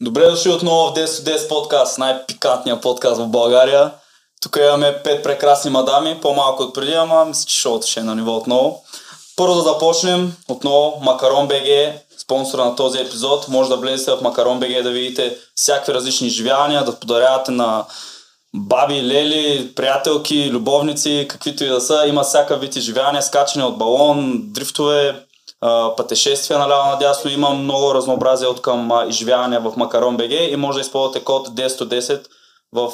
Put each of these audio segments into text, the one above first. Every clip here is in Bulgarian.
Добре дошли отново в 10 10 подкаст, най-пикантният подкаст в България. Тук имаме пет прекрасни мадами, по-малко от преди, ама мисля, че шоуто ще е на ниво отново. Първо да започнем отново Макарон БГ, спонсора на този епизод. Може да влезете в Макарон БГ да видите всякакви различни изживявания, да подарявате на баби, лели, приятелки, любовници, каквито и да са. Има всяка вид изживявания, скачане от балон, дрифтове, пътешествия наляво надясно. Има много разнообразие от към изживявания в Макарон БГ и може да използвате код 1010 в,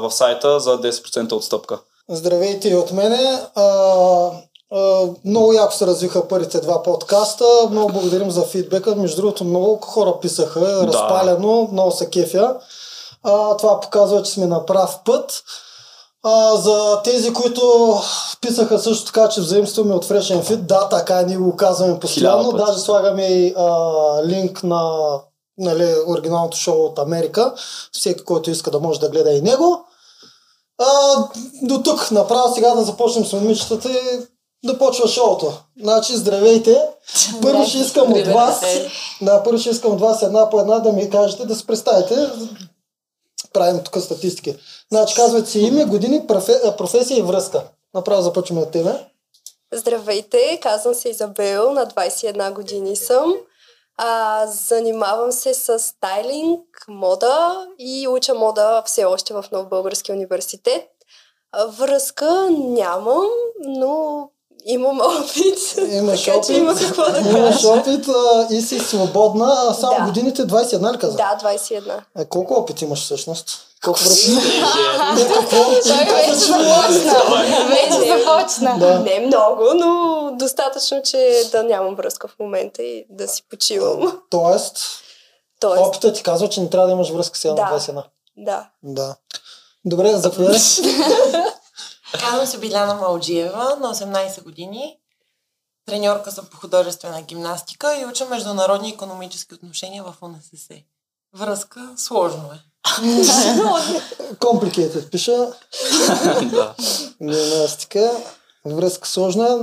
в сайта за 10% отстъпка. Здравейте и от мене. А, много яко се развиха първите два подкаста. Много благодарим за фидбека. Между другото, много хора писаха. Да. Разпалено. Много се кефя. А, това показва, че сме на прав път. А, за тези, които писаха също така, че взаимстваме от Fresh Fit, да, така ние го казваме постоянно. Даже слагаме и а, линк на нали, оригиналното шоу от Америка. Всеки, който иска да може да гледа и него. А, до тук направо сега да започнем с момичетата и да почва шоуто. Значи, здравейте! Първо ще искам от вас, да, първо ще искам от вас една по една да ми кажете, да се представите. Правим тук статистики. Значи, казвате си име, години, професия и връзка. Направо започваме от тебе. Здравейте, казвам се Изабел, на 21 години съм. А, занимавам се с стайлинг, мода и уча мода все още в Нов Български университет. А, връзка нямам, но имам опит. Имаш така, опит, има какво да имаш опит а, и си свободна. А само да. годините 21 ли каза? Да, 21. Е, колко опит имаш всъщност? Колко време? Той вече започна. Вече започна. Не много, но достатъчно, че да нямам връзка в момента и да си почивам. Тоест, Тоест... опитът ти казва, че не трябва да имаш връзка сега на 21. Да. Да. Добре, заповядай. Казвам се Биляна Малджиева, на 18 години. Треньорка съм по художествена гимнастика и уча международни економически отношения в УНСС. Връзка сложно е. Complicated пиша. да. Гимнастика. Връзка сложна.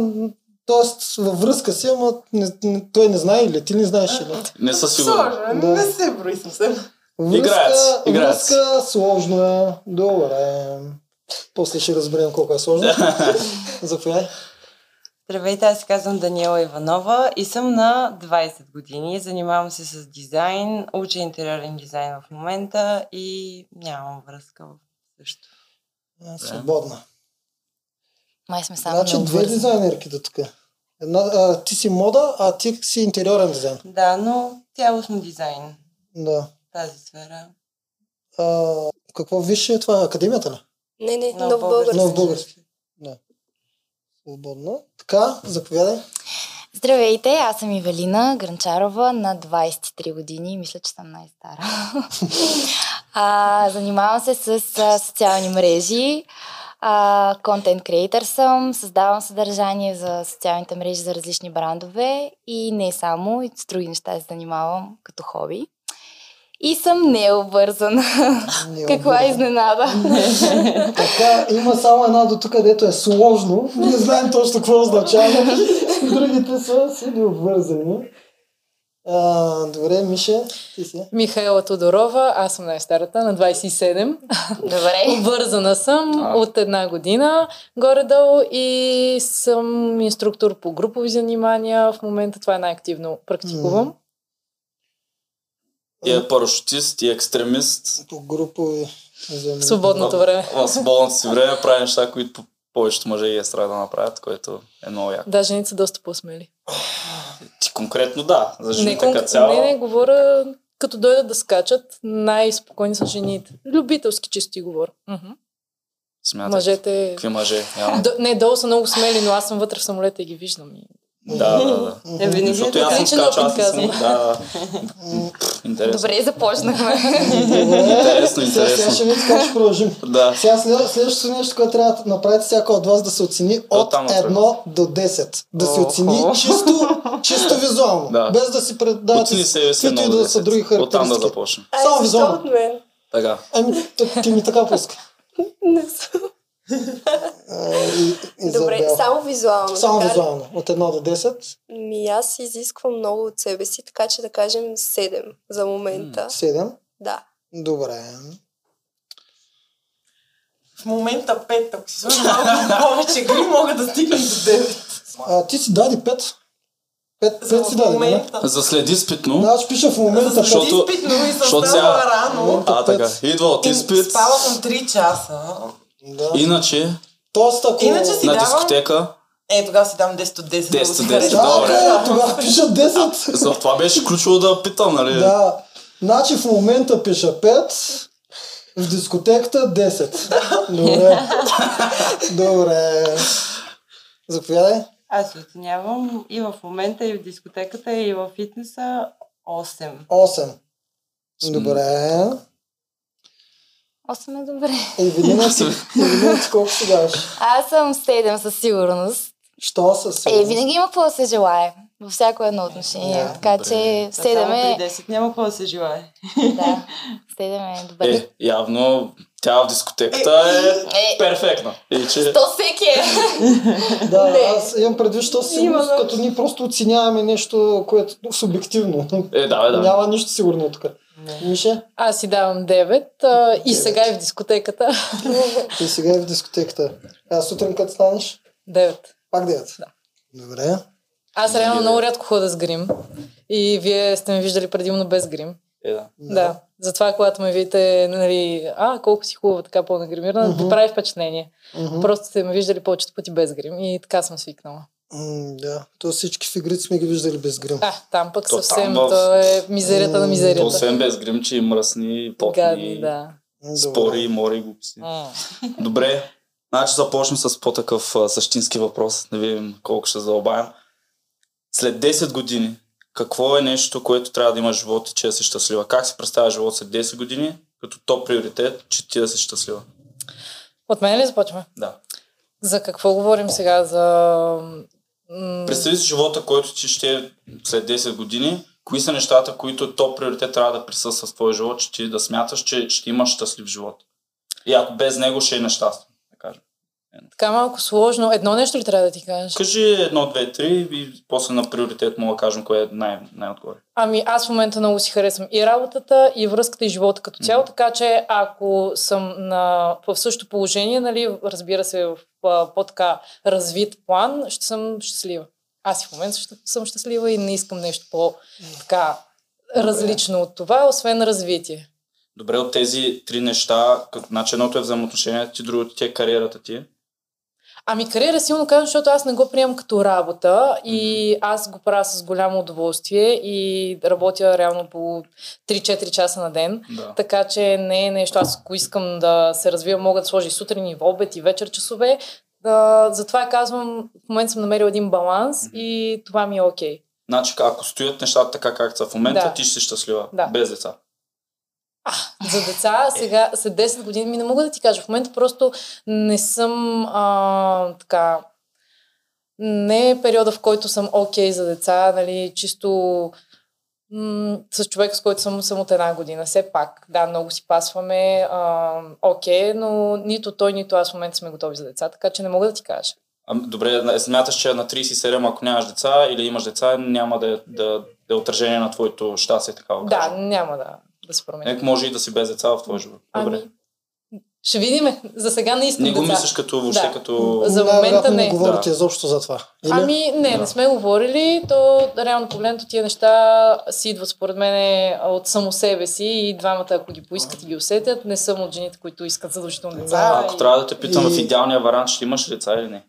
Тоест, във връзка си, ама не, не, той не знае или ти не знаеш или? Не със сигурност. Да. Не се брои съвсем. Връзка, играят, играят. връзка сложно е. Добре. После ще разберем колко е сложно. Заповядай. Здравейте, аз се казвам Даниела Иванова и съм на 20 години. Занимавам се с дизайн, уча интериорен дизайн в момента и нямам връзка също. А, свободна. Май сме само Значи две дизайнерки до тук. Една, а, ти си мода, а ти си интериорен дизайн. Да, но цялостно дизайн. Да. Тази сфера. А, какво висше е това? Академията ли? Не, не, нов, нов български. Нов български. Свободно. Така, заповядай. Здравейте, аз съм Ивелина Гранчарова на 23 години. Мисля, че съм най-стара. а, занимавам се с а, социални мрежи. Контент креатор съм, създавам съдържание за социалните мрежи за различни брандове и не само, и с други неща се занимавам като хоби. И съм необвързана. Каква изненада. така, има само една до тук, където е сложно. Не знаем точно какво означава. Другите са си необвързани. А, добре, Миша, ти си. Михаела Тодорова, аз съм най-старата, на 27. Добре. Обвързана съм а. от една година горе-долу и съм инструктор по групови занимания. В момента това е най-активно практикувам. И е парашутист, и екстремист. По групови. В свободното време. В, в свободното си време прави неща, които повечето мъже и е страда да направят, което е много яко. Да, жените са доста по-смели. Ти конкретно да, за жените не, като цяло. Не, не, говоря като дойдат да скачат, най-спокойни са жените. Любителски чисто ти говоря. Смятай. Мъжете... Какви мъже? Д- не, долу са много смели, но аз съм вътре в самолета и ги виждам. И... Да, да, да. Е, винаги Защото аз съм скачал, аз съм... Да, интересно. Добре, започнахме. интересно, интересно. Сега ще видите как ще продължим. Да. Сега следващото нещо, което трябва да направите всяка от вас да се оцени от 1 до 10. Да се оцени чисто, чисто визуално. Да. Без да си предавате каквито и да са други характеристики. Оттам да започнем. Само визуално. Така. Ами, ти ми така пуска. Не съм. И, Добре, само визуално. Само така визуално. От 1 до 10. Ми аз изисквам много от себе си, така че да кажем 7 за момента. 7. Да. Добре. В момента 5, ако си сложа малко повече гри, мога да стигна до 9. А, ти си даде 5. 5, За 5 си даде, не? момента. За след изпитно. Да, аз пиша в момента За 5. Защото- след изпитно и съм защото сега- рано. А, така. Идва от изпит. Спала съм 3 часа. Да. Иначе, Тоест, ако... Иначе си на давам- дискотека, Е, тогава си дам 10 от 10. 10 да от го 10, си Да, добре. да, тогава пиша 10. за това беше ключово да питам, нали? Да. Значи в момента пиша 5. В дискотеката 10. Добре. Добре. Заповядай. Аз се оценявам и в момента, и в дискотеката, и в фитнеса 8. 8. Добре. 8 е добре. Евелина ти, Евелина ти колко си даваш? Аз съм 7 със сигурност. Що със Е, сигурност? винаги има какво да се желае. Във всяко едно отношение. Да, така добре. че Само 7 е... при 10 няма какво да се желае. Да, 7 е добре. Е, явно тя в дискотеката е Е. перфектна. И че... То всеки е. Да, Не. аз имам предвид, що сигурност, като ние просто оценяваме нещо, което е субективно. Е, да, бе, да. Няма нищо сигурно тук. Не. Мише, Аз си давам 9 а, и Девет. сега и в дискотеката. ти сега е в дискотеката. А сутрин като станеш? 9. Пак 9. Да. Добре. Аз реално много рядко хода с грим. И вие сте ме виждали предимно без грим. Е, да. Да. Затова, когато ме видите, нали, а, колко си хубава, така по-нагримирана, Мгм. ви прави впечатление. Мгм. Просто сте ме виждали повечето пъти без грим и така съм свикнала. М, да. То всички фигурите сме ги виждали без грим. А, там пък То съвсем, там в- то е мизерията на мизерията. То освен без гримчи, мръсни, потни, Гадни, да. Спори, мори, глупости. М. Добре, значи започнем с по-такъв а, същински въпрос, да видим колко ще задълбаем. След 10 години, какво е нещо, което трябва да има в живота ти, че да си щастлива? Как си представя живот след 10 години, като топ приоритет, че ти да си щастлива? От мен ли започваме? Да. За какво говорим сега? За... Представи си живота, който ти ще е след 10 години. Кои са нещата, които топ приоритет трябва да присъства в твоя живот, че ти да смяташ, че ще имаш щастлив живот? И ако без него ще е нещастен. Така малко сложно. Едно нещо ли трябва да ти кажеш? Кажи едно, две, три и после на приоритет мога да кажем кое е най- най-отгоре. Ами аз в момента много си харесвам и работата, и връзката, и живота като цяло, Мгм. така че ако съм на, в същото положение, нали, разбира се, в по-така развит план, ще съм щастлива. Аз и в момента съм щастлива и не искам нещо по-така различно от това, освен развитие. Добре, от тези три неща, като, значи едното е взаимоотношенията ти, другото ти е кариерата ти. Ами кариера силно казвам, защото аз не го приемам като работа и аз го правя с голямо удоволствие и работя реално по 3-4 часа на ден. Да. Така че не е нещо, аз ако искам да се развивам, мога да сложа и сутрин, и в обед, и вечер часове. Да, затова казвам, в момента съм намерила един баланс и това ми е окей. Значи, ако стоят нещата така, както са в момента, Да. ти ще си щастлива. Да. Без деца. За деца сега, след 10 години, ми не мога да ти кажа. В момента просто не съм а, така... Не е периода, в който съм окей за деца, нали, чисто м- с човека, с който съм, съм от една година. Все пак, да, много си пасваме, а, окей, но нито той, нито аз в момента сме готови за деца, така че не мога да ти кажа. А, добре, смяташ, че на 37, ако нямаш деца или имаш деца, няма да, е- да, да е отражение на твоето щастие, така да Да, няма да, да се промени. Нека може и да си без деца в твоя живот. Добре. Ами, ще видиме. За сега не искам не го деца. мислиш като въобще Да. като... За момента Най-вероятно не. не говорите Да. изобщо за това. Или? Ами не, Да. не сме говорили. То реално погледнато тия неща си идват според мен от само себе си и двамата, ако ги поискат и ги усетят, не съм от жените, които искат задължително деца. А, ако и... трябва да те питам в И- идеалния вариант, ще имаш ли деца или не?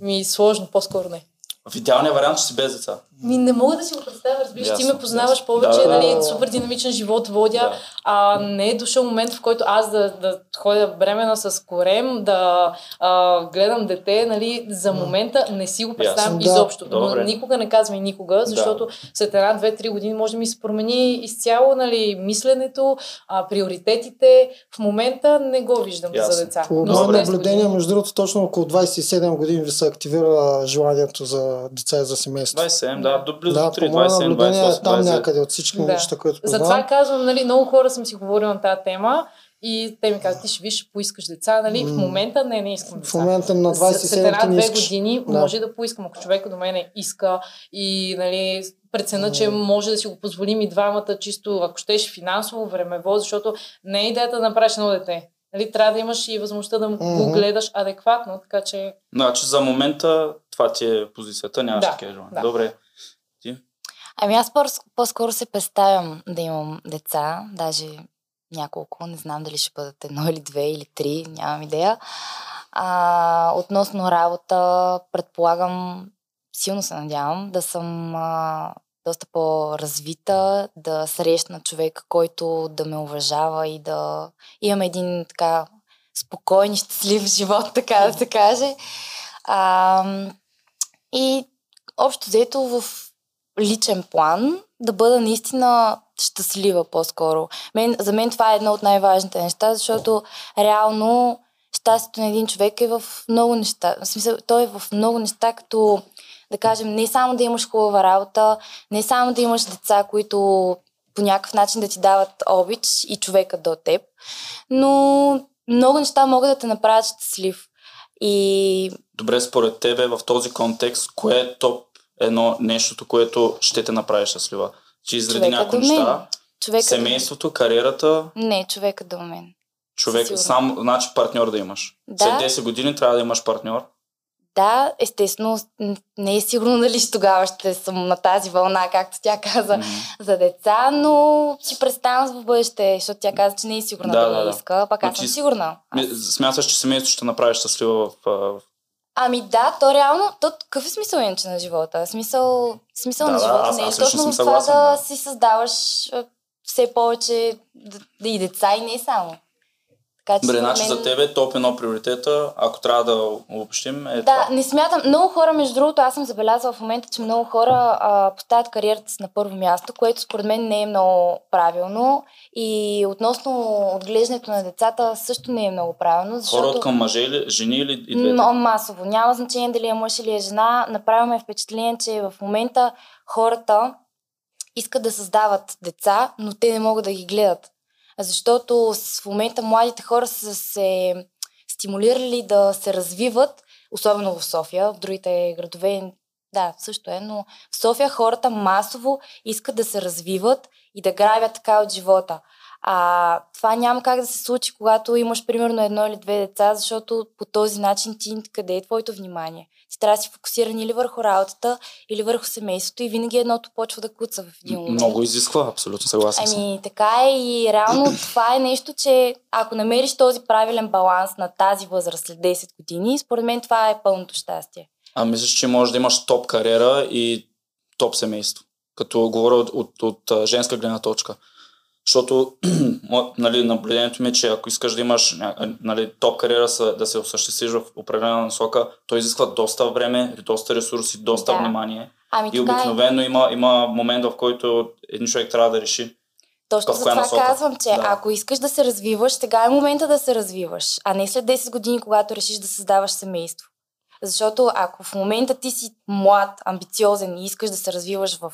Ми сложно, по-скоро не. В идеалния вариант ще си без деца. Ми не мога да си го представя, разбираш, ти ме познаваш ясно. повече, Да, да, нали, да. супер динамичен живот водя, Да. а не е дошъл момент, в който аз да, да ходя бремена с корем, да а, гледам дете, нали, за момента не си го представям Ясно. Да. изобщо. Но Добре. никога не казвам и никога, защото след една, две, три години може да ми се промени изцяло нали, мисленето, а, приоритетите. В момента не го виждам Ясно. за деца. По Но за 10 наблюдение, между другото, точно около 27 години ви се активира желанието за деца и за семейство. 27, да, до близо Да, до 3, по мое 27, наблюдение е 28, там 29. някъде от всички Да. момичета, които Затова познавам. казвам, нали, много хора съм си говорила на тази тема И те ми казват, ти ще виж, ще поискаш деца, нали? В момента не, не искам деца. В момента на След 27 ти не една-две искаш. години Да. може да поискам. Ако човека до мене иска и нали, прецена, че може да си го позволим и двамата, чисто ако щеш финансово, времево, защото не е идеята да направиш едно дете. Нали, трябва да имаш и възможността да го Мгм. гледаш адекватно, така че Значи за момента това ти е позицията, нямаш Да, такива желания. да. Добре. Ами аз по- по-скоро се представям да имам деца, даже няколко, не знам дали ще бъдат едно или две или три, нямам идея. А, относно работа, предполагам, силно се надявам да съм а, доста по-развита, да срещна човек, който да ме уважава и да имам един така спокоен и щастлив живот, така да се каже. А, и общо взето в личен план да бъда наистина щастлива по-скоро. Мен, за мен това е едно от най-важните неща, защото реално щастието на един човек е в много неща. В смисъл, той е в много неща, като да кажем, не само да имаш хубава работа, не само да имаш деца, които по някакъв начин да ти дават обич и човека до теб, но много неща могат да те направят щастлив. И Добре, според тебе в този контекст, кое е топ едно нещото, което ще те направи щастлива? Ще изреди някои неща. човека... Семейството, кариерата, Не, човека до мен. човек, Сигурно. сам, значи партньор да имаш. Да. След 10 години трябва да имаш партньор. Да, естествено, не е сигурно дали тогава ще съм на тази вълна, както тя каза, М. за деца, но си представям в бъдеще, защото тя каза, че не е сигурна Да, да, да, да, иска, пък аз съм сигурна. Ми, Смяташ, че семейството ще направи щастлива в... в... Ами да, то реално, то какъв е смисъл иначе на живота? Смисъл, смисъл Да, на да, живота аз- не е аз точно в това да, да. си създаваш все повече д- да и деца и не само. Така че Добре, значи мен- за тебе топ едно приоритета, ако трябва да обобщим, е Да, това. не смятам. Много хора, между другото, аз съм забелязала в момента, че много хора а, поставят кариерата си на първо място, което според мен не е много правилно. И относно отглеждането на децата също не е много правилно, защото... Хора от към мъже или жени или и двете? Но масово. Няма значение дали е мъж или е жена. Направо ме впечатление, че в момента хората искат да създават деца, но те не могат да ги гледат. Защото в момента младите хора са се стимулирали да се развиват, особено в София, в другите градове да, също е, но в София хората масово искат да се развиват и да грабят така от живота. А това няма как да се случи, когато имаш примерно едно или две деца, защото по този начин ти къде е твоето внимание? Ти трябва да си фокусиран или върху работата, или върху семейството и винаги едното почва да куца в един момент. Много изисква, абсолютно съгласен съм. Ами така е и реално това е нещо, че ако намериш този правилен баланс на тази възраст след 10 години, според мен това е пълното щастие. А мислиш, че можеш да имаш топ кариера и топ семейство? Като говоря от, от, от, женска гледна точка. Защото нали, наблюдението ми е, че ако искаш да имаш нали, топ кариера, да се осъществиш в определена насока, то изисква доста време, доста ресурси, доста Да. внимание. Ами И е. обикновено има, има момент, в който един човек трябва да реши. Точно за това насока? казвам, че Да. ако искаш да се развиваш, сега е момента да се развиваш, а не след 10 години, когато решиш да създаваш семейство. Защото ако в момента ти си млад, амбициозен и искаш да се развиваш в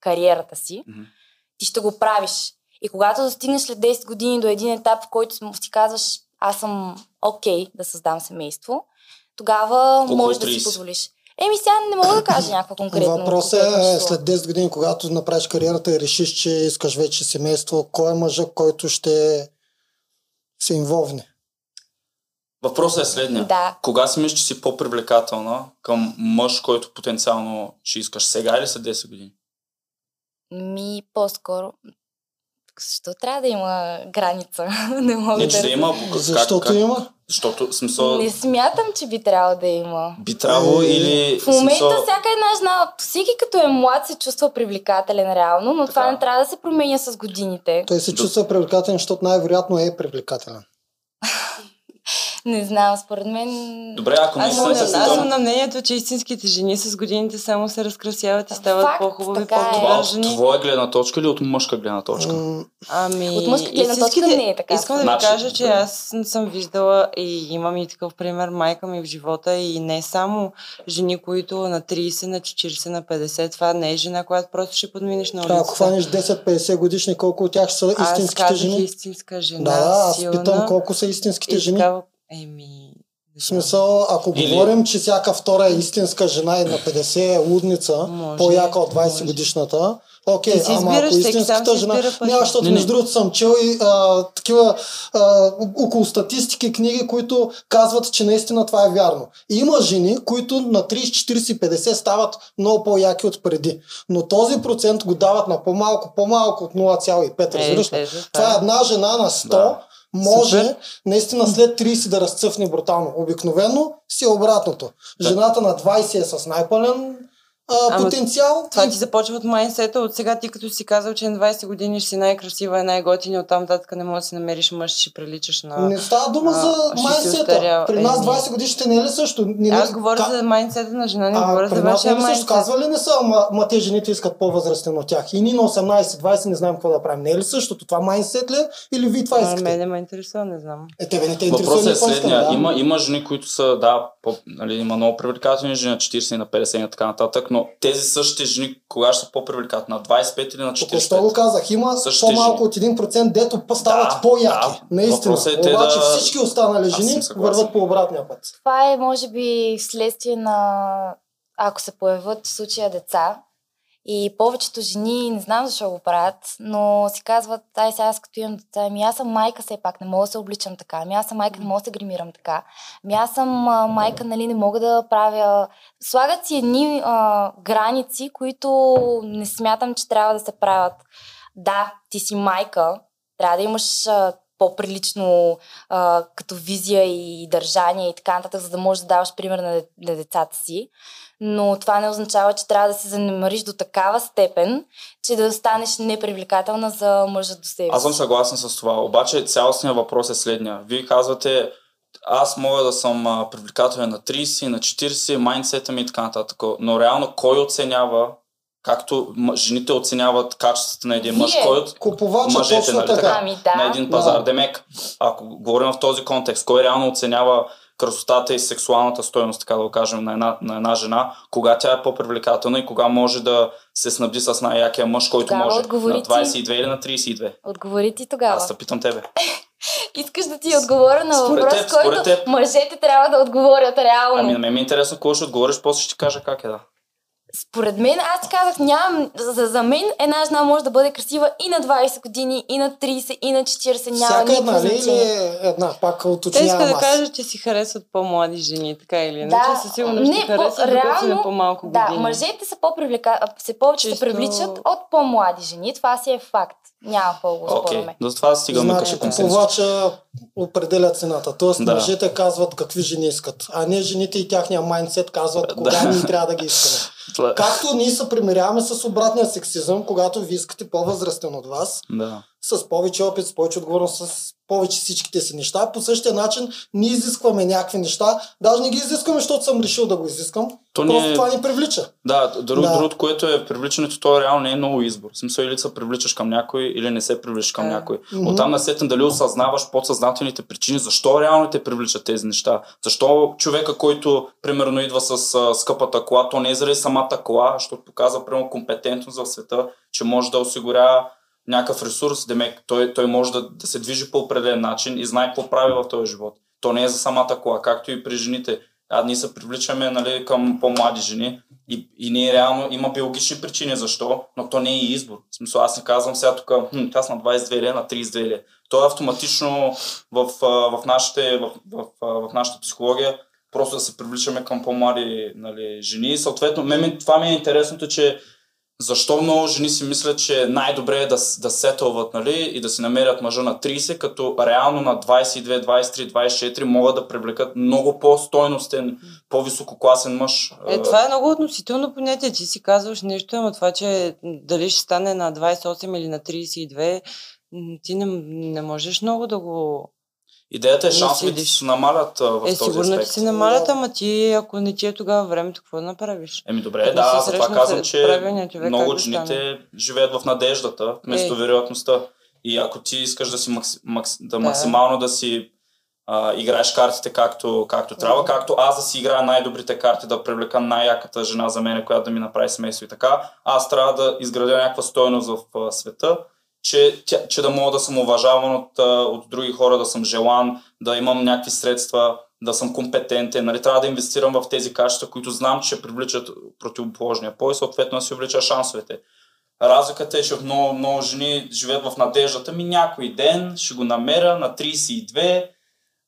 кариерата си, Мгм. ти ще го правиш. И когато достигнеш след 10 години до един етап, в който си казваш, аз съм окей да създам семейство, тогава Около можеш да си 30. позволиш. Еми сега не мога да кажа някакво конкретно. Въпросът е след 10 години, когато направиш кариерата и решиш, че искаш вече семейство, кой е мъжа, който ще се инволвне? Въпросът е следния. Да. Кога си мислиш, че си по-привлекателна към мъж, който потенциално ще искаш? Сега или след 10 години? Ми по-скоро. Защо трябва да има граница? не мога Не, че да... да има. как- Защото как, има. Защото, смисъл, Не смятам, че би трябвало да има. би трябвало Е, или... В момента смисъл, всяка една жена, всеки като е млад се чувства привлекателен реално, но това Така. не трябва да се променя с годините. Той се чувства привлекателен, защото най-вероятно е привлекателен. Не знам, според мен... Добре, ако Аз съм, аз съм на мнението, че истинските жени с годините само се разкрасяват и стават Факт, по-хубави, така е. Това от твоя гледна точка или от мъжка гледна точка? Ами, От мъжка гледна точка не е така. Искам да ви Значи, кажа, че добре. аз съм виждала и имам и такъв пример, майка ми в живота и не само жени, които на 30, на 40, на 50, това не е жена, която просто ще подминеш на Ако улицата. хванеш 10-50 годишни, колко от тях са аз истинските казах жени? истинска жена, Да, да, аз силна. питам колко са истинските жени. такава- Еми, В смисъл, ако Или- говорим, че всяка втора е истинска жена и на 50 е лудница, Може, по-яка от 20 може. годишната, окей, Ти си ама ако истинската жена... Не, защото Не, не. между другото съм чел и а, такива а, около статистики книги, които казват, че наистина това е вярно. И има жени, които на 30, 40, 50 стават много по-яки от преди. Но този процент го дават на по-малко, по-малко от 0,5, Е, разбираш ли? ето, Това е една жена на 100, Да. Може Супер. наистина след 30 да разцъфне брутално. Обикновено си е обратното. Жената на 20 е с най-пълен а, Ама потенциал. Това ти започва от майнсета. От сега ти като си казал, че на 20 години ще си най-красива и най-готина, оттам нататък не можеш да си намериш мъж, ще приличаш на... Не става дума А, за майнсета. При нас Еми. 20 годишните не е ли също? Не, Аз говоря ка- за майнсета на жена, не а, говоря за нас вашия е ли също? майнсет. Казва ли не са, ама, ма те жените искат по-възрастен от тях. И ние на 18-20 не знаем какво да правим. Не е ли същото? Това майнсет ли е? Или ви това А, искате? Мене ме интересува, не знам. Е, тебе не те интересува Въпросът е следния. да? Има, има жени, които са, да, по, нали, има много привлекателни жени на 40 и на 50 и така нататък, но тези същите жени, кога ще са по-привлекателни? На 25 или на Току-що го 45? казах, има Същите по-малко жени. от 1% дето стават Да, по-яки. да. Наистина. Е те Обаче да- всички останали жени върват по обратния път. Това е, може би, вследствие на ако се появят в случая деца. И повечето жени, не знам защо го правят, но си казват, ай сега аз като имам деца, ами аз съм майка все пак, не мога да се обличам така, ами аз съм майка, не мога да се гримирам така, ами аз съм а, майка, нали, не мога да правя... Слагат си едни а, граници, които не смятам, че трябва да се правят. Да, ти си майка, трябва да имаш а, по-прилично а, като визия и държание и така нататък, за да можеш да даваш пример на, на децата си. Но това не означава, че трябва да се занемариш до такава степен, че да станеш непривлекателна за мъжа до себе си. Аз съм съгласен с това. Обаче цялостният въпрос е следния. Вие казвате, аз мога да съм привлекателен на 30, на 40, майндсета ми и така нататък. Но реално кой оценява, както жените оценяват качествата на един мъж, кой от Купувача Мъжете, точно нали така? Ами да. на един пазар. Да. Демек, ако говорим в този контекст, кой реално оценява красотата и сексуалната стоеност, така да го кажем, на една, на една жена, кога тя е по-привлекателна и кога може да се снабди с най-якия мъж, който Тогава може отговори на ти. 22 или на 32. Отговори ти тогава. Аз те питам тебе. Искаш да ти отговоря на въпрос, теб, който теб. мъжете трябва да отговорят реално. Ами на мен ми е интересно какво ще отговориш, после ще ти кажа как е да. Според мен, аз ти казах, нямам, за, за мен една жена може да бъде красива и на 20 години, и на 30, и на 40, няма Всяка една ли или е една? Пак Те иска уточнявам да аз. кажат, че си харесват по-млади жени, така или иначе. Да, Със сигурност ще не, по- харесват, на реално, по-малко Да, години. мъжете са по-привлека... се повече Чисто- се привличат от по-млади жени. Това си е факт. Няма какво го спорваме. до това стигаме Значи, купувача определя цената. Тоест, Да. мъжете казват какви жени искат, а не жените и тяхния майндсет казват кога Да. ние трябва да ги искаме. Както ние се примиряваме с обратния сексизъм, когато ви искате по-възрастен от вас, Да. С повече опит, с повече отговорност, с повече всичките си неща. По същия начин ние изискваме някакви неща. Даже не ги изискваме, защото съм решил да го изискам. То Просто ни е- това ни привлича. Да, друг, Да. което е привличането, то реално не е много избор. В смисъл или се привличаш към някой, или не се привличаш към А. някой. Мгм. Оттам насетен дали осъзнаваш подсъзнателните причини, защо реално те привличат тези неща. Защо човека, който примерно идва с а, скъпата кола, то не е заради самата кола, защото показва примерно компетентност в света, че може да осигурява някакъв ресурс, демек той, той може да, да се движи по определен начин и знае какво прави в този живот. То не е за самата кола, както и при жените. А ние се привличаме нали, към по-млади жени и, и ние реално има биологични причини защо, но то не е и избор. В смисъл, аз не казвам сега тук, са на 22 или на 32 или. То е автоматично в, в, нашите, в, в, а, в нашата психология просто да се привличаме към по-млади нали, жени. Съответно, мен, това ми е интересното, че защо много жени си мислят, че най-добре е да, да сетълват нали, и да си намерят мъжа на 30, като реално на 22, 23, 24 могат да привлекат много по-стойностен, по-висококласен мъж. Е, това е много относително понятие. Ти си казваш нещо, ама това, че дали ще стане на 28 или на 32, м, ти не, не можеш много да го... Идеята е шансовете се намалят а, в Е, този сигурно ти се намалят, ама ти, ако не ти е тогава времето, какво да направиш? Еми добре, Ако да, затова срещнат казвам, че човек, много да жените живеят в надеждата, вместо Е. вероятността. И ако ти искаш да си макс, макс, да, Да. максимално да си а, играеш картите както, както трябва, както аз да си играя най-добрите карти, да привлека най-яката жена за мен, която да ми направи семейство и така, аз трябва да изградя някаква стойност в а, света, че, че да мога да съм уважаван от, от други хора, да съм желан, да имам някакви средства, да съм компетентен. Нали? Трябва да инвестирам в тези качества, които знам, че привличат противоположния пол и съответно да си увелича шансовете. Разликата е, че много, много жени живеят в надеждата ми някой ден ще го намеря на 32,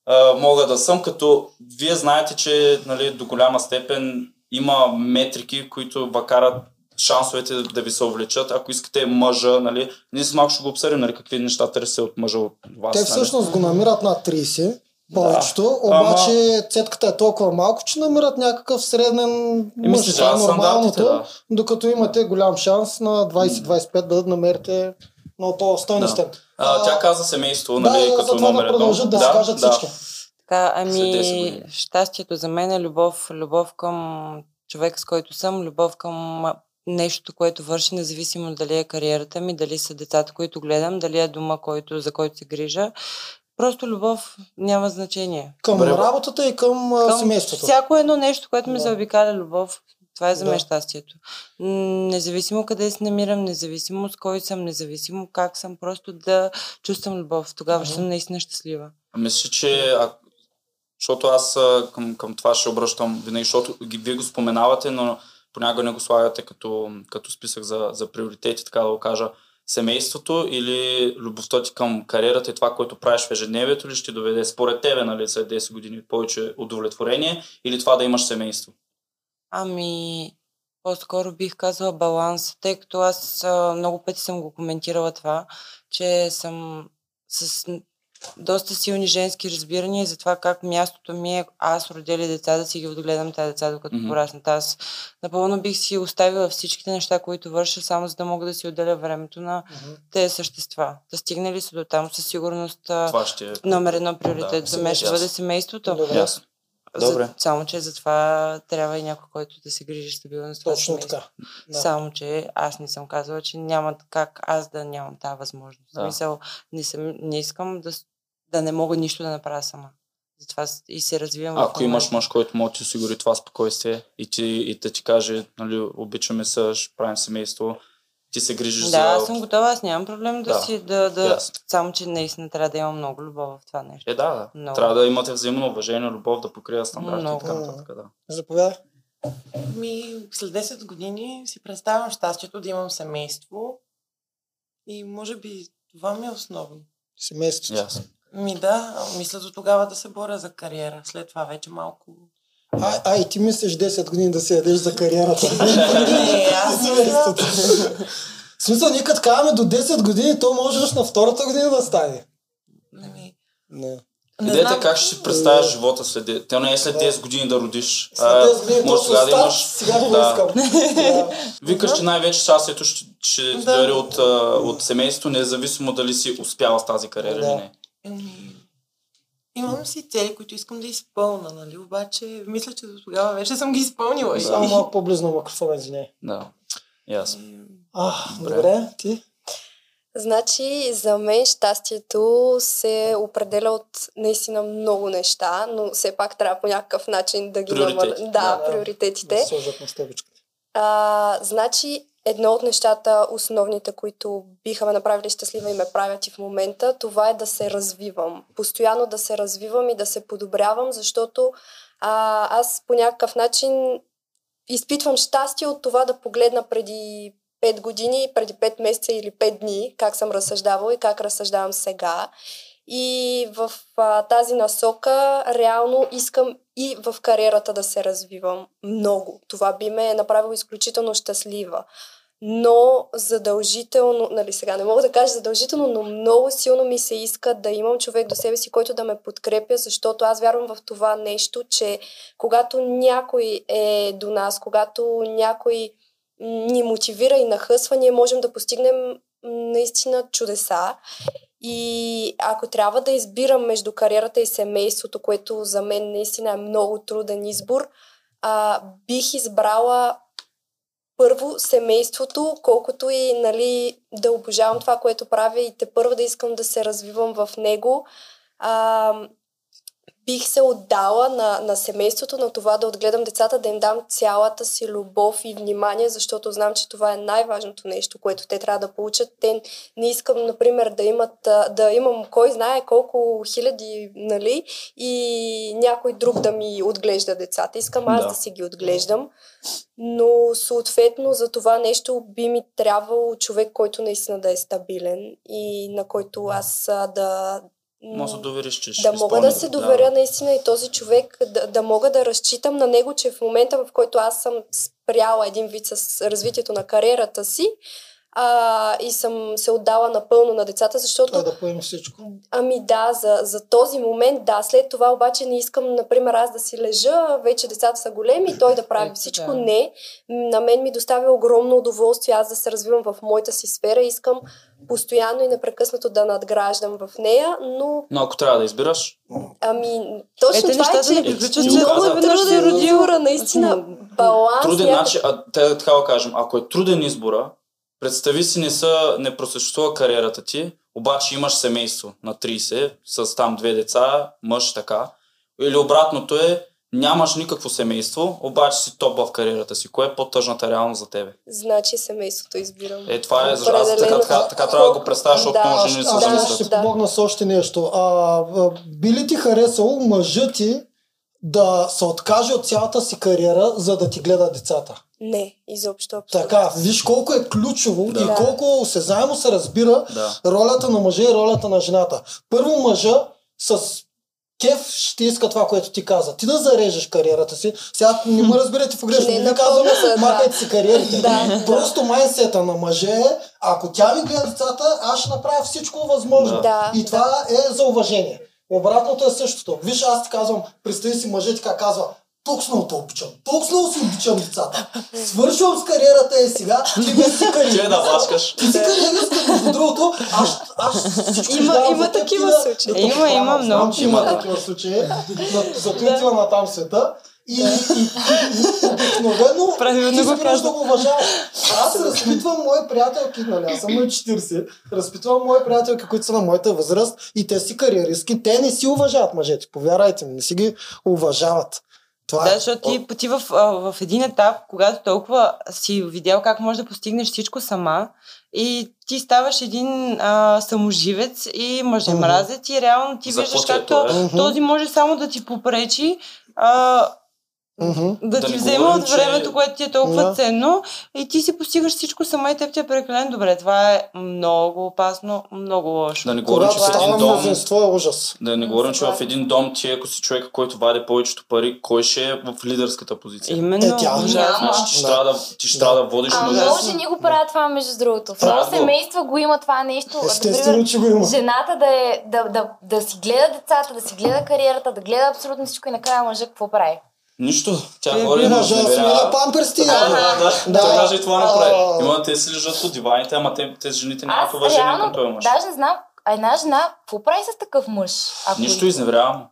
а, мога да съм, като вие знаете, че нали, до голяма степен има метрики, които ва карат шансовете да ви се увлечат. Ако искате мъжа, нали, ние с малко ще го обсъдим, нали, какви неща търсите от мъжа от вас. Те нали. всъщност го намират над 30, повечето, Ама- обаче цетката е толкова малко, че намират някакъв среден Еми, мъж, си, това е да, нормалното, да. докато имате голям шанс на 20-25 да намерите много по-стойностен. А, тя каза семейство, нали, да, като номер да едно. продължат да, си кажат всички. Така, След 10 ами, щастието за мен е любов, любов към човек, с който съм, любов към а, нещото, което върши, независимо дали е кариерата ми, дали са децата, които гледам, дали е дома, който, за който се грижа. Просто любов няма значение. Към Добре, работата и към, към семейството. всяко едно нещо, което ме Да. заобикаля любов, това е за мен Да. щастието. Независимо къде се намирам, независимо с кой съм, независимо как съм, просто да чувствам любов. Тогава ще съм наистина щастлива. Мисля, че а, защото аз към, към това ще обръщам винаги, защото ги, вие го споменавате, но понякога не го слагате като, като списък за, за приоритети, така да го кажа. Семейството или любовта ти към кариерата и това, което правиш в ежедневието ли ще доведе според тебе, нали, след 10 години повече удовлетворение или това да имаш семейство? Ами, по-скоро бих казала баланс, тъй като аз много пъти съм го коментирала това, че съм с доста силни женски разбирания за това как мястото ми е аз родили деца да си ги отгледам тези деца докато mm-hmm. пораснат. Аз напълно бих си оставила всичките неща, които върша, само за да мога да си отделя времето на Мгм. тези същества. Да стигне ли се до там, със сигурност Това ще е... номер едно приоритет Да, за мен ще бъде семейството. Добре. Ясно. Добре. За, само, че за това трябва и някой, който да се грижи стабилно за това Точно семейство. така. Да. Само, че аз не съм казала, че няма как аз да нямам тази възможност. Да. Мисъл, не, съм, не искам да, да не мога нищо да направя сама. Затова и се развивам. в Ако имаш мъж, който може да ти осигури това спокойствие и, ти, и да ти каже, нали, обичаме се, правим семейство, ти се грижиш Да, за... аз съм готова, аз нямам проблем да, Да, си, да, да, ясно. само, че наистина трябва да имам много любов в това нещо. Е, да, да. Много. Трябва да имате взаимно уважение, любов, да покрия стандарти и Много. така нататък. Да. Заповядай. Ми, след 10 години си представям щастието да имам семейство и може би това ми е основно. Семейството. Ясно. Ми да, мисля до тогава да се боря за кариера. След това вече малко... А, а, и ти мислиш 10 години да се ядеш за кариерата. Не, аз мисля... В смисъл, ние като казваме до 10 години, то може още на втората година да стане. Ами, Не. не Идеята е знам. как ще си представяш живота след... Те не е след Да. 10 години да родиш. След А, 10 години може сега да имаш... сега да. искам. Да. Викаш, че най-вече щастието ще, ще Да. да. дойде от, от семейството, независимо дали си успяла с тази кариера Да. или не. Ами, имам си цели, които искам да изпълна, нали? Обаче, мисля, че до тогава вече съм ги изпълнила. Само малко по-близо на микрофона, извиняй. Да. Ясно. А, Добре. добре, ти? Значи, за мен щастието се определя от наистина много неща, но все пак трябва по някакъв начин да ги намаля. Да, да. приоритетите. Да сложат на стъпичката. А, значи, едно от нещата, основните, които биха ме направили щастлива и ме правят и в момента, това е да се развивам. Постоянно да се развивам и да се подобрявам, защото а, аз по някакъв начин изпитвам щастие от това да погледна преди 5 години, преди 5 месеца или 5 дни, как съм разсъждавала и как разсъждавам сега. И в а, тази насока реално искам и в кариерата да се развивам много. Това би ме направило изключително щастлива. Но задължително, нали сега не мога да кажа задължително, но много силно ми се иска да имам човек до себе си, който да ме подкрепя, защото аз вярвам в това нещо, че когато някой е до нас, когато някой ни мотивира и нахъсва, ние можем да постигнем наистина чудеса. И ако трябва да избирам между кариерата и семейството, което за мен наистина е много труден избор, а, бих избрала първо семейството, колкото и нали, да обожавам това, което правя и те първо да искам да се развивам в него. А, бих се отдала на, на семейството, на това да отгледам децата, да им дам цялата си любов и внимание, защото знам, че това е най-важното нещо, което те трябва да получат. Те не искам, например, да имат, да имам кой знае колко хиляди, нали, и някой друг да ми отглежда децата. Искам аз да, да си ги отглеждам, но съответно за това нещо би ми трябвало човек, който наистина да е стабилен и на който аз да, може да довериш, че ще Да мога да се доверя да. наистина и този човек, да, да мога да разчитам на него, че в момента, в който аз съм спряла един вид с развитието на кариерата си, а, и съм се отдала напълно на децата, защото... А да поемеш всичко. Ами да, за, за този момент, да. След това обаче не искам, например, аз да си лежа, вече децата са големи и той да прави всичко. Да. Не. На мен ми доставя огромно удоволствие аз да се развивам в моята си сфера. Искам постоянно и непрекъснато да надграждам в нея, но... Но ако трябва да избираш? Ами, точно Ете, това е, че приключват, много труден избора, наистина, баланс. Труден, значи, така да кажем, ако е труден избора, Представи си, не, са, не просъществува кариерата ти, обаче имаш семейство на 30, с там две деца, мъж така. Или обратното е, нямаш никакво семейство, обаче си топ в кариерата си. Кое е по-тъжната реалност за тебе? Значи семейството избирам. Е, това е, защото така, така, така трябва да го представя, защото да, много жени се замислят. Аз ще помогна с още нещо. А, би ли ти харесало мъжът ти да се откаже от цялата си кариера, за да ти гледа децата? Не, изобщо абсолютно. Така, виж колко е ключово да. и колко осезаемо се разбира да. ролята на мъжа и ролята на жената. Първо мъжа с кеф ще иска това, което ти каза. Ти да зарежеш кариерата си. Сега не ме разберете в грешно. Не, не казвам, махайте си кариерите. да, Просто майнсета на мъже е, ако тя ми гледа децата, аз ще направя всичко възможно. Да, и това да. е за уважение. Обратното е същото. Виж, аз ти казвам, представи си мъже ти как казва, толкова много те обичам. Толкова много си обичам децата. Свършвам с кариерата е сега. Ти не си кариерист. Ти да башкаш. Ти си кариерист, между другото. Аз, аз всичко има, има такива случаи. Да има, има много. Знам, има такива случаи. За отива на там света. И, и, и, и обикновено ти се можеш да го уважаваш. Аз разпитвам мои приятелки, нали, аз съм на 40, разпитвам мои приятелки, които са на моята възраст и те си кариеристки, те не си уважават мъжете, повярвайте ми, не си ги уважават. Това да, е защото ти, ти в, в един етап, когато толкова си видял как можеш да постигнеш всичко сама и ти ставаш един а, саможивец и мъже мразят и реално ти виждаш как този може само да ти попречи а, Mm-hmm. Да, да ти взема от времето, че... което ти е толкова yeah. ценно и ти си постигаш всичко сама и теб ти е прекалено добре. Това е много опасно, много лошо. Да не говорим, че в един дом... е ужас. Да не говорим, че в един дом ти, ако си човек, който вади повечето пари, кой ще е в лидерската позиция? Именно. Е, тя Значи, ти ще трябва да, ти ще трябва да водиш а, много жени го правят това, между другото. В много семейства го има това нещо. Естествено, че го има. Жената да, е, да, да, да си гледа децата, да си гледа кариерата, да гледа абсолютно всичко и накрая мъжа какво прави. Нищо. Тя е, ходи на смена памперсти. Да, да, да. Той даже и това направи. Има, те си лежат по диваните, ама те, тези жените нямат уважение към този мъж. Даже знам, а една жена, какво прави с такъв мъж? Ако... Нищо изневерявам.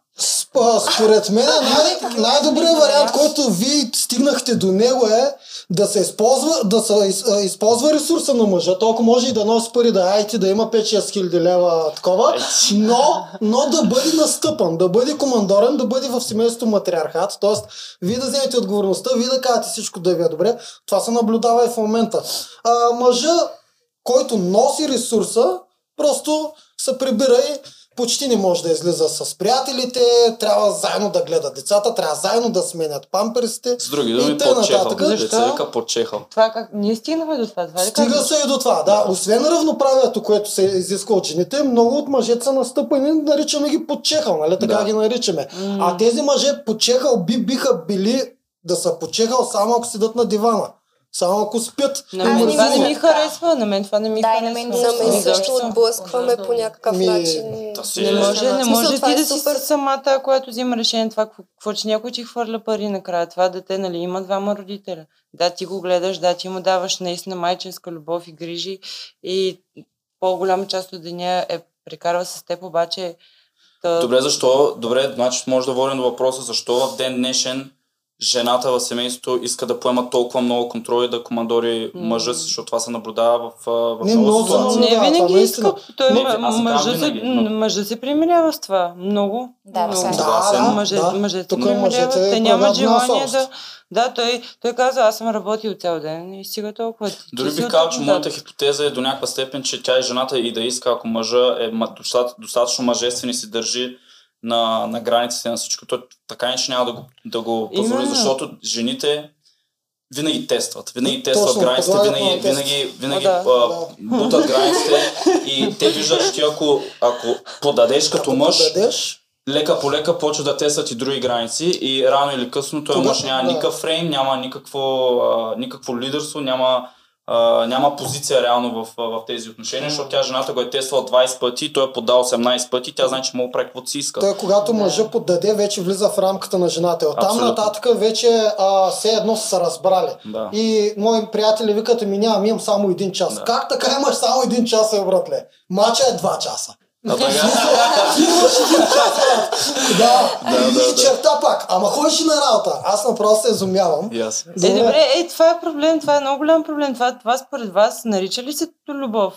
Според мен най- най-добрият вариант, който вие стигнахте до него е да се използва, да се из, използва ресурса на мъжа. Толкова може и да носи пари, да айти, да има 5-6 хиляди лева такова, но, но да бъде настъпан, да бъде командорен, да бъде в семейството матриархат. Тоест, вие да вземете отговорността, вие да кажете всичко да ви е добре. Това се наблюдава и в момента. А, мъжа, който носи ресурса, просто се прибира и почти не може да излиза с приятелите, трябва заедно да гледа децата, трябва заедно да сменят памперсите. С други думи, подчехал. Деца вика подчехал. Това как? Ние стигнахме до това. това Стига се и до това, да. Освен равноправието, което се изисква от жените, много от мъжете са настъпани, наричаме ги подчехал, нали? Така да. ги наричаме. Mm. А тези мъже подчехал би биха били да са подчехал само ако седат на дивана. Само ако спят. На мен това не ми харесва, на мен това не ми да, харесва. На мен, на мен също отблъскваме по някакъв ми... начин. Не може, не може ти да си самата, която взима решение това, какво, че някой ти хвърля пари накрая. Това дете, нали, има двама родителя. Да, ти го гледаш, да, ти му даваш наистина майчинска любов и грижи и по-голяма част от деня е прекарва с теб, обаче... Добре, защо? Добре, значи може да водим до въпроса защо в ден днешен жената в семейството иска да поема толкова много контрол и да командори мъжа си, защото това се наблюдава в, в Не, много ситуации. Не да, това винаги наистина. иска. Той, Не, мъжа, винаги, се, но- мъжа се примирява с това. Много. Да, много. е. Да, Да, да, Мъже, да. мъжете Тук примиряват. Те нямат правят желание да... Да, той, той каза, аз съм работил цял ден и стига толкова. Дори си би казал, че моята хипотеза е до някаква степен, че тя и жената и да иска, ако мъжа е достатъчно мъжествен и се държи на, на границите на всичко, то така иначе няма да го, да го позволи, Именно. защото жените винаги тестват. Винаги тестват Точно, границите, винаги, винаги, винаги А, да, а, да. бутат границите и те виждат, че ти ако, ако подадеш като мъж, Дадеш, лека по лека почва да тестват и други граници и рано или късно той Кога- мъж няма да. никакъв фрейм, няма никакво, а, никакво лидерство, няма, а, няма позиция реално в, в тези отношения, защото тя жената го е тествала 20 пъти, той е поддал 18 пъти, тя знае, че мога да прави каквото си иска. той когато мъжа поддаде, вече влиза в рамката на жената. Оттам Абсолютно. нататък вече а, все едно са се разбрали. Да. И мои приятели викат, ми нямам, имам само един час. Да. Как така имаш само един час, е, братле? Мача е два часа. А така. Да, Да, и, да, и да. черта пак. Ама ходиш и на работа. Аз направо се изумявам. аз. Е, добре, е, това е проблем, това е много голям проблем. Това, това според вас нарича ли се любов?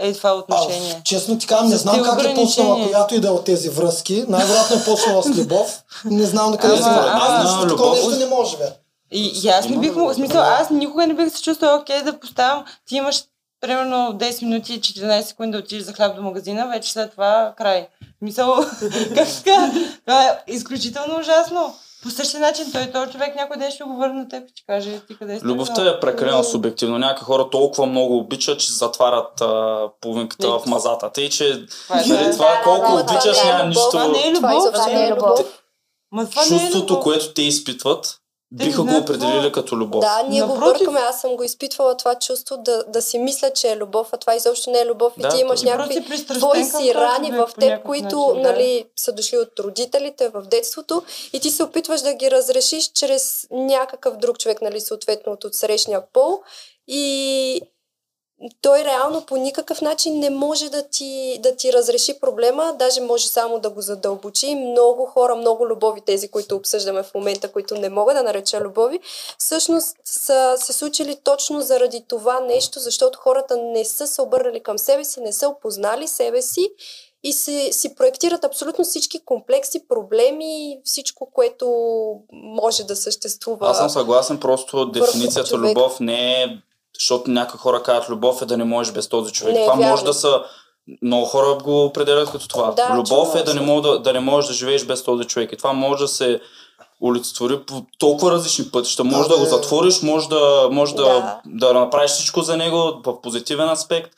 Е, това отношение. А, честно ти казвам, не знам как е почнала която и да е от тези връзки. Най-вероятно е почнала с любов. Не знам до къде се ама, Аз такова нещо не може, бе. И, и аз не бих смисъл, аз никога не бих се чувствала окей да поставям, ти имаш примерно 10 минути и 14 секунди да отидеш за хляб до магазина, вече след това край. Мисъл, как така? Това е изключително ужасно. По същия начин той, този човек някой ден ще го върне на теб и ще каже ти къде си. Любовта е прекалено субективно. Някои хора толкова много обичат, че затварят а, половинката в мазата. Тъй, че Това е, нали, това Да, колко да, това обичаш е няма нищо. Това не е Това любов. изобщо не е любов. Това е Чувството, което те изпитват, биха не го определили като любов. Да, ние го Напротив. бъркаме. Аз съм го изпитвала това чувство да, да си мисля, че е любов, а това изобщо не е любов. И Да, ти имаш някакви твои си рани човек в теб, които начин, да. нали, са дошли от родителите в детството и ти се опитваш да ги разрешиш чрез някакъв друг човек, нали, съответно от отсрещния пол. И той реално по никакъв начин не може да ти, да ти разреши проблема, даже може само да го задълбочи. Много хора, много любови, тези, които обсъждаме в момента, които не мога да нареча любови, всъщност са се случили точно заради това нещо, защото хората не са се обърнали към себе си, не са опознали себе си и си, си проектират абсолютно всички комплекси, проблеми, всичко, което може да съществува. Аз съм съгласен, просто дефиницията човек. любов не е, защото някои хора казват любов е да не можеш без този човек. Не това вярно. може да са много хора го определят като това. Да, любов е да не, мога да, да не можеш да живееш без този човек. И това може да се олицетвори по толкова различни пътища. Може да, Да, го затвориш, може да, може да, Да. да. направиш всичко за него в позитивен аспект.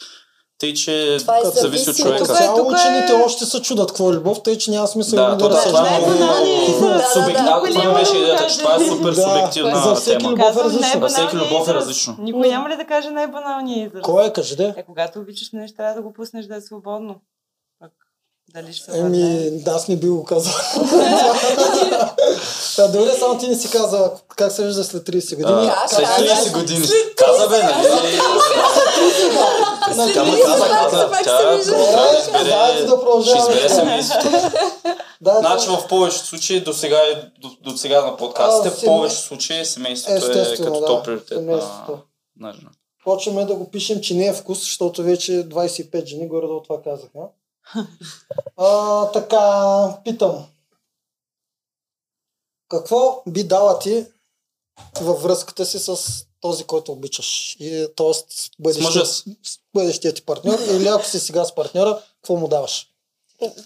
Тъй, че Това е зависи от човека. Тук е- цяло тук е- учените още се чудат какво е любов, тъй че няма смисъл Да, да, да да, това е разсъждаваме. много най-баналният израз. Да, субект... да, да. Да, това беше идеята, че да това е супер Да, субективна за всеки тема. любов е различно. За всеки любов е различно. Никой няма ли да каже най-баналния израз? Кой е, кажи де? Е, когато обичаш нещо, трябва да го пуснеш да е свободно. Дали ще? Еми, да, аз не би го казал. Та, добре, само ти не си каза как се вижда след 30 години. След Как? 30 години. Каза бе, нали? На Тя ма 30 каза, каза. се Тя избере, ще продължаваме. избере семейството. Да, Значи в повечето случаи до сега, до, до сега на подкастите, в повечето случаи семейството е като да. топ приоритет на жена. Почваме да го пишем, че не е вкус, защото вече 25 жени горе до това казаха. А, така, питам. Какво би дала ти във връзката си с този, който обичаш? И, тоест, бъдещия, бъдещия ти партньор. Или ако си сега с партньора, какво му даваш?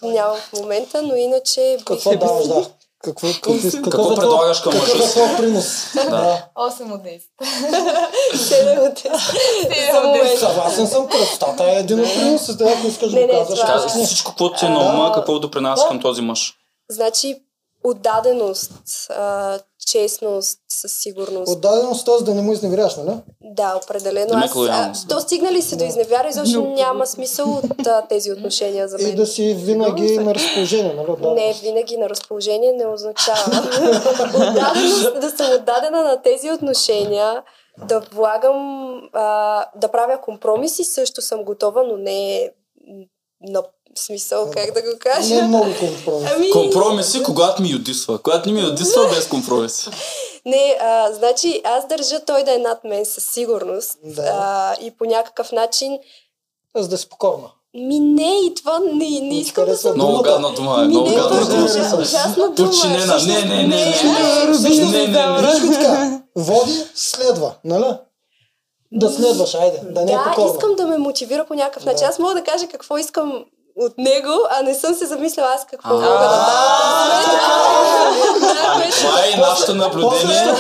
Нямам в момента, но иначе бих... Какво даваш, да? Какво, какво, какво, Какво предлагаш към какъв мъжа е си? твой принос? да. 8 от 10. Седем от тези. За момента. Съгласен съм, красотата е един от приносите, ако искаш да го казваш. казваш, не. Всичко, което ти е на ума, какво допринася към този мъж? Значи, отдаденост, честност, със сигурност. Отдаденост, т.е. да не му изневеряваш, нали? Да, определено. Да Аз, а, то стигна ли се до изневяра, изобщо Много няма смисъл от а, тези отношения за И мен. да си винаги на разположение, нали? Да. Не, винаги на разположение не означава. Отдаденост, да съм отдадена на тези отношения, да влагам, а, да правя компромиси, също съм готова, но не на, В смисъл, как да го кажа? Не е много компромис. Ами, Компромиси, когато ми юдисва. Когато не ми юдисва, без компромиси. Не, а, значи аз държа той да е над мен със сигурност. Да. А, и по някакъв начин За да е спокойна. Ми не, и това не, не Не искам да съм... Много гадна дума е. Много не, гадна дума. ужасна дума. Подчинена. Не, не, не, не, не. Не, не, не. Води, следва, нали? Да следваш, айде, да не е Да, искам да ме мотивира по някакъв Да. начин. Аз мога да кажа какво искам от него, а не съм се замисляла аз какво мога да дам. Ами, това е и нашето После наблюдение. съм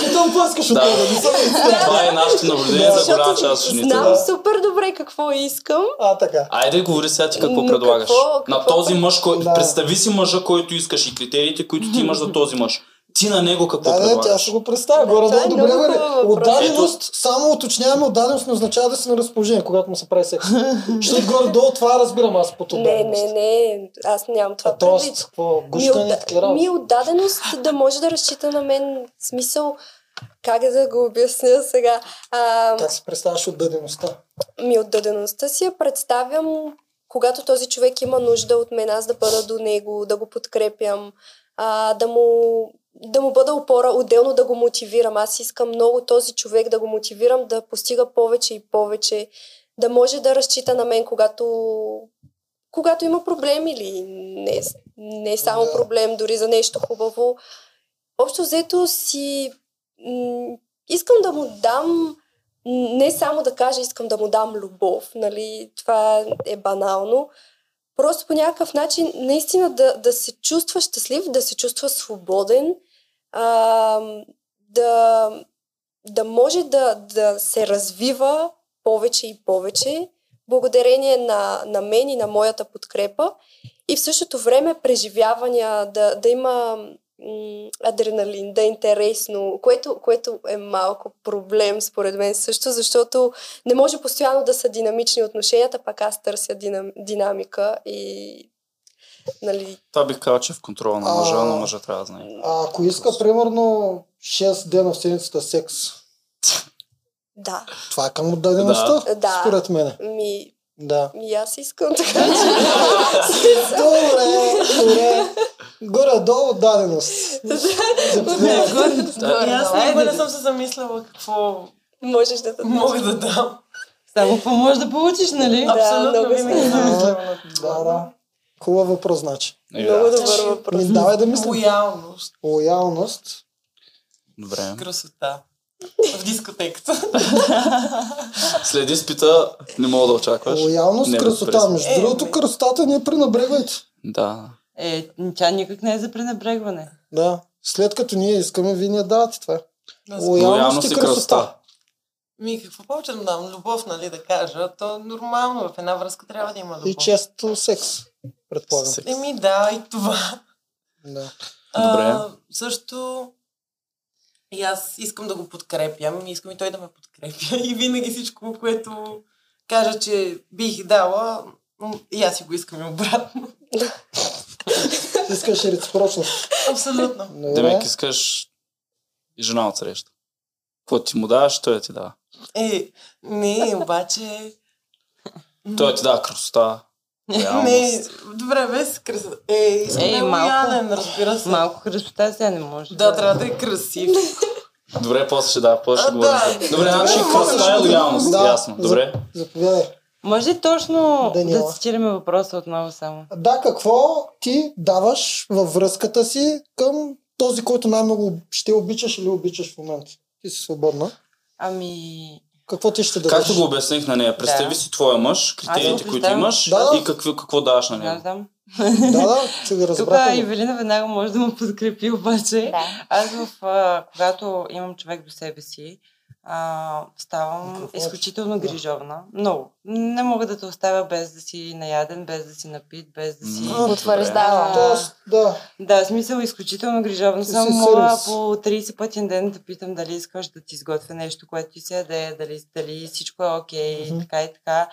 Това е нашето наблюдение за голяма част от жените. знам супер добре какво искам. А, така. Айде говори сега ти какво предлагаш. На този мъж, представи си мъжа, който искаш и критериите, които ти имаш за този мъж. Ти на него какво Да, да, тя предлагаш? ще го представя. Да, Горе това е добре, въпрос. Отдаденост, само уточняваме, отдаденост не означава да си на разположение, когато му се прави секс. Защото горе-долу това разбирам аз под Не, отдаденост. не, не, аз нямам това А предвид. какво? Ми, Гушкане и отда... такива работи? ми отдаденост да може да разчита на мен. Смисъл, как да го обясня сега? А, Как се представяш отдадеността? ми отдадеността си я представям, когато този човек има нужда от мен, аз да бъда до него, да го подкрепям, а, да, му, да му бъда опора, отделно да го мотивирам. Аз искам много този човек да го мотивирам да постига повече и повече, да може да разчита на мен, когато, когато има проблем или не, не само Да. проблем, дори за нещо хубаво. Общо взето си м- искам да му дам не само да кажа искам да му дам любов, нали, това е банално, просто по някакъв начин наистина да, да се чувства щастлив, да се чувства свободен, а, да, да може да, да се развива повече и повече, благодарение на, на мен и на моята подкрепа. И в същото време преживявания, да, да има адреналин, да е интересно, което, което е малко проблем според мен също, защото не може постоянно да са динамични отношенията, пак аз търся динам, динамика и нали, Това бих казал, че е в контрола на мъжа, А. но мъжа трябва да знае. А ако иска, примерно, 6 дена в седмицата секс, да, това е към отдадеността, Да. според мен. ми, Да. ми аз искам така, че Добре, добре. Горе-долу. И аз никога не съм се замисляла какво можеш да дадеш. мога да дам. Само какво можеш да получиш, нали? Да, Абсолютно. Да, да. Хубав въпрос, значи. Е, Много да. добър въпрос. Ми, давай да мислим. Лоялност, Лоялност. Добре. красота. В дискотеката. След изпита не мога да очакваш. Лоялност, Не, красота. разбира се. Между Е, другото, красотата не пренебрегвайте. Да. Е, тя никак не е за пренебрегване. Да. След като ние искаме, вие ни давате това. Да, Лоялност и красота. красота. Ми, какво повече да дам? Любов, нали, да кажа. То нормално, в една връзка трябва да има любов. И често секс, предполагам. Еми да, и това. Да. Добре. А, също и аз искам да го подкрепям, искам и той да ме подкрепя. И винаги всичко, което кажа, че бих дала, и аз си го искам и обратно. Искаш реципрочност. Абсолютно. Добре. Демек искаш и жена от среща. Какво ти му даваш, той да ти дава. Е, не, обаче... Той ти дава красота. Не, добре, без красота. Е, Ей, да е малко. разбира се. Малко красота сега не може. Да, трябва да е красив. Добре, после ще да, после ще говорим. да. Добре, значи красота е лоялност. Да. Ясно. Добре. Заповядай. Може ли точно Даниела. да цитираме въпроса отново само? Да, какво ти даваш във връзката си към този, който най-много ще обичаш или обичаш в момента? Ти си свободна. Ами, Какво ти ще дадеш? Както го обясних на нея, представи Да. си твоя мъж, критериите, които имаш Да, да. и какво, какво даваш на не него. Да, да, че ви Тук разбрах. Ивелина веднага може да му подкрепи, обаче Да. аз в, а, когато имам човек до себе си, а, ставам изключително грижовна. Много. Не мога да те оставя без да си наяден, без да си напит, без да си... Тоест, да. Да, смисъл изключително грижовна съм. Мога по 30 пъти на ден да питам дали искаш да ти изготвя нещо, което ти се яде, дали, дали всичко е окей, Мгм. така и така.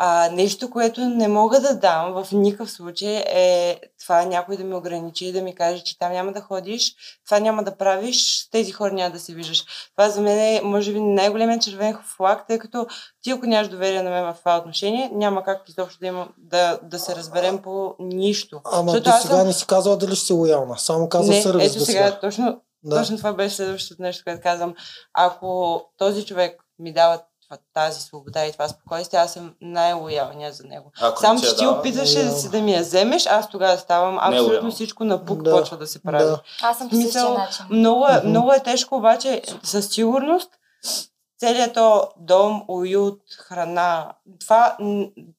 А, нещо, което не мога да дам в никакъв случай е това някой да ме ограничи и да ми каже, че там няма да ходиш, това няма да правиш, с тези хора няма да се виждаш. Това за мен е, може би, най-големият червен флаг, тъй като ти ако нямаш доверие на мен в това отношение, няма как изобщо да, има, да, да се разберем по нищо. Ама Защото до сега съм- не си казала дали ще си лоялна. Само каза не, сервис ето сега, сега. точно, Да. точно това беше следващото нещо, което казвам. Ако този човек ми дава тази свобода и това спокойствие, аз съм най-лоялният за него. Ако Само, че ти дава, опитваше да, си да ми я вземеш, аз тогава ставам абсолютно всичко на пук Да, почва да се прави. да. Аз съм по същия Смисъл, начин. Много е, много е тежко, обаче със сигурност целият то дом, уют, храна, това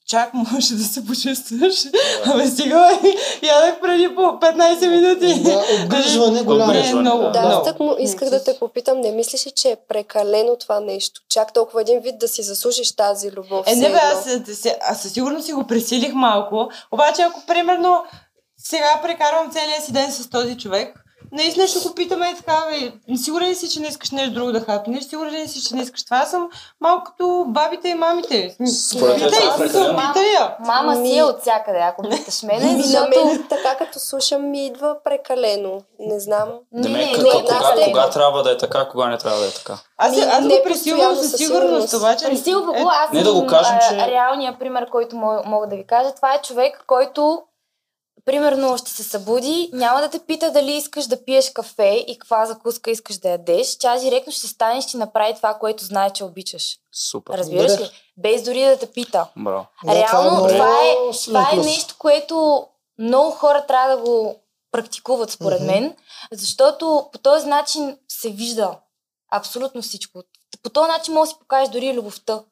чак може да се почувстваш. Абе, сега ядах преди по 15 минути. Да, обгрижване голямо. Не, Обгрижване, много, да. Да, много. аз так му исках да те попитам, не мислиш ли, че е прекалено това нещо? Чак толкова един вид да си заслужиш тази любов. Е, не бе, аз, аз със сигурност си го пресилих малко, обаче ако примерно сега прекарвам целия си ден с този човек, наистина ще го питаме така, бе, сигурен ли си, че не искаш нещо друго да хапнеш, сигурен ли си, че не искаш това, аз съм малко като бабите и мамите. Според Питай, питай я. Мама си Ми- е от всякъде, ако питаш мене, Ми, на защото... мен така като слушам ми идва прекалено. Не знам. Не, Демек, не, кога, аз не- кога трябва да е така, кога не трябва да е така. Аз, аз не го пресилвам със сигурност, обаче... Пресилва е, го, аз не да го кажем, че- реалният пример, който мо- мога да ви кажа. Това е човек, който примерно ще се събуди, няма да те пита дали искаш да пиеш кафе и каква закуска искаш да ядеш. Тя директно ще стане и ще ти направи това, което знае, че обичаш. Супер. Разбираш Добре. ли? Без дори да те пита. Браво. Да, Реално, много това е, силен това е нещо, което много хора трябва да го практикуват, според Мгм. мен, защото по този начин се вижда абсолютно всичко. По този начин може да си покажеш дори любовта.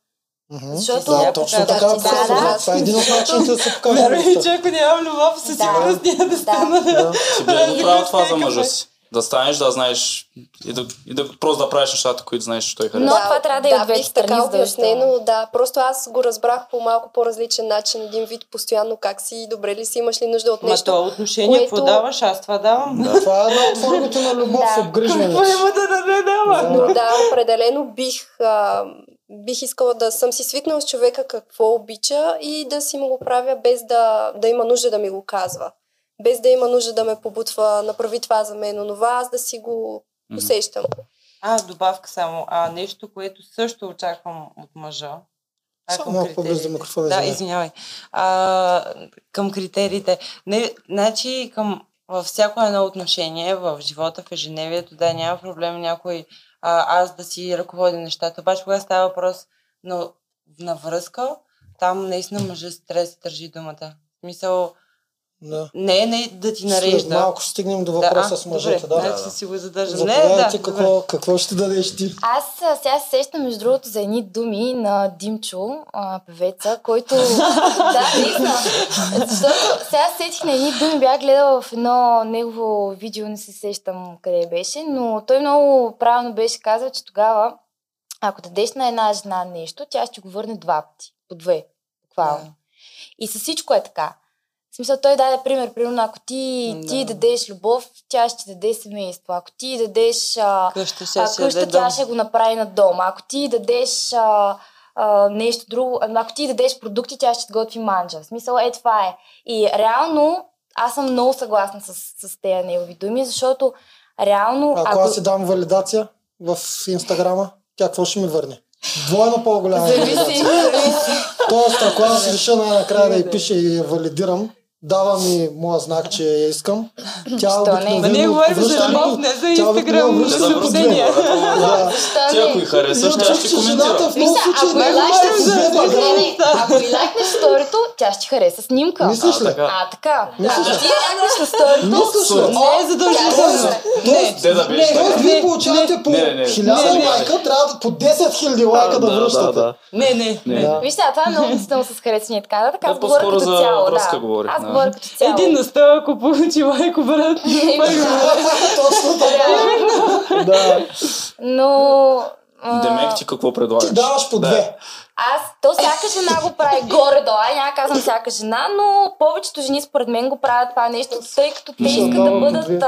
Мгм. Защото- Да, точно Да, така. да, това да, е- да. Това е един от начините да се покаже. Вярвай, любовта. че ако нямам любов, със Да. сигурност няма да стана. Да. Ти би ли го правил това за Разкай мъжа си. Да станеш, да знаеш и да, и да просто да правиш нещата, които знаеш, че той харесва. Но това трябва да е от двете бих така обяснено, да. Просто аз го разбрах по малко по-различен начин, един вид постоянно как си, добре ли си, имаш ли нужда от Ма нещо. то отношение, какво което- даваш, аз това давам. Да. Това е една от формите на любов, Да. обгрижването. Какво има да даде дава? Но да, определено бих, а, бих искала да съм си свикнала с човека какво обича и да си му го правя без да, да има нужда да ми го казва. Без да има нужда да ме побутва, направи това за мен, онова, аз да си го усещам. А, добавка само. А, нещо, което също очаквам от мъжа. А, Само към малко по-близо до микрофона, Да, извинявай. извинявай. А, към критериите. Не, значи, към, във всяко едно отношение, в живота, в ежедневието, да, няма проблем някой а, аз да си ръководя нещата. Обаче, когато става въпрос на, връзка, там наистина да се държи думата. В смисъл, Да. не не да ти След нарежда. малко ще стигнем до въпроса а, с мъжете. Добре, Да. Да, да. си го задържам. Не, да, какво, добре. какво ще дадеш ти? Аз а, сега се сещам, между другото, за едни думи на Димчо, а, певеца, който... да, наистина. Защото сега се сетих на едни думи, бях гледала в едно негово видео, не се сещам къде беше, но той много правилно беше казал, че тогава, ако дадеш на една жена нещо, тя ще го върне два пъти. По две. Буквално. Да. И със всичко е така. Смисъл, той даде пример, примерно, ако ти, Да. ти дадеш любов, тя ще ти даде семейство. Ако ти дадеш а, Къща ще а, къща даде тя дом. ще го направи на дома. Ако ти дадеш а, а, нещо друго, ако ти дадеш продукти, тя ще ти готви манджа. В смисъл, е това е. И реално, аз съм много съгласна с, с тези негови думи, защото реално, Ако аз си дам валидация в Инстаграма, тя какво ще ми върне? Двойно по-голяма зависи. Тоест, ако аз реша най-накрая да я пиша и я валидирам, дава ми моя знак, че я искам. Тя не? обикновено Ма ние говорим за любов, не за Инстаграм за съобщения. Да. Ти ако не? и харесаш, тя ще коментира. ако не е лайкнеш, не, не, ако и лайкнеш сторито, тя ще хареса снимка. Мислиш А, ли? така. А, така. Мислиш ли? Ти лайкнеш на сторито, Мислиш ли? Не е задължително. Не, да Тоест, така. вие получавате по Не, не, не. 1000 Не, не. лайка, трябва да по 10 000 лайка да връщате. не, не, Не. не. Да. Вижте, това е много действително с харесване и така Да, говоря като цяло. да. Аз да. Говоря като цяло. Един на сто, ако получи лайк, брат. Точно така. Да. Но... Демек ти какво предлагаш? Ти даваш по две. Аз, то всяка жена го прави горе-долу. Няма казвам всяка жена, но повечето жени според мен го правят това нещо, тъй като те искат да бъдат...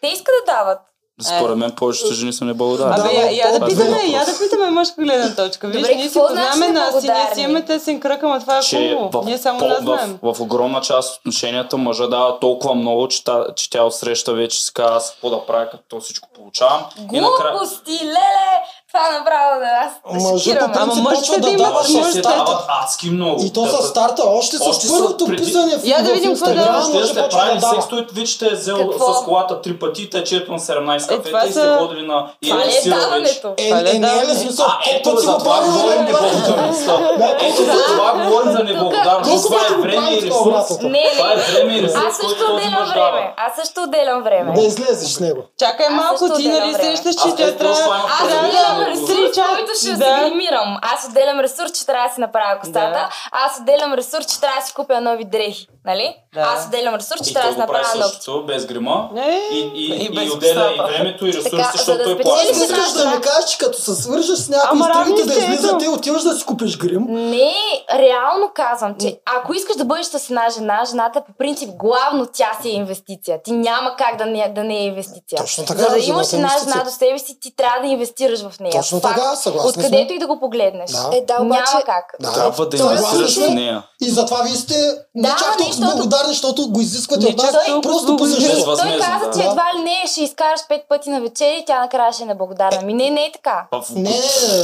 те искат да дават. Според мен повечето жени са неблагодарни. Да, Абе, я, я да питаме, я да питаме мъжка гледна точка. Виж, Добре, ние си значи познаваме нас и ние си имаме тесен кръг, ама това е че хубаво. в, Ние само по- не знаем. в, в, огромна част от отношенията мъжа дава толкова много, че, та, че тя отсреща вече си казва аз какво да правя, като то всичко получавам. И накрая... Глупости, леле! Това направо да аз шокираме. по Ама принцип почва да да дава Ще с се старта. дават адски много. И то Да, с да. старта, още с първото писане в, Я да видим какво да- Инстаграм, Ще сте да правили секс, той вече те е взел с колата три пъти, те черпил на 17 Е, това кафета и сте са- ходили на... и Това е ли е сила вече. Е, е, е не е ли смисъл? Ето за това говорим неблагодарността. Да, Ето за това говорим за неблагодарност. Това е време и ресурс. Това е време и ресурс, Аз също който този отделям мъж дава. време. Аз също отделям време. Да излезеш с него. Чакай малко, ти нали срещаш, че тя това трябва... Аз предвид. Ресурс, който ще да. се гримирам. Аз отделям ресурс, че трябва да си направя костата. Да. Аз отделям ресурс, че трябва да си купя нови дрехи. Нали? Да. Аз отделям ресурс, че И трябва да направя ногти. същото, без грима. Не, И, и, и и, без отделя и времето, и Така, за защото да спечелиш плаща. Ти искаш да ми кажеш, че като се свържеш с някой Ама с другите равни да сте, излиза, ето. ти отиваш да си купиш грим. Не, реално казвам, че ако искаш да бъдеш с една жена, жената по принцип главно тя си е инвестиция. Ти няма как да не, да не е инвестиция. Точно така, За да имаш е една жена до себе си, ти трябва да инвестираш в нея. Точно така, съгласни сме. Откъдето и да го погледнеш. Е, да, обаче... Няма как. Да. Трябва да инвестираш в нея. И затова вие сте не чак не, толкова защото- благодарни, защото го изисквате от нас, толкова просто по същество. Той каза, че едва ли не ще изкараш пет пъти на вечери, тя накрая ще е неблагодарна. Ми не, не е така. Не,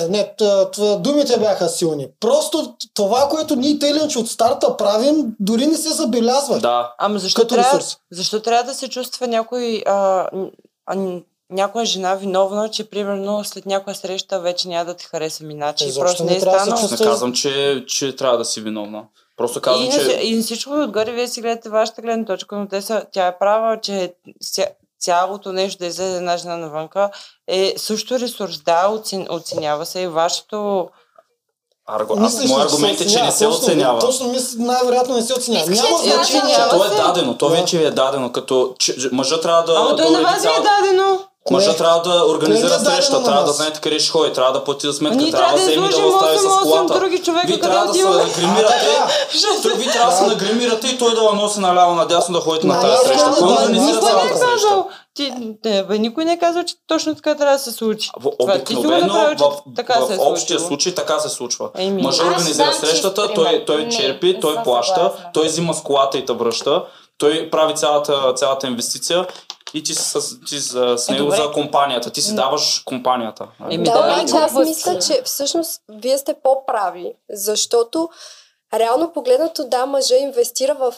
не, не, думите бяха силни. Просто това, което ние теленч от старта правим, дори не се забелязва. Да. Ама защо трябва, защо трябва да се чувства някой, а, някоя жена виновна, че примерно след някоя среща вече няма да те хареса миначе и Изобщо просто не не е станало. Не казвам, че, че трябва да си виновна. Просто казвам, И, че... че... и всичко отгоре вие си гледате вашата гледна точка, но те са, тя е права, че цялото нещо да излезе една жена навънка е също ресурс. Да, оцен, оценява се и вашето... Арго... Аз, Мислиш ли, мой че аргумент е, че не се оценява. Точно, мисля, най-вероятно не се оценява. Няма значение. че- То е дадено, то вече ви е дадено, като че, мъжът трябва да... Ама да той на вас ви е дадено. Кое? трябва да Кое организира ни е дадено среща, на трябва да нас? знае къде ще ходи, трябва да плати за сметка, Ние трябва трябва да да вземе да го остави с 8-8 колата. други човека, Вие трябва да се отиваме. гримирате, А, Той- вие трябва да се нагримирате и той да я носи наляво надясно да ходите на тази аз среща. Кой да, организира цялата е среща? Ти, не, бе, никой не е казал, че точно така трябва да се случи. В- Обикновено направил, че в, така се е в общия случило. случай така се случва. Еми. Мъжът организира срещата, той, той черпи, той плаща, той взима с колата и те връща, той прави цялата, цялата инвестиция и ти, си с, ти с, с Е, него добре. за компанията. Ти си даваш компанията. Еми, да, да, обаче аз мисля, че всъщност вие сте по-прави, защото реално погледнато, да, мъжа инвестира в,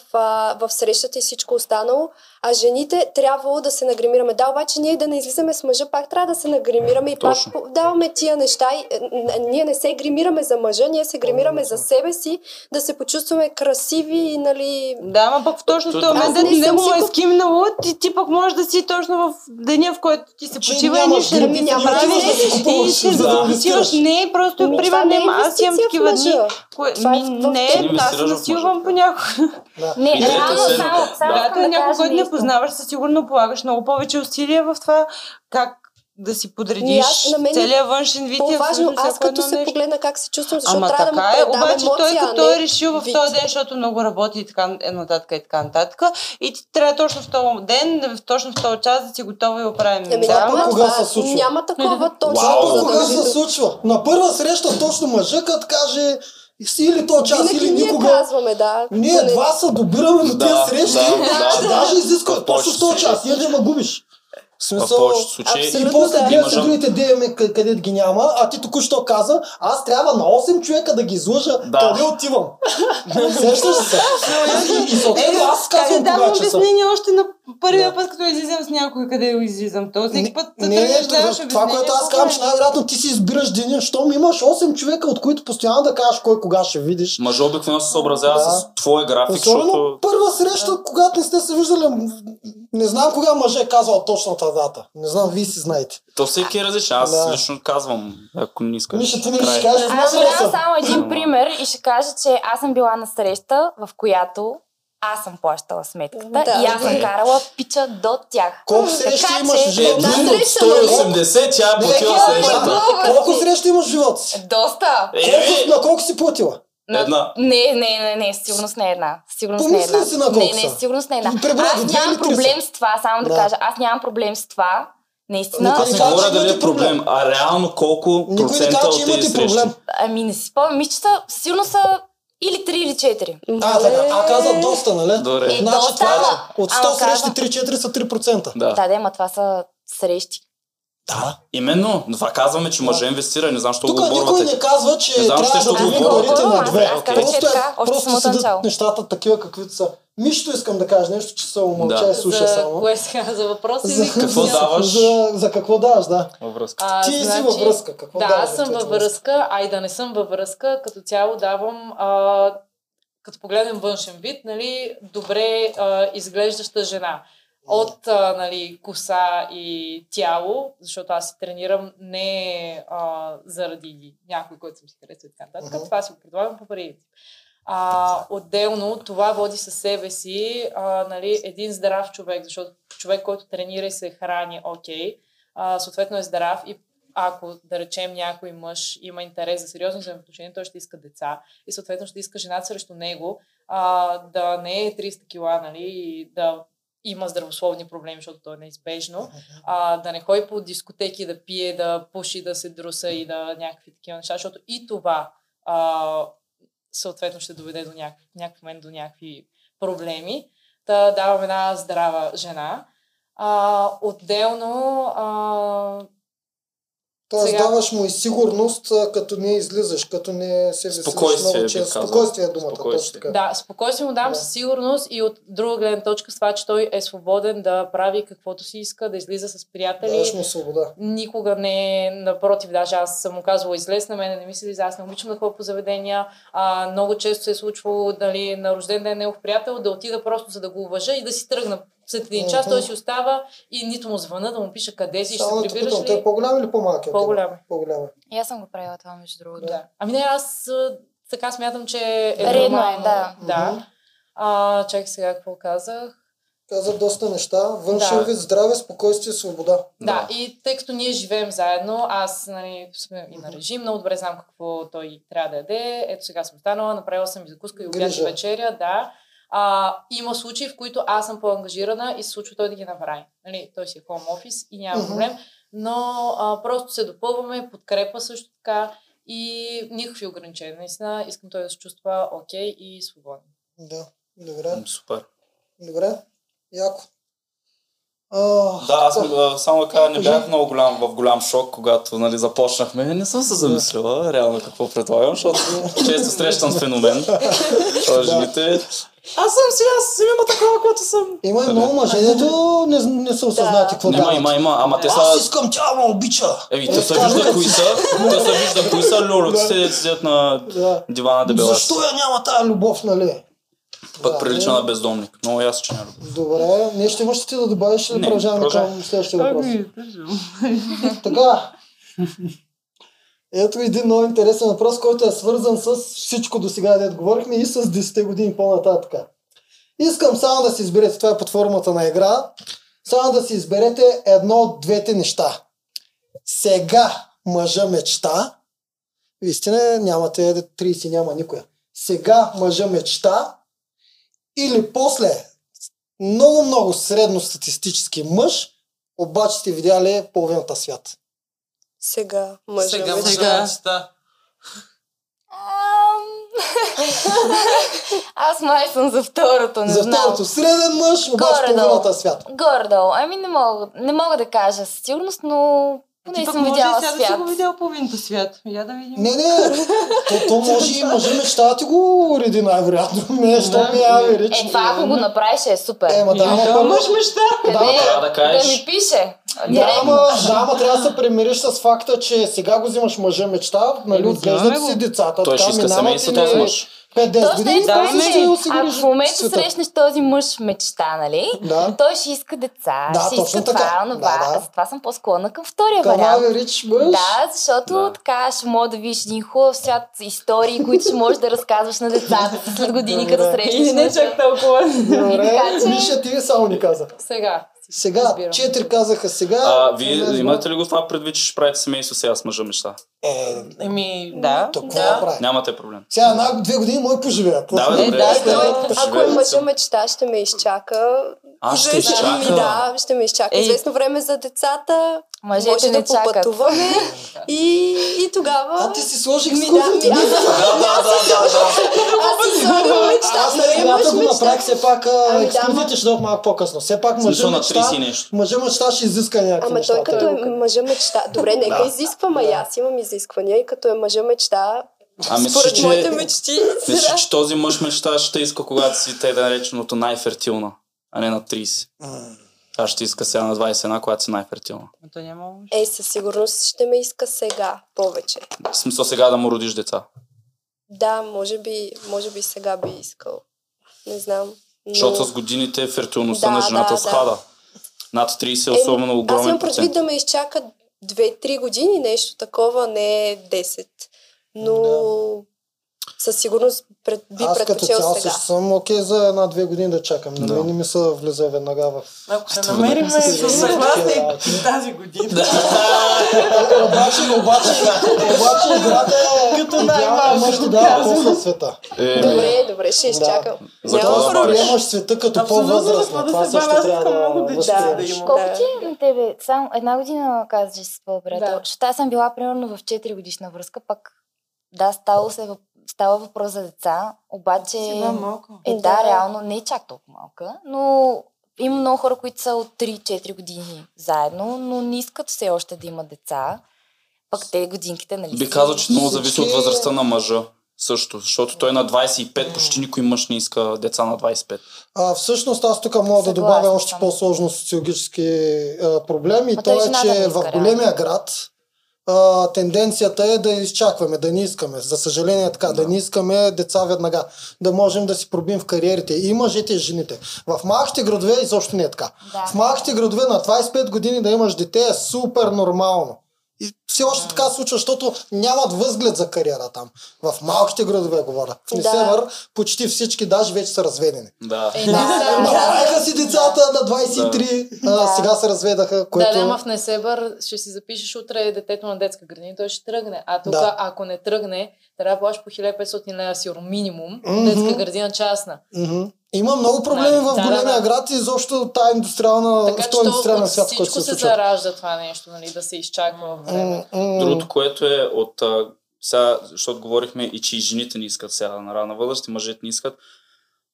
в срещата и всичко останало, а жените трябвало да се нагримираме. Да, обаче ние да не излизаме с мъжа, пак трябва да се нагримираме и Точно. пак даваме тия неща. И, е, н- ние не се гримираме за мъжа, ние се гримираме за себе си, да се почувстваме красиви и нали... Да, ама пък в точно този момент, не не му е си скимнало, ти, ти пък можеш да си точно в деня, в който ти се почива и нищо не ти се няма прави. да си купуваш, И ще за да да инвестираш. отиваш. Не, просто Ми, пример, това не е не, аз имам такива дни. е не, аз насилвам понякога. Не, реално само, само да кажа. Познаваш, със сигурно полагаш много повече усилия в това как да си подредиш аз- на мен е целият външен вид По-важно, аз като се нещо. погледна как се чувствам, защото Ама трябва да му така е, предам обаче той емоция, а като е решил в този ден, защото много работи и така е нататък и така нататък. И ти трябва точно в този ден, точно в този час да си готова и оправим. Еми, Да, няма, ама кога се случва? няма такова точно Вау. Кога се случва? На първа среща точно мъжът каже или то час, Винаги или ние никога. казваме, да. Ние поне- два се добираме Да, тези срещи, да, че да. даже изисква В точно в този час. случаи. Иначе ме губиш. В В смисъл, повечето случаи. и после да. гледаш И другите деями, където ги няма, а ти току-що каза, аз трябва на 8 човека да ги излъжа, Да. къде отивам. Сещаш се? И, и съответно аз Как да казвам давам кога часа. обяснение още на първия Да. път, като излизам с някой, къде излизам. То всеки път не, не, да това, това, което аз казвам, че най-вероятно ти си избираш деня, щом имаш 8 човека, от които постоянно да кажеш кой кога ще видиш. Мъжът обикновено се съобразява Да. с твоя график, Особено защото... първа среща, когато не сте се виждали, не знам кога мъже е казал точната дата. Не знам, вие си знаете. То всеки е различен. Аз Да. лично казвам, ако не искаш. Миша, ти не ще кажеш Аз ще дам са. само един пример и ще кажа, че аз съм била на среща, в която аз съм плащала сметката Да. и аз съм карала пича до тях. Колко срещи Така имаш в живота? Една Един от среща, нали? 180, тя е платила Не, срещата. Колко срещи имаш в живота си? Доста! Колко, Еми, на колко си платила? На- Една. Не, не, не, не, сигурност не е една. Сигурност не е една. си на колко не, не, сигурност не е една. Преброя, Аз нямам проблем са. с това, само да, Да. кажа. Аз нямам проблем с това, Наистина. Никой Аз не говоря дали е проблем, а реално колко Никой не процента каза, от че тези имате срещи? проблем. Ами не си спомням, мисля, че са, сигурно са или 3 или 4. А, така. А каза доста, нали? Добре. Значи доста, това е, ама- от 100 ама срещи казвам- 3-4 са 3%. Да. Да, да, ма това са срещи. Да. Именно, това казваме, че мъже инвестира, не знам, защо Тук го никой оборвате. не казва, че Не знам, трябва защо да го парите на две. аз казах, че е Просто, така, просто начало. нещата такива, каквито са. Мишто искам да кажа нещо, че се умълча Да. и слуша за само. кое сега? За въпрос За, Какво за, даваш? За, за какво даваш, да. Във връзка. А, Ти си във връзка, какво да, даваш аз съм във връзка, а и да не съм във връзка, като цяло давам, а, като погледнем външен вид, нали, добре а, изглеждаща жена. От а, нали, коса и тяло, защото аз си тренирам не а, заради някой, който съм си харесал и така нататък. Мгм. Това си го предлагам по принцип. А, отделно това води със себе си а, нали, един здрав човек, защото човек, който тренира и се храни окей, а, съответно е здрав и ако, да речем, някой мъж има интерес за сериозни взаимоотношения, той ще иска деца и съответно ще иска жената срещу него а, да не е 300 кила, нали, и да има здравословни проблеми, защото то е неизбежно, а, да не ходи по дискотеки, да пие, да пуши, да се друса и да някакви такива неща, защото и това а, съответно ще доведе до някакъв, някакъв момент до някакви проблеми. Та давам една здрава жена. А, отделно а, Тоест Сега- даваш му и сигурност, като не излизаш, като не се веселиш Спокойствие, много казал. Спокойствие е думата, Спокойствие. точно така. Да, спокойствие му давам Да. със сигурност и от друга гледна точка с това, че той е свободен да прави каквото си иска, да излиза с приятели. Даваш му свобода. Никога не, напротив, даже аз съм му казвала, излез на мене, не ми се излиза, аз не обичам да ходя по заведения. А, много често се е случвало дали, на рожден ден негов приятел да отида просто за да го уважа и да си тръгна. След един час той си остава и нито му звъна да му пише къде си, ще се да прибираш питам, той е ли. по-голям или по-малък? По-голям. По-голям е. И аз съм го правила това, между другото. Да. Ами не, аз така смятам, че е Редно е, да. да. А, чакай сега какво казах. Каза доста неща. Външен Да. вид, здраве, спокойствие, свобода. Да, и тъй като ние живеем заедно, аз нали, сме и на режим, много добре знам какво той трябва да яде. Ето сега съм станала, направила съм и закуска и обяд вечеря, да. А, има случаи, в които аз съм по-ангажирана и се случва той да ги направи. Нали, той си е home office и няма проблем, но а, просто се допълваме, подкрепа също така и никакви ограничения. Наистина искам той да се чувства окей и свободен. Да, добре. Супер. Добре. Яко. А, Да, аз само да кажа, не бях много голям, в голям шок, когато нали, започнахме. Не съм се замислила реално какво предлагам, защото често срещам феномен. Това жените. Аз съм си, аз си има такова, което съм. Има и много мъже, дето не, не са осъзнати какво Има, дават. има, има, ама те Аз са... искам тя ме обича. Еми, те са вижда кои са, те са вижда кои са, люлюци седят, седят на Да. дивана дебела. Защо я няма тази любов, нали? Пък Да, прилича не. на бездомник. Много ясно, че няма любов. Добре, нещо имаш ли ти да добавиш или да Не, продължаваме към следващия въпрос? Ами, Така. Ето един много интересен въпрос, който е свързан с всичко до сега, дето говорихме и с 10 години по-нататък. Искам само да си изберете, това е под формата на игра, само да си изберете едно от двете неща. Сега мъжа мечта, истина нямате 30, няма никоя. Сега мъжа мечта или после много-много средностатистически мъж, обаче сте видяли половината свят. Сега мъжа Сега мъжа мечта. Ам, Аз май съм за второто, не За знам. второто среден мъж, обаче Горе-долу. половината свят. Горе-долу. Ами не мога, не мога да кажа със сигурност, но поне пък съм видяла сега да свят. си го видял половината свят. Я да видим. Не, не, то, то може и мъжа мечта да ти го уреди най-вероятно. Не, що ми я верич. Е, това ако го направиш е супер. Е, ма да, ама първо... мъж мечта. Да, трябва да кажеш. да ми пише. Да, Директно. ама, да, ама трябва да се примириш с факта, че сега го взимаш мъжа мечта, нали, Еми, отглеждат си децата, Той ще иска минават семейство, и този не- мъж. 5-10 Точно години, е това, после че ще осигуриш ако в момента света. срещнеш този мъж мечта, нали? Да. Той ще иска деца, Да, ще точно иска така. това, онова. Да, да. Затова съм по-склонна към втория Кама вариант. верич мъж. Да, защото Да. така ще мога да видиш един хубав свят, истории, които ще можеш да разказваш на децата след години, Добре. като срещнеш. Или не чак толкова. Добре, Миша, ти само ни каза. Сега. Сега, Разбирам. четири казаха сега. А, вие Не знам. имате ли го това предвид, че ще правите семейство сега с мъжа мечта? Е, Еми, Да. какво Да. да прави? Нямате проблем. Сега една, две години мой поживеят. Да, бе, Е, да, сте- той- Ако мъжа мечта ще ме изчака, Аз ще Известно- изчакам. Ми, да, ще ме изчака. Ей. Известно време за децата. Мъжете може не да чакат. попътуваме. И, и тогава... А ти си сложих Ми, да, Да, да, да, да, да. аз си слагам мечта. Аз Нали на имаш го направих, все пак Ами ма- ще дойдат малко по-късно. Все пак мъжа мечта, 30 и нещо. мъжа мечта ще изиска някакви Ама той като е мъжа мечта. Добре, нека Да. изисквам, а и аз имам изисквания и като е мъжа мечта, А мислиш, според че, моите мечти, мислиш, да. че този мъж мечта ще иска, когато си те да нареченото най-фертилна, а не на 30. Аз ще иска сега на 21, когато си най-фертилна. Е, със сигурност ще ме иска сега повече. В смисъл сега да му родиш деца. Да, може би, може би сега би искал. Не знам. Но... Защото с годините фертилността Да, на жената да, да. спада. Над 30 е Е, особено Аз огромен имам предвид да ме изчака 2-3 години, нещо такова, не 10. Но със сигурност пред, би Аз като цяло сега. също съм окей за една-две години да чакам. На Да. не ми се влиза веднага в... Ако се намерим да. с съгласие тази година. обаче, обаче, обаче играта е Като най-малко казвам. после света. Е, Добре, добре, ще изчакам. За Няма това проблем. Приемаш света като по-възрастна. да Това също трябва да възприемаш. да. Колко Да. ти е на тебе? Само една година каза, че си с. Да. Защото аз съм била примерно в 4 годишна връзка, пък да, става, се, става въпрос за деца, обаче... Си била малко. Е, да, Да. реално не е чак толкова малка, но има много хора, които са от 3-4 години заедно, но не искат все още да имат деца. Пък те годинките, нали? Би казал, че много зависи от възрастта на мъжа. Също, защото той на 25, почти никой мъж не иска деца на 25. А, всъщност аз тук мога да добавя още по-сложно социологически а, проблем и то е, че в големия град а, тенденцията е да изчакваме, да не искаме. За съжаление така, да. не искаме деца веднага, да можем да си пробим в кариерите и мъжете и жените. В малките градове изобщо не е така. Да. В малките градове на 25 години да имаш дете е супер нормално. И все още така се случва, защото нямат възглед за кариера там. В малките градове говоря. В Да. Несевър почти всички даже вече са разведени. Да. Е, само. Направиха си децата на 23, а, Да. сега се разведаха, Да, което... да, ама в Несебър ще си запишеш утре детето на детска градина и той ще тръгне. А тук, Да. ако не тръгне, трябва да плащаш по 1500 лева сигурно минимум. Мгм. Детска градина частна. Мгм. Има много проблеми Нали, в големия да, да. град и изобщо тая индустриална, Така индустриален от свят, който всичко се се заражда това нещо, нали, да се изчаква в време. Другото, което е от а, сега, защото говорихме и че и жените не искат сега на рана възраст, и мъжете не искат.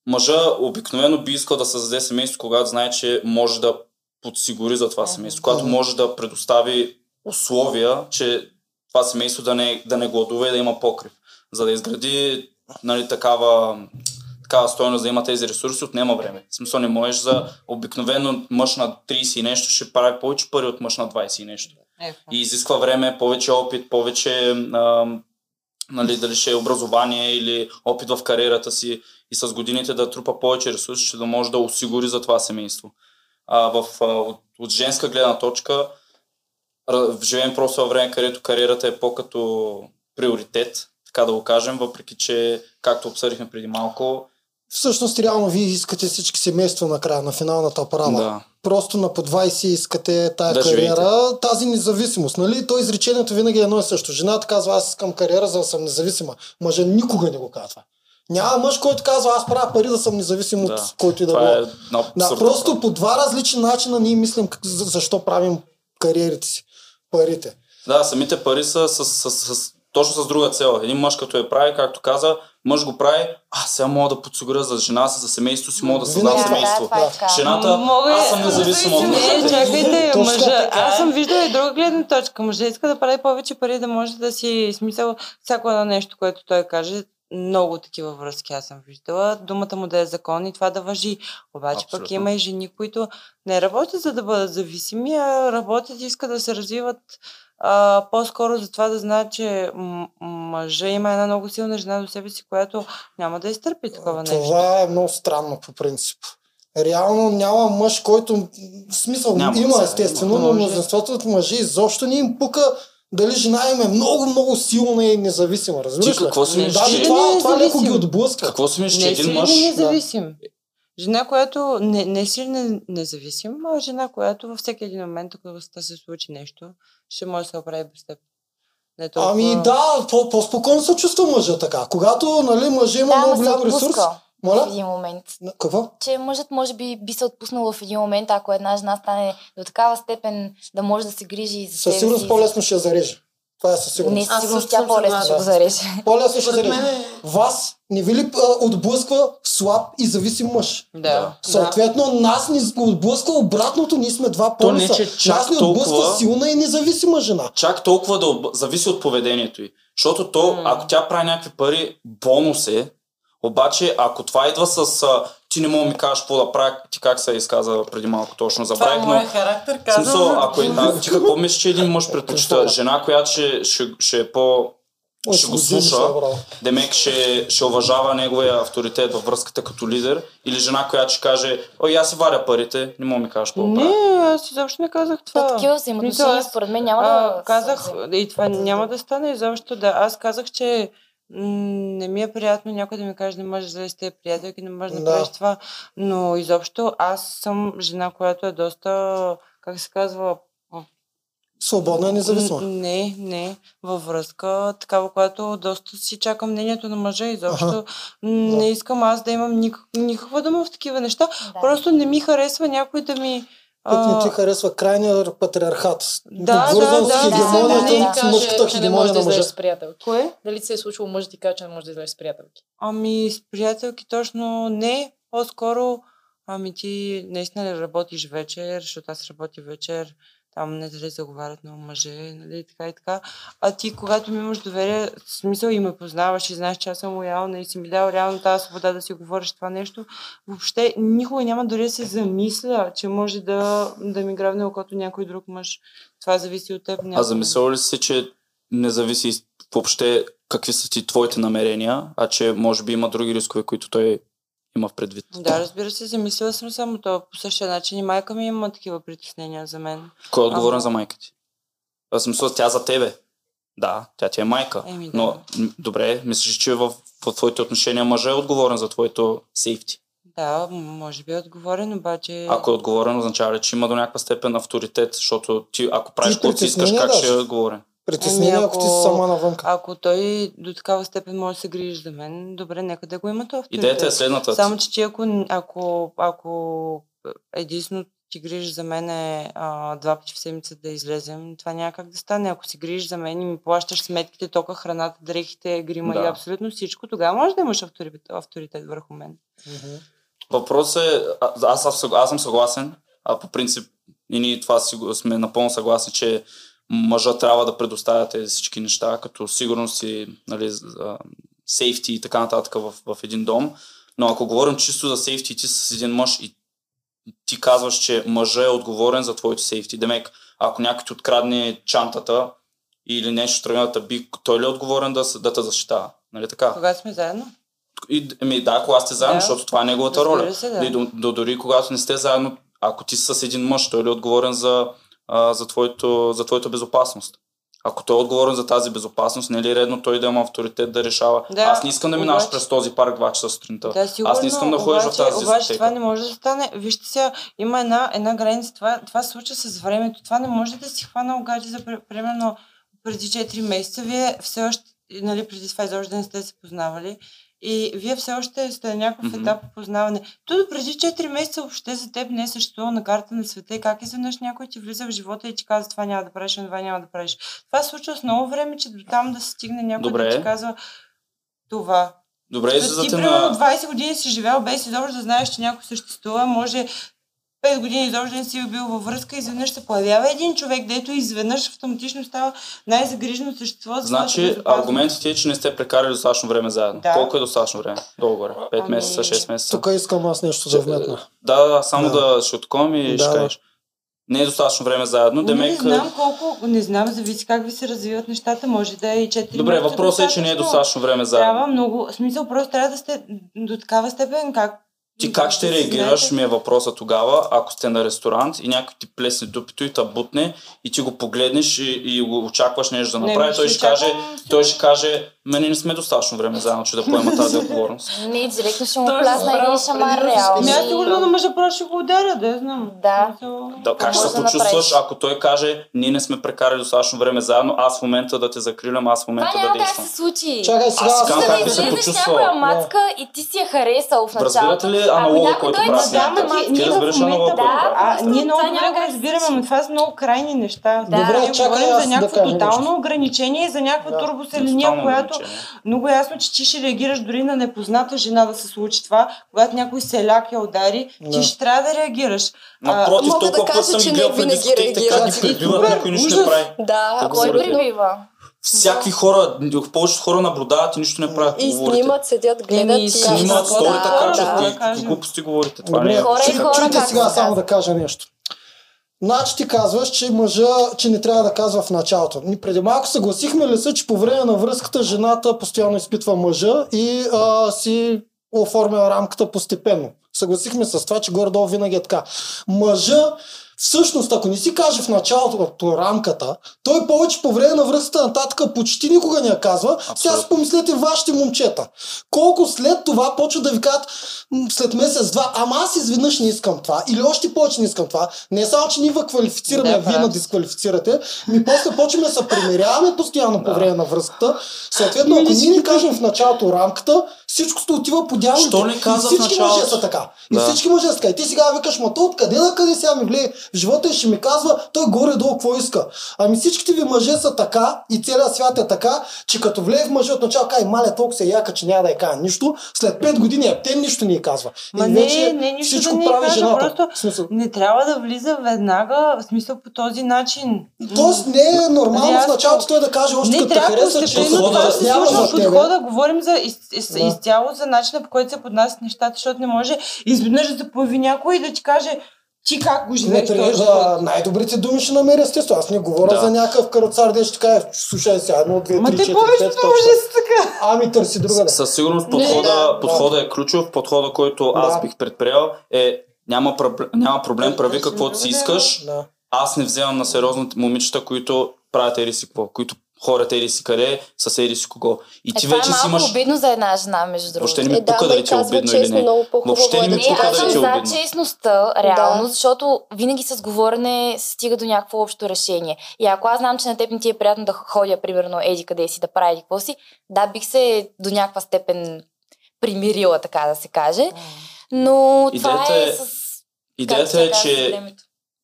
Мъжа обикновено би искал да създаде семейство, когато знае, че може да подсигури за това семейство, когато може да предостави условия, че това семейство да не, да не гладува и да има покрив. За да изгради нали, такава, такава стойност, да има тези ресурси, отнема време. В смисъл не можеш за обикновено мъж на 30 и нещо ще прави повече пари от мъж на 20 и нещо Е, и изисква време, повече опит, повече а, нали, дали ще е образование или опит в кариерата си и с годините да трупа повече ресурси, ще да може да осигури за това семейство. А, в, а, от, от женска гледна точка живеем просто във време, където кариерата е по-като приоритет, така да го кажем, въпреки че, както обсъдихме преди малко, Всъщност, реално, вие искате всички семейства накрая, на финалната права. да, Просто на по 20 искате тая Да кариера, тази независимост. Нали? То изречението винаги е едно и също. Жената казва, аз искам кариера, за да съм независима. Мъжа никога не го казва. Няма мъж, който казва, аз правя пари да съм независим да. от който и да го. е на Да, просто по два различни начина ние мислим как, за- защо правим кариерите си, парите. Да, самите пари са с, с, с, с, точно с друга цел. Един мъж като я прави, както каза, мъж го прави, а сега мога да подсигуря за жена си, за семейството си, мога да създам. Да, да, семейство. това е. Жената, Мога аз съм независима от Не, мъжа. чакайте, Точно мъжа. Аз съм виждала и друга гледна точка. Мъжа иска да прави повече пари, да може да си смисъл всяко едно нещо, което той каже. Много такива връзки аз съм виждала. Думата му да е закон и това да въжи. Обаче пък Абсолютно. има и жени, които не работят за да бъдат зависими, а работят и искат да се развиват а, по-скоро за това да знаят, че м- мъжа има една много силна жена до себе си, която няма да изтърпи такова нещо. Това е много странно по принцип. Реално няма мъж, който м, смисъл Няма, има сега естествено, има. но мнозинството от мъжи изобщо не им пука дали жена им е много, много силна и независима. Разбираш Ти ли? какво мислиш, Даже това, не е това леко ги отблъска. Какво мислиш, че Не един мъж... и независим. Жена, която не, не е силен и независим, а жена, която във всеки един момент, ако се случи нещо, ще може да се оправи без теб. Не толкова... Ами да, по- по-спокойно се чувства мъжа така. Когато нали, мъжа има Да, много голям ресурс, отпуска. в Моля? един момент. Какво? Че мъжът може би би се отпуснал в един момент, ако една жена стане до такава степен да може да се грижи за Със сигурност си. по-лесно ще я зареже. Това е със Не, сигурност. сигурност също тя по-лесно ще го зареже. По-лесно ще зареже. мен. Вас не ви ли а, отблъсква слаб и зависим мъж? Да. Съответно, нас ни отблъсква обратното, ние сме два То не, полюса. че чак Нас ни отблъсква толкова- силна и независима жена. Чак толкова да об... зависи от поведението й. Защото то, М. ако тя прави някакви пари, бонус е. Обаче, ако това идва с а, ти не мога да ми кажеш какво да правя, ти как се изказа преди малко точно, Това е забравих, но моят характер, казвам. смисъл, ако е, а, ти какво мислиш, че един мъж предпочита жена, която ще, ще, ще е по... Ой, ще го слуша. Демек ще, ще уважава неговия авторитет във връзката като лидер, или жена, която ще каже, ой, аз си варя парите, не мога да ми кажеш какво да. Не, аз изобщо не казах това. То такива взаимоотношения, според мен, няма а, да... казах, и това няма да стане изобщо. Да, аз казах, че не ми е приятно някой да ми каже, не можеш да си те приятелки, не можеш да, Да. правиш това. Но изобщо аз съм жена, която е доста, как се казва, Свободна и независима. Не, не. Във връзка, такава, която доста си чакам мнението на мъжа. Изобщо Аха. м, не искам аз да имам никак, никаква дума в такива неща. Да. Просто не ми харесва някой да ми... Пък не ти харесва крайния патриархат. Да, Обвързан да, с да, хегемонията, да, да. с мъжката хегемония да на мъжа. с приятелки. Кое? Дали се е случило мъж да ти каже, че не можеш да излезеш с приятелки? Ами с приятелки точно не. По-скоро, ами ти наистина ли работиш вечер, защото аз работя вечер, там не дали заговарят много мъже, нали, така и така. А ти, когато ми имаш доверие, в смисъл и ме познаваш и знаеш, че аз съм лоялна и си ми дал реално тази свобода да си говориш това нещо, въобще никога няма дори да се замисля, че може да, да ми грабне окото някой друг мъж. Това зависи от теб. А някога. замислял ли си, че не зависи въобще какви са ти твоите намерения, а че може би има други рискове, които той има в предвид? Да, разбира се, замислила съм само това. По същия начин и майка ми има такива притеснения за мен. Кой е отговорен Ама- за майка ти? Аз мисля, тя за тебе. Да, тя ти е майка. Еми, да. Но, добре, мислиш, че в, в твоите отношения мъжът е отговорен за твоето сейфти. Да, може би е отговорен, обаче... Ако е отговорен, означава ли, че има до някаква степен авторитет, защото ти, ако правиш каквото си искаш, как ще е отговорен? Притеснение, Ами, ако ти си ако- сама навънка. Ако той до такава степен може да се грижи за мен, добре, нека да го има това авторитет. Идеята е следната. Само, че ти ако, ако, ако единствено ти грижиш за мен е а, два пъти в седмица да излезем, това няма как да стане. Ако си грижиш за мен и ми плащаш сметките, тока, храната, дрехите, грима Да. и абсолютно всичко, тогава може да имаш авторитет, авторитет върху мен. Въпросът е, а- аз, аз, аз съм съгласен, а по принцип и ние това сме напълно съгласни, че мъжа трябва да предоставя тези всички неща, като сигурност и нали, сейфти и така нататък в, в един дом. Но ако говорим чисто за сейфти, ти с един мъж и ти казваш, че мъжа е отговорен за твоето сейфти. Демек, ако някой ти открадне чантата или нещо тръгне да те би, той ли е отговорен да, да те защитава? Нали така? Когато сме заедно? И, ами, да, когато сте заедно, Да. защото това е неговата роля. се, да. И до, до, дори когато не сте заедно, ако ти си с един мъж, той ли е отговорен за, а, за, твоето, за твоята безопасност? Ако той е отговорен за тази безопасност, не е ли редно той да има авторитет да решава? Да, Аз не искам да минаваш обаче- през този парк 2 часа сутринта. Да, сигурно, Аз не искам да ходиш в тази Обаче дискотека. това не може да стане. Вижте сега, има една, една граница. Това, това се случва с времето. Това не може да си хвана огади за пр- примерно преди 4 месеца. Вие все още, нали, преди това изобщо да не сте се познавали. И вие все още сте на някакъв Мгм. етап по познаване. То преди 4 месеца въобще за теб не е съществувало на карта на света и как изведнъж някой ти влиза в живота и ти казва това няма да правиш, това няма да правиш. Това се случва с много време, че до там да се стигне някой Добре. да ти казва това. Добре, Ти, излизате примерно, на... 20 години си живял без изобщо да знаеш, че някой съществува. Може 5 години изобщо не си бил във връзка и изведнъж се появява един човек, дето изведнъж автоматично става най-загрижено същество. за Значи, аргументът ти е, че не сте прекарали достатъчно време заедно. Да. Колко е достатъчно време? Долу-горе. 5 Ами, месеца, 6 месеца. Тук искам аз нещо да вметна. Да, да, само Да. да, ще отковам и Да, ще кажеш. Не е достатъчно време заедно. Не Демек, знам колко, не знам, зависи как ви се развиват нещата, може да е и 4 Добре, въпросът е, че не е достатъчно време заедно. Трябва много, в смисъл, просто трябва да сте до такава степен, как... Ти как ще реагираш, ми е въпроса тогава, ако сте на ресторант и някой ти плесне дупито и те бутне и ти го погледнеш и, и го очакваш нещо да Не, направи, ми той ще каже, той ще каже, Ме ние не сме достатъчно време заедно, че да поема тази отговорност. Не, директно ще му плясна разбрал един шамар, реално. Ами аз сигурно на мъжа просто ще го ударя, да знам. Да. Да, как ще се почувстваш, ако той каже, ние не сме прекарали достатъчно време заедно, аз в момента да те закрилям, аз в момента Това да няма как действам. се случи. Чакай сега, Аз аз казвам как да би се излезеш почувствал. някоя мацка и ти си я харесал в началото. Разбирате ли Ако аналога, който прави Ти ние разбираш в момента, аналога, който прави? Ние много това добре как разбираме, но това са много крайни неща. Добре, чакай за някакво тотално ограничение и за някаква турбоселения, която. Много е ясно, че ти ще реагираш дори на непозната жена да се случи това. Когато някой селяк я удари, Да. ти ще трябва да реагираш. А, Напротив, мога да кажа, съм че не винаги реагират. пребиват, Супер, никой нищо не прави. Да, Кой прибива? Всякакви хора, повечето хора наблюдават и нищо не правят. И говорите. снимат, седят, гледат Еми, и... снимат, Снимат, Да, сторите да, качват да, и да глупости говорите. Това не Добре, е. Хора и хора, чуйте сега се само да кажа нещо. Значи ти казваш, че мъжа, че не трябва да казва в началото. Ни преди малко съгласихме ли се, че по време на връзката жената постоянно изпитва мъжа и а, си оформя рамката постепенно. Съгласихме с това, че горе-долу винаги е така. Мъжа, всъщност, ако не си каже в началото рамката, той повече по време на връзката нататък почти никога не я казва. Сега си Абсолютно. помислете вашите момчета. Колко след това почват да ви кажат след месец-два, ама аз изведнъж не искам това, или още повече не искам това. Не е само, че ние квалифицираме, Да, а вие на дисквалифицирате, ми после почваме да се примеряваме постоянно по време на връзката. Съответно, Ми, ако ние не кажем в началото рамката, всичко се отива по дяволите. Що не И каза всички мъже са така. И Да. всички мъже са така. И ти сега викаш, ма то откъде на къде сега ми влее в живота и ще ми казва, той горе-долу какво иска. Ами всичките ви мъже са така и целият свят е така, че като влее в мъже от начало, кай, мале, толкова се яка, че няма да я кажа нищо, след 5 години а те нищо ни казва. Ма и не, вече не, нищо всичко да прави кажа, жената. просто В смисъл, не трябва да влиза веднага, в смисъл по този начин. Тоест не е нормално в началото той да каже още Не като те трябва хареса, че подхода да подхода. Говорим за из, из, Да. Изцяло за начина по който се поднасят нещата, защото не може изведнъж да се появи някой и да ти каже ти как го Не, живееш този трябва, живот. най-добрите думи ще намеря естествено. Аз не говоря Да. за някакъв каруцар, де ще кажа, слушай сега, едно, две, Ма три, те четири, повечето пет, мъже са така. Ами търси друга. Със сигурност Не, подхода, да, подхода е ключов. Подхода, който аз Да. бих предприел е няма, проблем, няма проблем, прави Да, каквото си искаш. Да. Аз не вземам на сериозно момичета, които правят ери си какво, които хората ери си къде, с ери си кого. И Е, ти това е вече си малко имаш... обидно за една жена, между другото. Въобще не ми Е, да, пука ма дали и ти е казва обидно или честно, не. много по-хубаво Въобще не е ми да пука аз дали ти е за обидно. честността, реално, Да. защото винаги с говорене се стига до някакво общо решение. И ако аз знам, че на теб не ти е приятно да ходя, примерно, еди къде си, да правя еди какво си, да, бих се до някаква степен примирила, така да се каже. Но това Идеята е е- с... Идеята е, че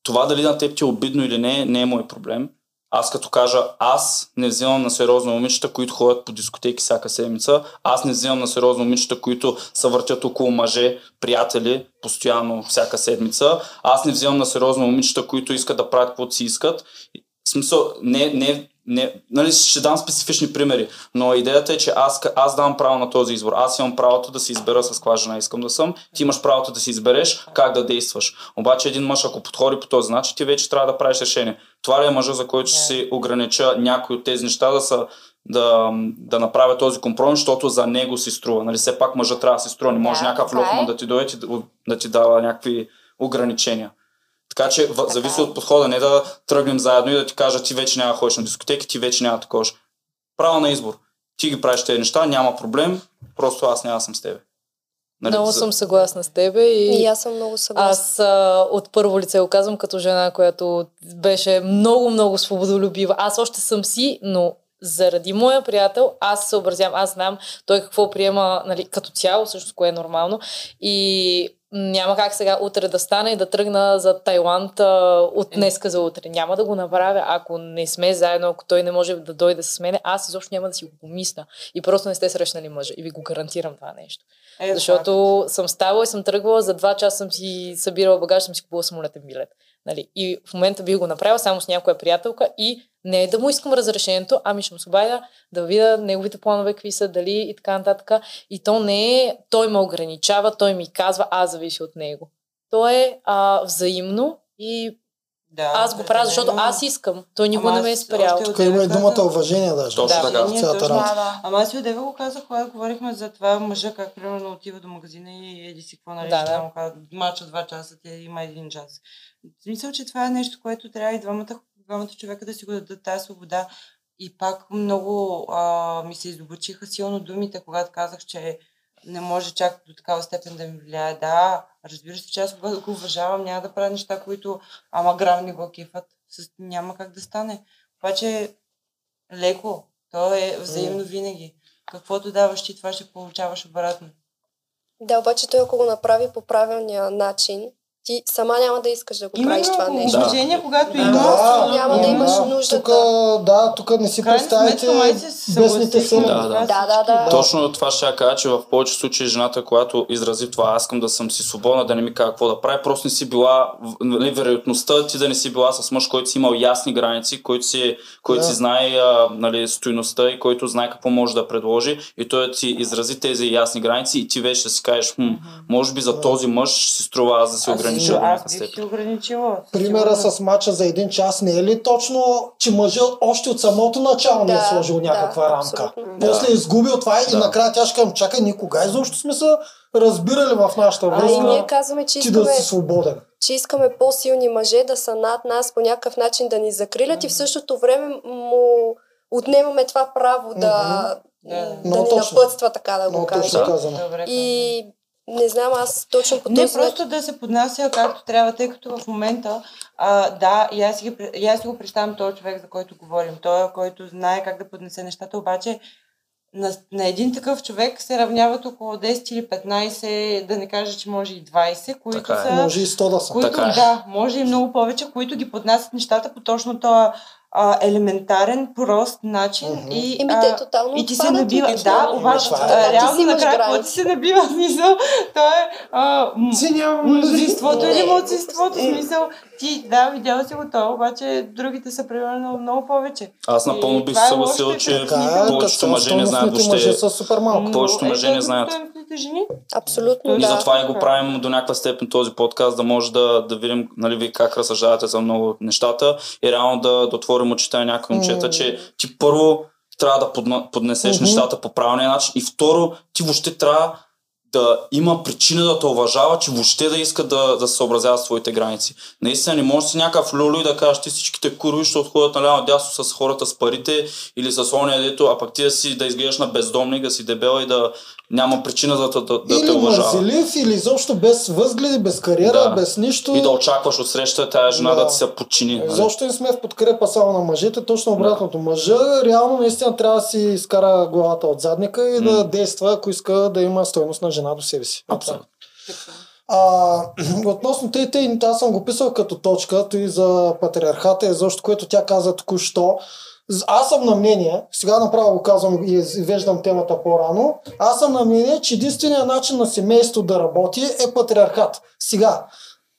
това дали на теб ти е обидно или не, не е мой проблем. Аз като кажа, аз не взимам на сериозно момичета, които ходят по дискотеки всяка седмица. Аз не взимам на сериозно момичета, които се въртят около мъже, приятели, постоянно всяка седмица. Аз не взимам на сериозно момичета, които искат да правят каквото си искат. В смисъл, не, не, не, нали, ще дам специфични примери, но идеята е, че аз, аз давам право на този избор. Аз имам правото да си избера с каква жена искам да съм. Ти имаш правото да си избереш как да действаш. Обаче един мъж, ако подходи по този начин, ти вече трябва да правиш решение. Това ли е мъжа, за който ще си огранича някои от тези неща да са да, да направя този компромис, защото за него си струва. Нали, все пак мъжа трябва да си струва. Не може Да, някакъв така е. лохман да ти дойде да, да ти дава някакви ограничения. Така че в, зависи е. от подхода, не да тръгнем заедно и да ти кажа, ти вече няма да ходиш на дискотеки, ти вече няма ходиш. Право на избор. Ти ги правиш тези неща, няма проблем, просто аз няма съм с тебе. Нали, Много за- съм съгласна с тебе и, И аз съм много съгласна. аз а, от първо лице го казвам като жена, която беше много, много свободолюбива. Аз още съм си, но заради моя приятел, аз се съобразявам, аз знам той какво приема нали, като цяло, също кое е нормално. И няма как сега утре да стана и да тръгна за Тайланд а, от днеска за утре. Няма да го направя, ако не сме заедно, ако той не може да дойде с мене, аз изобщо няма да си го помисля. И просто не сте срещнали мъжа. И ви го гарантирам това нещо. Е, Защото съм ставала и съм тръгвала, за два часа съм си събирала багаж, съм си купила самолетен билет. Нали? И в момента бих го направила само с някоя приятелка и не е да му искам разрешението, ами ще му се обадя да видя неговите планове какви са, дали и така нататък. И то не е, той ме ограничава, той ми казва, аз зависи от него. То е а, взаимно и да, аз го правя, защото аз искам. Той никога не ме е спрял. Тук има и думата уважение даже. Точно Да. така. Цялата работа. Да, да. Ама аз и от Ева го казах, когато говорихме за това мъжа, как примерно отива до магазина и еди си какво нали, Да, да, казва, мача два часа, тя има един час. Мисля, че това е нещо, което трябва и двамата, двамата човека да си го дадат тази свобода. И пак много а, ми се изобучиха силно думите, когато казах, че не може чак до такава степен да ми влияе. Да, разбира се, че аз го го уважавам, няма да правя неща, които ама грам не го кефат. С... Няма как да стане. Обаче леко, то е взаимно винаги. Каквото даваш ти, това ще получаваш обратно. Да, обаче той ако го направи по правилния начин, ти сама няма да искаш да го правиш това нещо. уважение, когато Да. има. Да, няма да имаш да, нуждата. Тук, да, тук не си крайна представите бесните сели. Да, с да. Да, да, да. Точно това ще я кажа, че в повечето случаи жената, която изрази това, аз искам да съм си свободна, да не ми кажа какво да прави, просто не си била, нали, вероятността ти да не си била с мъж, който си имал ясни граници, който си, който Да. си знае нали, стоиността и който знае какво може да предложи и той ти изрази тези ясни граници и ти вече да си кажеш, хм, може би за този мъж си струва аз да се огранича си- до Аз бих степен. ограничила. Примера с мача за един час не е ли точно, че мъжът още от самото начало не е Да, сложил да, някаква рамка? абсолютно. После е изгубил това и Да. накрая тя ще кажем, чакай, никога изобщо сме се разбирали в нашата А и връзка, ние казваме, че ти да искаме, си свободен. че искаме по-силни мъже да са над нас по някакъв начин да ни закрилят и в същото време му отнемаме това право да, Да, да. да ни точно. напътства, така да го Много точно кажем. казано. Добре. И не знам, аз точно по Не този начин. просто да се поднася както трябва, тъй като в момента, а, да, и аз, си ги, и аз си го представям този човек, за който говорим. Той, който знае как да поднесе нещата, обаче на, на един такъв човек се равняват около 10 или 15, да не кажа, че може и 20, които Така е. са... Може и 100 да са. които, Така е. да, може и много повече, които ги поднасят нещата по точно този а, елементарен, прост начин. Мгм. И, Еми, те тотално и ти се набива. Да, обаче, Това е. а, Така, ти си реално накрая, какво ти се набива смисъл? То е а, м- мнозинството или младсинството, смисъл. Ти, да, видяла си го това, обаче другите са примерно много повече. Аз напълно бих се е съгласил, че е, повечето мъже не знаят въобще. Повечето мъже е, не да, знаят. Стойностните жени. Абсолютно, И да. затова и го правим до някаква степен този подкаст, да може да, да видим нали, вие как разсъждавате за много от нещата и реално да, да отворим очите на някои момчета, М. че ти първо трябва да поднесеш Мгм. нещата по правилния начин и второ ти въобще трябва да има причина да те уважава, че въобще да иска да, да се съобразява с твоите граници. Наистина не можеш да си някакъв люлю и да кажеш ти всичките курви ще отходят наляво дясно с хората с парите или с ония дето, а пък ти да си да изглеждаш на бездомник, да си дебел и да няма причина да, да, да, да те или уважава. мързелив, или изобщо без възгледи, без кариера, Да. без нищо. И да очакваш от среща тази жена да, Да. ти се подчини. нали? Защо не сме в подкрепа само на мъжете, точно обратното. Мъжа реално наистина трябва да си изкара главата от задника и да действа, ако иска да има стойност на жена до себе си. Абсолютно. А, относно тъй, тъй, аз съм го писал като точка, и за патриархата, и защо, което тя каза току-що. Аз съм на мнение, сега направо го казвам и извеждам темата по-рано, аз съм на мнение, че единственият начин на семейство да работи е патриархат. Сега,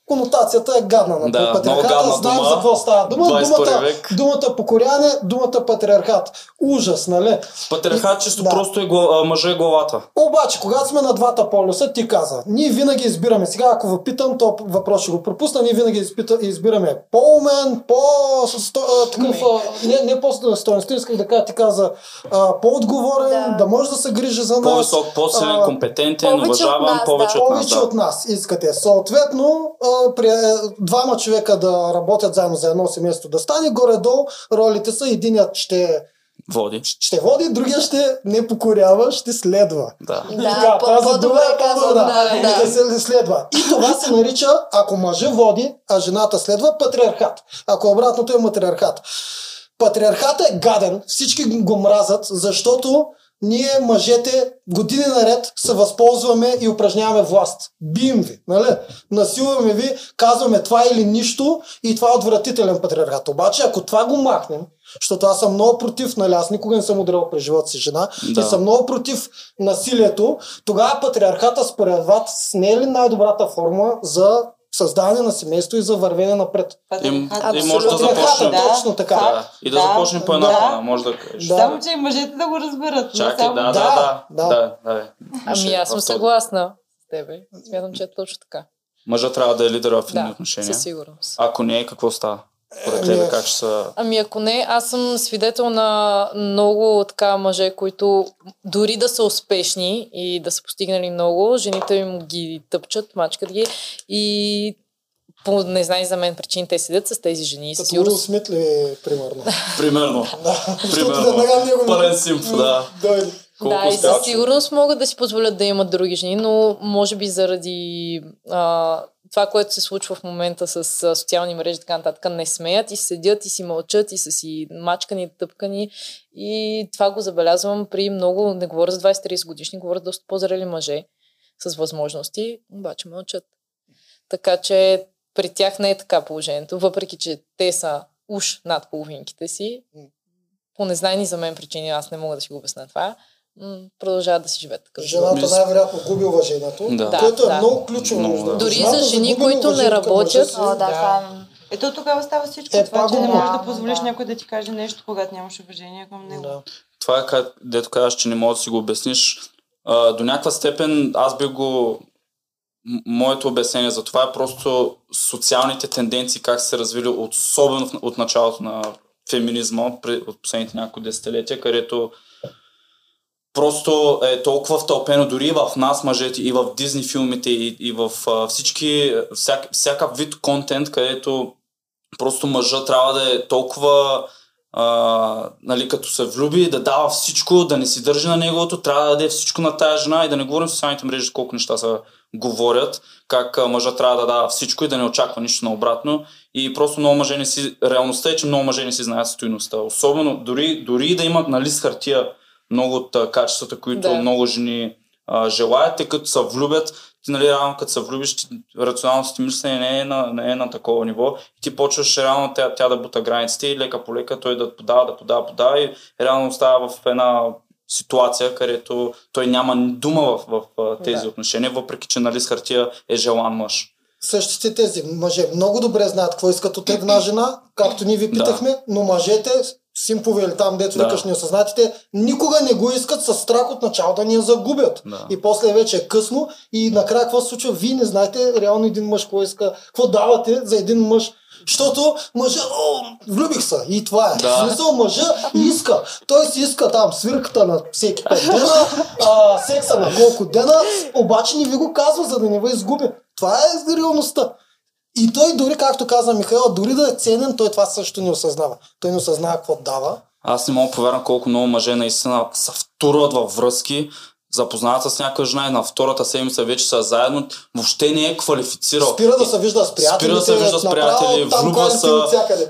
конотацията е гадна на Да, много патриархата, гадна знаем дума. за какво става дума. 21 Думата, век. думата покоряне, думата патриархат. Ужас, нали? Патриархат чисто Да. просто е гла- а, мъже главата. Обаче, когато сме на двата полюса, ти каза, ние винаги избираме, сега ако въпитам, то въпрос ще го пропусна, ние винаги изпита, избираме по-умен, по такъв, а, не, не по-стоеностен, исках да кажа, ти каза, а, по-отговорен, да. Да. може да се грижи за нас. По-висок, по-силен, компетентен, повече от уважаван, нас, повече да. от нас. повече Да. от нас искате. Съответно, а, при е, двама човека да работят заедно за едно семейство да стане, горе-долу ролите са единият ще, Води. ще води, другия ще не покорява, ще следва. Да. Да, Така, по- тази по-добре дума е по-добра. да, да. Да се следва. И това се нарича, ако мъжа води, а жената следва, патриархат. Ако обратното е матриархат. Патриархат е гаден, всички го мразят, защото ние мъжете години наред се възползваме и упражняваме власт. Бием ви, нали? Насилваме ви, казваме това или нищо и това е отвратителен патриархат. Обаче, ако това го махнем, защото аз съм много против, нали, аз никога не съм удрял през живота си жена Да. и съм много против насилието, тогава патриархата според вас не е ли най-добрата форма за създаване на семейство и за вървене напред? И, и може да започнем. Да. точно така. Да. И да, Да, започнем по една да. да. може да кажеш. Да. Само, че и мъжете да го разберат. не Чакай, само- да, да, Да, да. да. да. Ами аз съм съгласна с тебе. Смятам, че е точно така. Мъжът трябва да е лидер в едни Да, отношения. със сигурност. Ако не е, какво става? Според тебе как ще са... Ами ако не, аз съм свидетел на много така мъже, които дори да са успешни и да са постигнали много, жените им ги тъпчат, мачкат ги и по незнай за мен причини те седят с тези жени. Със Като Уил сигурност Смит ли, примерно? Примерно. Да, защото Примерно. Пълен симп, да. Дойде. Колко да, и със сигурност могат да си позволят да имат други жени, но може би заради а, това, което се случва в момента с социални мрежи и така нататък, не смеят и седят и си мълчат и са си мачкани, тъпкани. И това го забелязвам при много, не говоря за 20-30 годишни, говоря доста по-зрели мъже с възможности, обаче мълчат. Така че при тях не е така положението, въпреки че те са уж над половинките си. По незнайни за мен причини, аз не мога да си го обясня това, продължават да си живеят такъв. Жената най-вероятно губи уважението, Да. което е Да. много ключово. Много, да. Дори Жената за жени, които не работят. О, да, Да. е... Ето тогава става всичко Е, това, че не можеш да позволиш Да. някой да ти каже нещо, когато нямаш уважение към него. Да. Това е как, дето казваш, че не можеш да си го обясниш. А, до някаква степен аз би го... Моето обяснение за това е просто социалните тенденции, как са се развили, особено от началото на феминизма, от последните няколко десетилетия, където просто е толкова втълпено дори и в нас, мъжете, и в Дизни филмите, и, и в а, всички, всяк, всякакъв вид контент, където просто мъжа трябва да е толкова а, нали, като се влюби, да дава всичко, да не си държи на неговото, трябва да даде всичко на тая жена и да не говорим в социалните мрежи колко неща се говорят, как мъжа трябва да дава всичко и да не очаква нищо наобратно. И просто много мъже не си... Реалността е, че много мъже не си знаят стоиността. Особено, дори, дори да имат на лист хартия много от а, качествата, които Да. много жени а, желаят, те като се влюбят, ти нали реално като се влюбиш, ти, рационалното ти мислене не е, на, не е на такова ниво и ти почваш реално тя, тя да бута границите и лека по лека той да подава, да подава, подава и реално остава в една ситуация, където той няма дума в, в, в тези Да. отношения, въпреки че нали с хартия е желан мъж. Същите тези мъже много добре знаят какво искат от една жена, както ние ви питахме, но мъжете, симпове или там, дето Да. викаш неосъзнатите, никога не го искат с страх от начало да ни я загубят. Да. И после вече е късно и накрая какво се случва? Вие не знаете реално един мъж какво иска, какво давате за един мъж. Защото мъжа, о, влюбих се и това е. Да. Смисъл мъжа иска. Той си иска там свирката на всеки пет дена, а, секса на колко дена, обаче не ви го казва, за да не ви изгуби. Това е реалността. И той дори, както каза Михаил, дори да е ценен, той това също не осъзнава. Той не осъзнава какво дава. Аз не мога повярвам колко много мъже наистина се втурват във връзки, запознават с някаква жена и на втората седмица вече са заедно. Въобще не е квалифицирал. Спира да се вижда с приятелите. Спира да се вижда с приятели, влюбва се,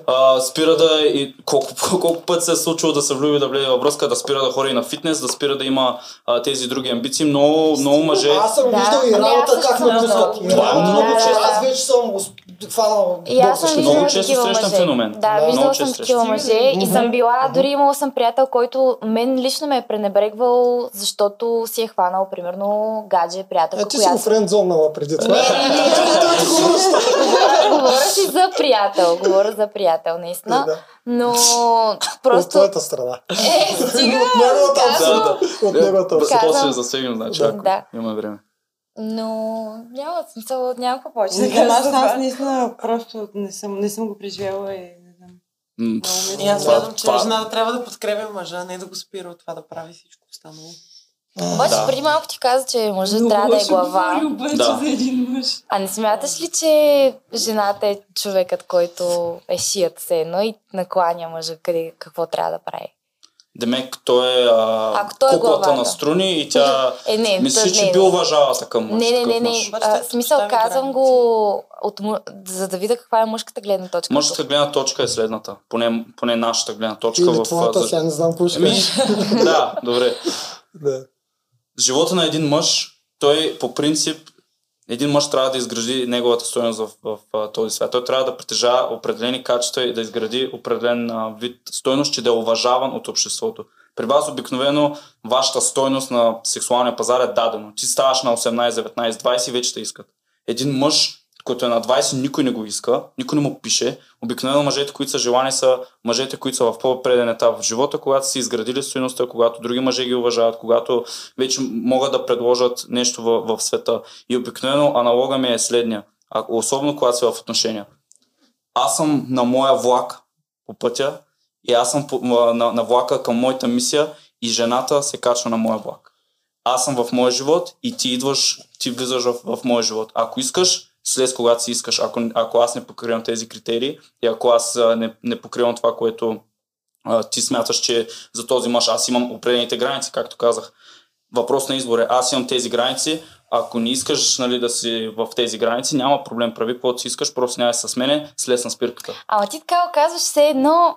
а, спира да и колко, колко път се е случило да се влюби, да влезе във връзка, да спира да хори на фитнес, да спира да има а, тези други амбиции. Много, много мъже. Аз съм Да, виждал и ами работа как много. И Това е много често. Аз вече съм хванал И аз съм Много често срещам феномен. Да, Да. виждала Много съм често такива мъже и съм била, дори имала съм приятел, който мен лично ме е пренебрегвал, защото си е хванал, примерно, гадже, приятелка, Е, ти си го която... френдзонала преди това. Не, не, не, говоря, си за приятел, говоря за приятел, наистина. Но От просто... твоята страна. Е, стига! От неговата казвам. Да, да. От неговата Казвам- после засегнем, значи, ако Да. имаме време. Но няма смисъл, няма какво повече да аз, аз наистина просто не съм, не съм го преживяла и не знам. И аз смятам, че това- жената трябва да подкрепя мъжа, а не да го спира от това да прави всичко останало. Обаче Да. преди малко ти каза, че мъжът трябва да е глава. обаче Да. за един мъж. А не смяташ ли, че жената е човекът, който е шият се едно и накланя мъжа къде, какво трябва да прави? Демек, той е, а, Ако той е куклата главата. на струни и тя Е, не, мисли, той- че не, би не. уважава такъв мъж. Не, не, не, не. А, смисъл, казвам го, от, за да видя каква е мъжката гледна точка. Мъжката гледна точка е следната. Поне, поне нашата гледна точка. Или в, твоята, за- сега не знам какво ще Еми, кажеш. да, добре. Да. Живота на един мъж, той по принцип, един мъж трябва да изгради неговата стоеност в, в, в този свят. Той трябва да притежава определени качества и да изгради определен а, вид стойност, че да е уважаван от обществото. При вас обикновено вашата стойност на сексуалния пазар е дадено. Ти ставаш на 18, 19, 20 и вече те искат. Един мъж, който е на 20, никой не го иска, никой не му пише. Обикновено мъжете, които са желани, са мъжете, които са в по-преден етап в живота, когато са изградили стоеността, когато други мъже ги уважават, когато вече могат да предложат нещо в, в света. И обикновено аналога ми е следния. А, особено когато си в отношения. Аз съм на моя влак по пътя и аз съм по, на, на влака към моята мисия и жената се качва на моя влак. Аз съм в моя живот и ти идваш, ти влизаш в, в моя живот. Ако искаш, след когато си искаш, ако, ако аз не покривам тези критерии и ако аз не, не покривам това, което а, ти смяташ, че за този мъж аз имам определените граници, както казах. Въпрос на избор е, аз имам тези граници, ако не искаш нали, да си в тези граници, няма проблем, прави каквото си искаш, просто няма с мене, слез на спирката. Ама ти така казваш все едно,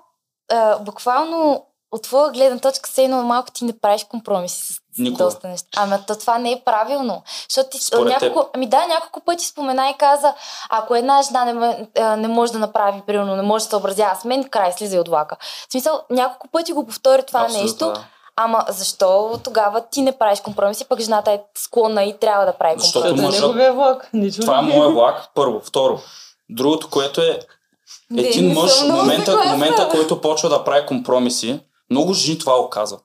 а, буквално от твоя гледна точка, все едно малко ти не правиш компромиси с Никога. доста неща. Ама то това не е правилно. Защото ти Според няколко, ами да, няколко пъти спомена и каза, ако една жена не, не може да направи, примерно, не може да се съобразява с мен, край слизай от влака. В смисъл, няколко пъти го повтори това Абсолютно, нещо. да. Ама защо тогава ти не правиш компромиси, пък жената е склонна и трябва да прави Защото компромиси? Това е мъжът- неговия влак. Нищо Това е не моя влак, първо. Второ, другото, което е един не мъж, в момента, момента, който почва да прави компромиси, много жени това го казват.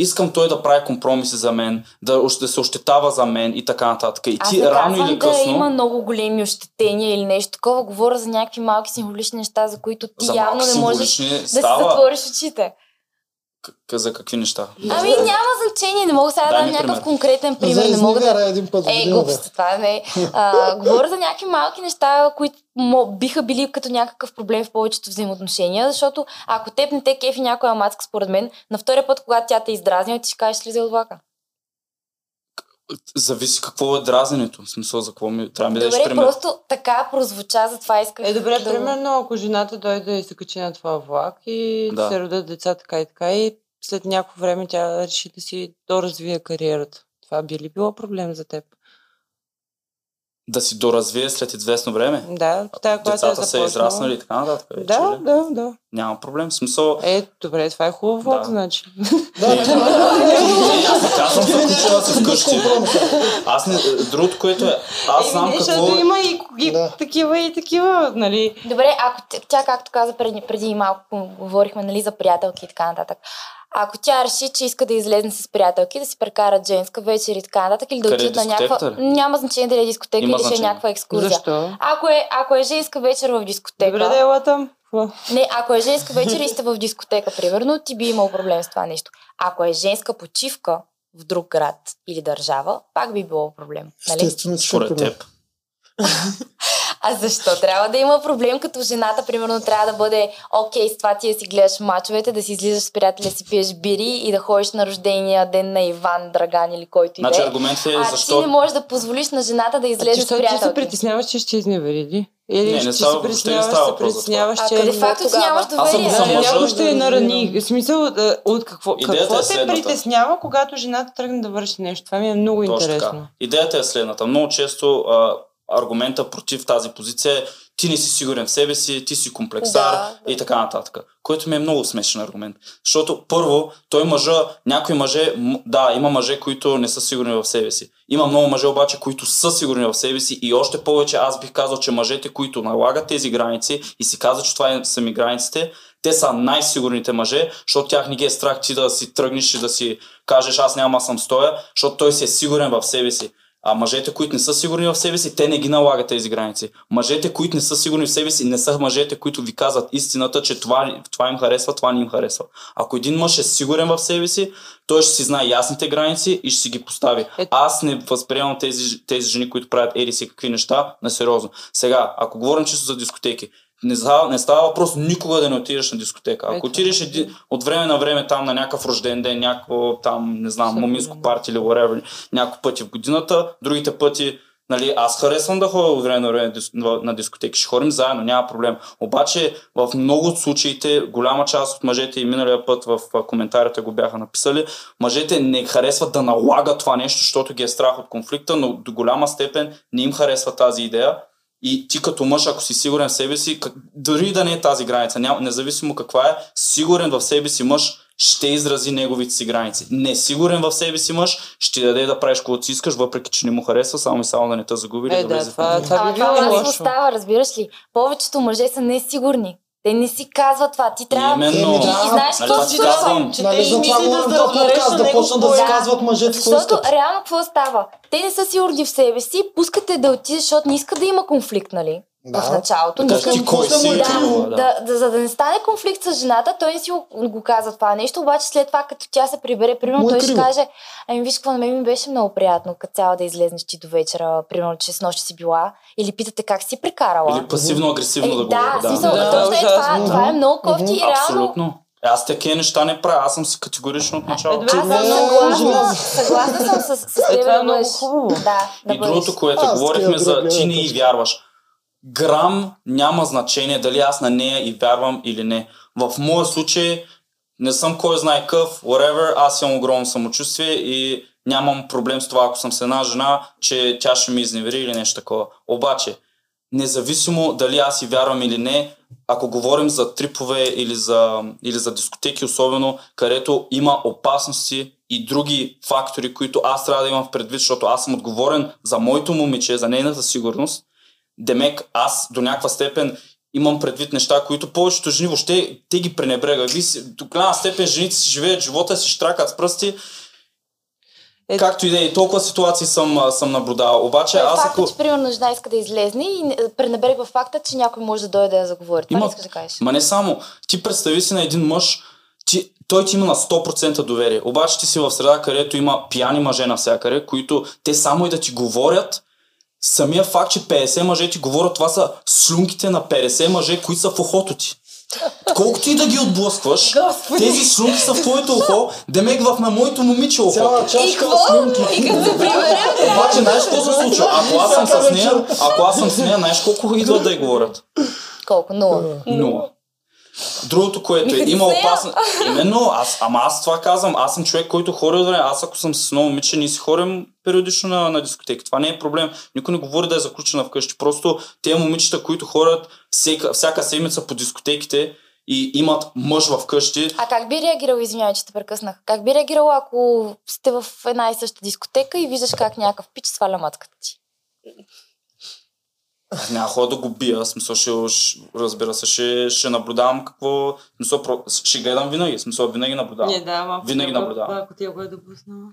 Искам той да прави компромиси за мен, да, да се ощетава за мен и така нататък. И Аз ти не рано или да късно... има много големи ощетения или нещо такова. Говоря за някакви малки символични неща, за които ти за явно не можеш да си затвориш очите. К- за какви неща? Ами няма значение, не мога сега да дам някакъв пример. конкретен пример. За Не мога да... един път Е, глупост, това не е. А, говоря за някакви малки неща, които биха били като някакъв проблем в повечето взаимоотношения, защото ако теб не те кефи някоя мацка, според мен, на втория път, когато тя те издразнила, ти ще кажеш слизай от влака. Зависи какво е дразненето. В смисъл за какво ми трябва да дадеш Добре, пример. просто така прозвуча, затова исках Е, добре, да... примерно, ако жената дойде и се качи на твоя влак и Да. се родят деца така и така и след някакво време тя реши да си доразвие кариерата. Това би ли било проблем за теб? Да си доразвие след известно време. Да, тая, която е Децата са започнала. израснали и така нататък. вече, Да, ли? да, да. Няма проблем. В смисъл, Е, добре, това е хубав влак, Да. значи. Да, Не, аз не казвам за ключа си вкъщи. Аз не, другото, което е, аз Е, знам какво защото е... има и, и Да. такива и такива, нали? Добре, ако тя, както каза преди, преди малко, говорихме нали, за приятелки и така нататък. Ако тя реши, че иска да излезе с приятелки, да си прекарат женска вечер и така нататък, или да е отидат на някаква... Няма значение дали е дискотека Има или ще е някаква екскурзия. Защо? Ако е, ако е женска вечер в дискотека... Добре да ела там. Не, ако е женска вечер и сте в дискотека, примерно, ти би имал проблем с това нещо. Ако е женска почивка в друг град или държава, пак би било проблем. Нали? Естествено, ще Според теб. А защо трябва да има проблем, като жената, примерно, трябва да бъде окей с това ти да си гледаш мачовете, да си излизаш с приятеля си, пиеш бири и да ходиш на рождения ден на Иван Драган или който и Значи да е. аргументът е А ти защо... не можеш да позволиш на жената да ти, излезе с що ти се притесняваш, че ще изневери Или Не, не ще става- се притесняваш, се притесняваш, А че... къде Де факто ти нямаш Аз съм доверие. Да, мъжа. някой ще е нарани. В смисъл, да, от какво, Идеята какво е те следната. притеснява, когато жената тръгне да върши нещо? Това ми е много Точно интересно. така. Идеята е следната. Много често а, аргумента против тази позиция ти не си сигурен в себе си, ти си комплексар Да, да. и така нататък. Който ми е много смешен аргумент. Защото първо, той мъжа, някои мъже, да, има мъже, които не са сигурни в себе си. Има много мъже обаче, които са сигурни в себе си и още повече аз бих казал, че мъжете, които налагат тези граници и си казват, че това е- са ми границите, те са най-сигурните мъже, защото тях не ги е страх ти да си тръгнеш и да си кажеш аз няма аз съм стоя, защото той си е сигурен в себе си. А мъжете, които не са сигурни в себе си, те не ги налагат тези граници. Мъжете, които не са сигурни в себе си, не са мъжете, които ви казват истината, че това, това им харесва, това не им харесва. Ако един мъж е сигурен в себе си, той ще си знае ясните граници и ще си ги постави. Е- Аз не възприемам тези, тези жени, които правят ери си какви неща, на сериозно. Сега, ако говорим чисто за дискотеки, не става, не става въпрос никога да не отидеш на дискотека. Ако Ето. отидеш един, от време на време там на някакъв рожден ден, някакво там, не знам, моминско парти или whatever, няколко пъти в годината, другите пъти Нали, аз харесвам да ходя от време на време на- дискотеки. Ще ходим заедно, няма проблем. Обаче в много от случаите, голяма част от мъжете и миналия път в коментарите го бяха написали, мъжете не харесват да налагат това нещо, защото ги е страх от конфликта, но до голяма степен не им харесва тази идея. И ти като мъж, ако си сигурен в себе си, как, дори да не е тази граница, няма, независимо каква е, сигурен в себе си мъж ще изрази неговите си граници. Несигурен в себе си мъж ще даде да правиш каквото си искаш, въпреки че не му харесва, само и само да не те загуби Е, да да, влезе в това, конфликт. това Ама би това било масово лошо. става, разбираш ли? Повечето мъже са несигурни. Те не си казват това. Ти трябва... Именно. Еми, И, да. и знаеш Нали, какво се ти случва? казвам. Че Нали, те за това мислят говорим да този разбереш подкаст, на да почнат да какво си казват мъжете какво Защото искат. реално какво става? Те не са сигурни в себе си, пускате да отидеш, защото не искат да има конфликт, нали? Да. в началото. Да кажеш ти искам- кой му си. е криво, да. да, да, за да не стане конфликт с жената, той не си го, го казва това нещо, обаче след това, като тя се прибере, примерно, е той ще каже, ами виж какво, на мен ми беше много приятно, като цяло да излезнеш ти до вечера, примерно, че с нощи си била, или питате как си прекарала. Или пасивно-агресивно да Е, да, говори. в смисъл, Да, е това, ужасно. това е много кофти и реално. Е, Аз такива неща не правя. Аз съм си категорично от началото. Аз съм е съгласна, съгласна съм с, с Е, теб това е да много хубаво. Да, да И другото, което говорихме за ти не и вярваш. Грам няма значение дали аз на нея и вярвам или не. В моя случай не съм кой знае къв, whatever, аз имам огромно самочувствие и нямам проблем с това, ако съм с една жена, че тя ще ми изневери или нещо такова. Обаче, независимо дали аз и вярвам или не, ако говорим за трипове или за, или за дискотеки особено, където има опасности и други фактори, които аз трябва да имам в предвид, защото аз съм отговорен за моето момиче, за нейната сигурност, Демек, аз до някаква степен имам предвид неща, които повечето жени въобще те ги пренебрега. Ви си, до голяма степен жените си живеят живота, си штракат с пръсти. Е, Както и да е, толкова ситуации съм, съм наблюдавал. Обаче е аз факта, ако... че примерно жена иска да излезне и не- пренебрегва факта, че някой може да дойде да заговори. Това Има- искаш да кажеш. Ма не само. Ти представи си на един мъж, ти, той ти има на 100% доверие. Обаче ти си в среда, където има пияни мъже навсякъде, които те само и да ти говорят, самия факт, че 50 мъже ти говорят, това са слюнките на 50 мъже, които са в ухото ти. Колкото и да ги отблъскваш, тези слюнки са в твоето ухо, демек в на моето момиче ухо. Цяла чашка слюнки. И като се приберем, Обаче, знаеш какво се случва? Ако аз съм с нея, ако аз съм с нея, знаеш колко идват да й говорят? колко? Нула. Нула. Другото, което е, има опасно... Именно, аз, ама аз това казвам, аз съм човек, който хори от време. Аз ако съм с едно момиче, ние си хорим периодично на, на дискотеки. Това не е проблем. Никой не говори да е заключена вкъщи. Просто те момичета, които ходят всека, всяка седмица по дискотеките и имат мъж в къщи, А как би реагирал, извинявай, че те прекъснах, как би реагирал, ако сте в една и съща дискотека и виждаш как някакъв пич сваля матката ти? Няма хора да го бия, смисъл ще, разбира се, ще, ще наблюдавам какво, смисъл, ще гледам винаги, смисъл винаги наблюдавам. Не, да, малко. Винаги тя наблюдавам. Ако тя го е допуснала.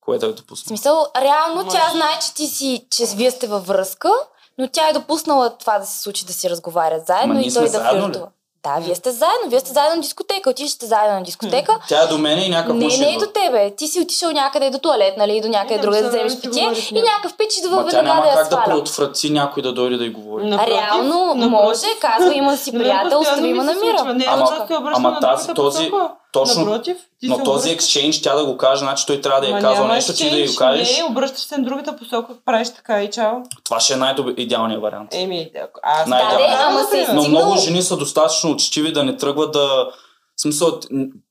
Кое да е В допусна? смисъл, реално Може. тя знае, че ти си, че вие сте във връзка, но тя е допуснала това да се случи, да си разговарят заедно Ма и той да флиртува. Да, вие сте заедно, вие сте заедно на дискотека, отивате заедно на дискотека. Тя е до мене и някакъв Не, мъж не е до тебе. Ти си отишъл някъде до туалет, нали, до някъде друга да да, вземеш да, питие и някакъв пич идва тя веднага няма да я как да предотврати някой да дойде да й говори. Реално може, казва, има си На мен приятел, постоянно остави ми ме се на мира. случва. Не, Ама- тази- този-. Точно- Напротив, ти Но този екшенж, тя да го каже, значи той трябва да я казва няма нещо, ти да exchange, кажеш. Не, обръщаш се на другата посока, правиш така и чао. Това ще е най-идеалният вариант. Еми, аз... Най- Да, Да. Но много жени са достатъчно учтиви да не тръгват да... В смисъл,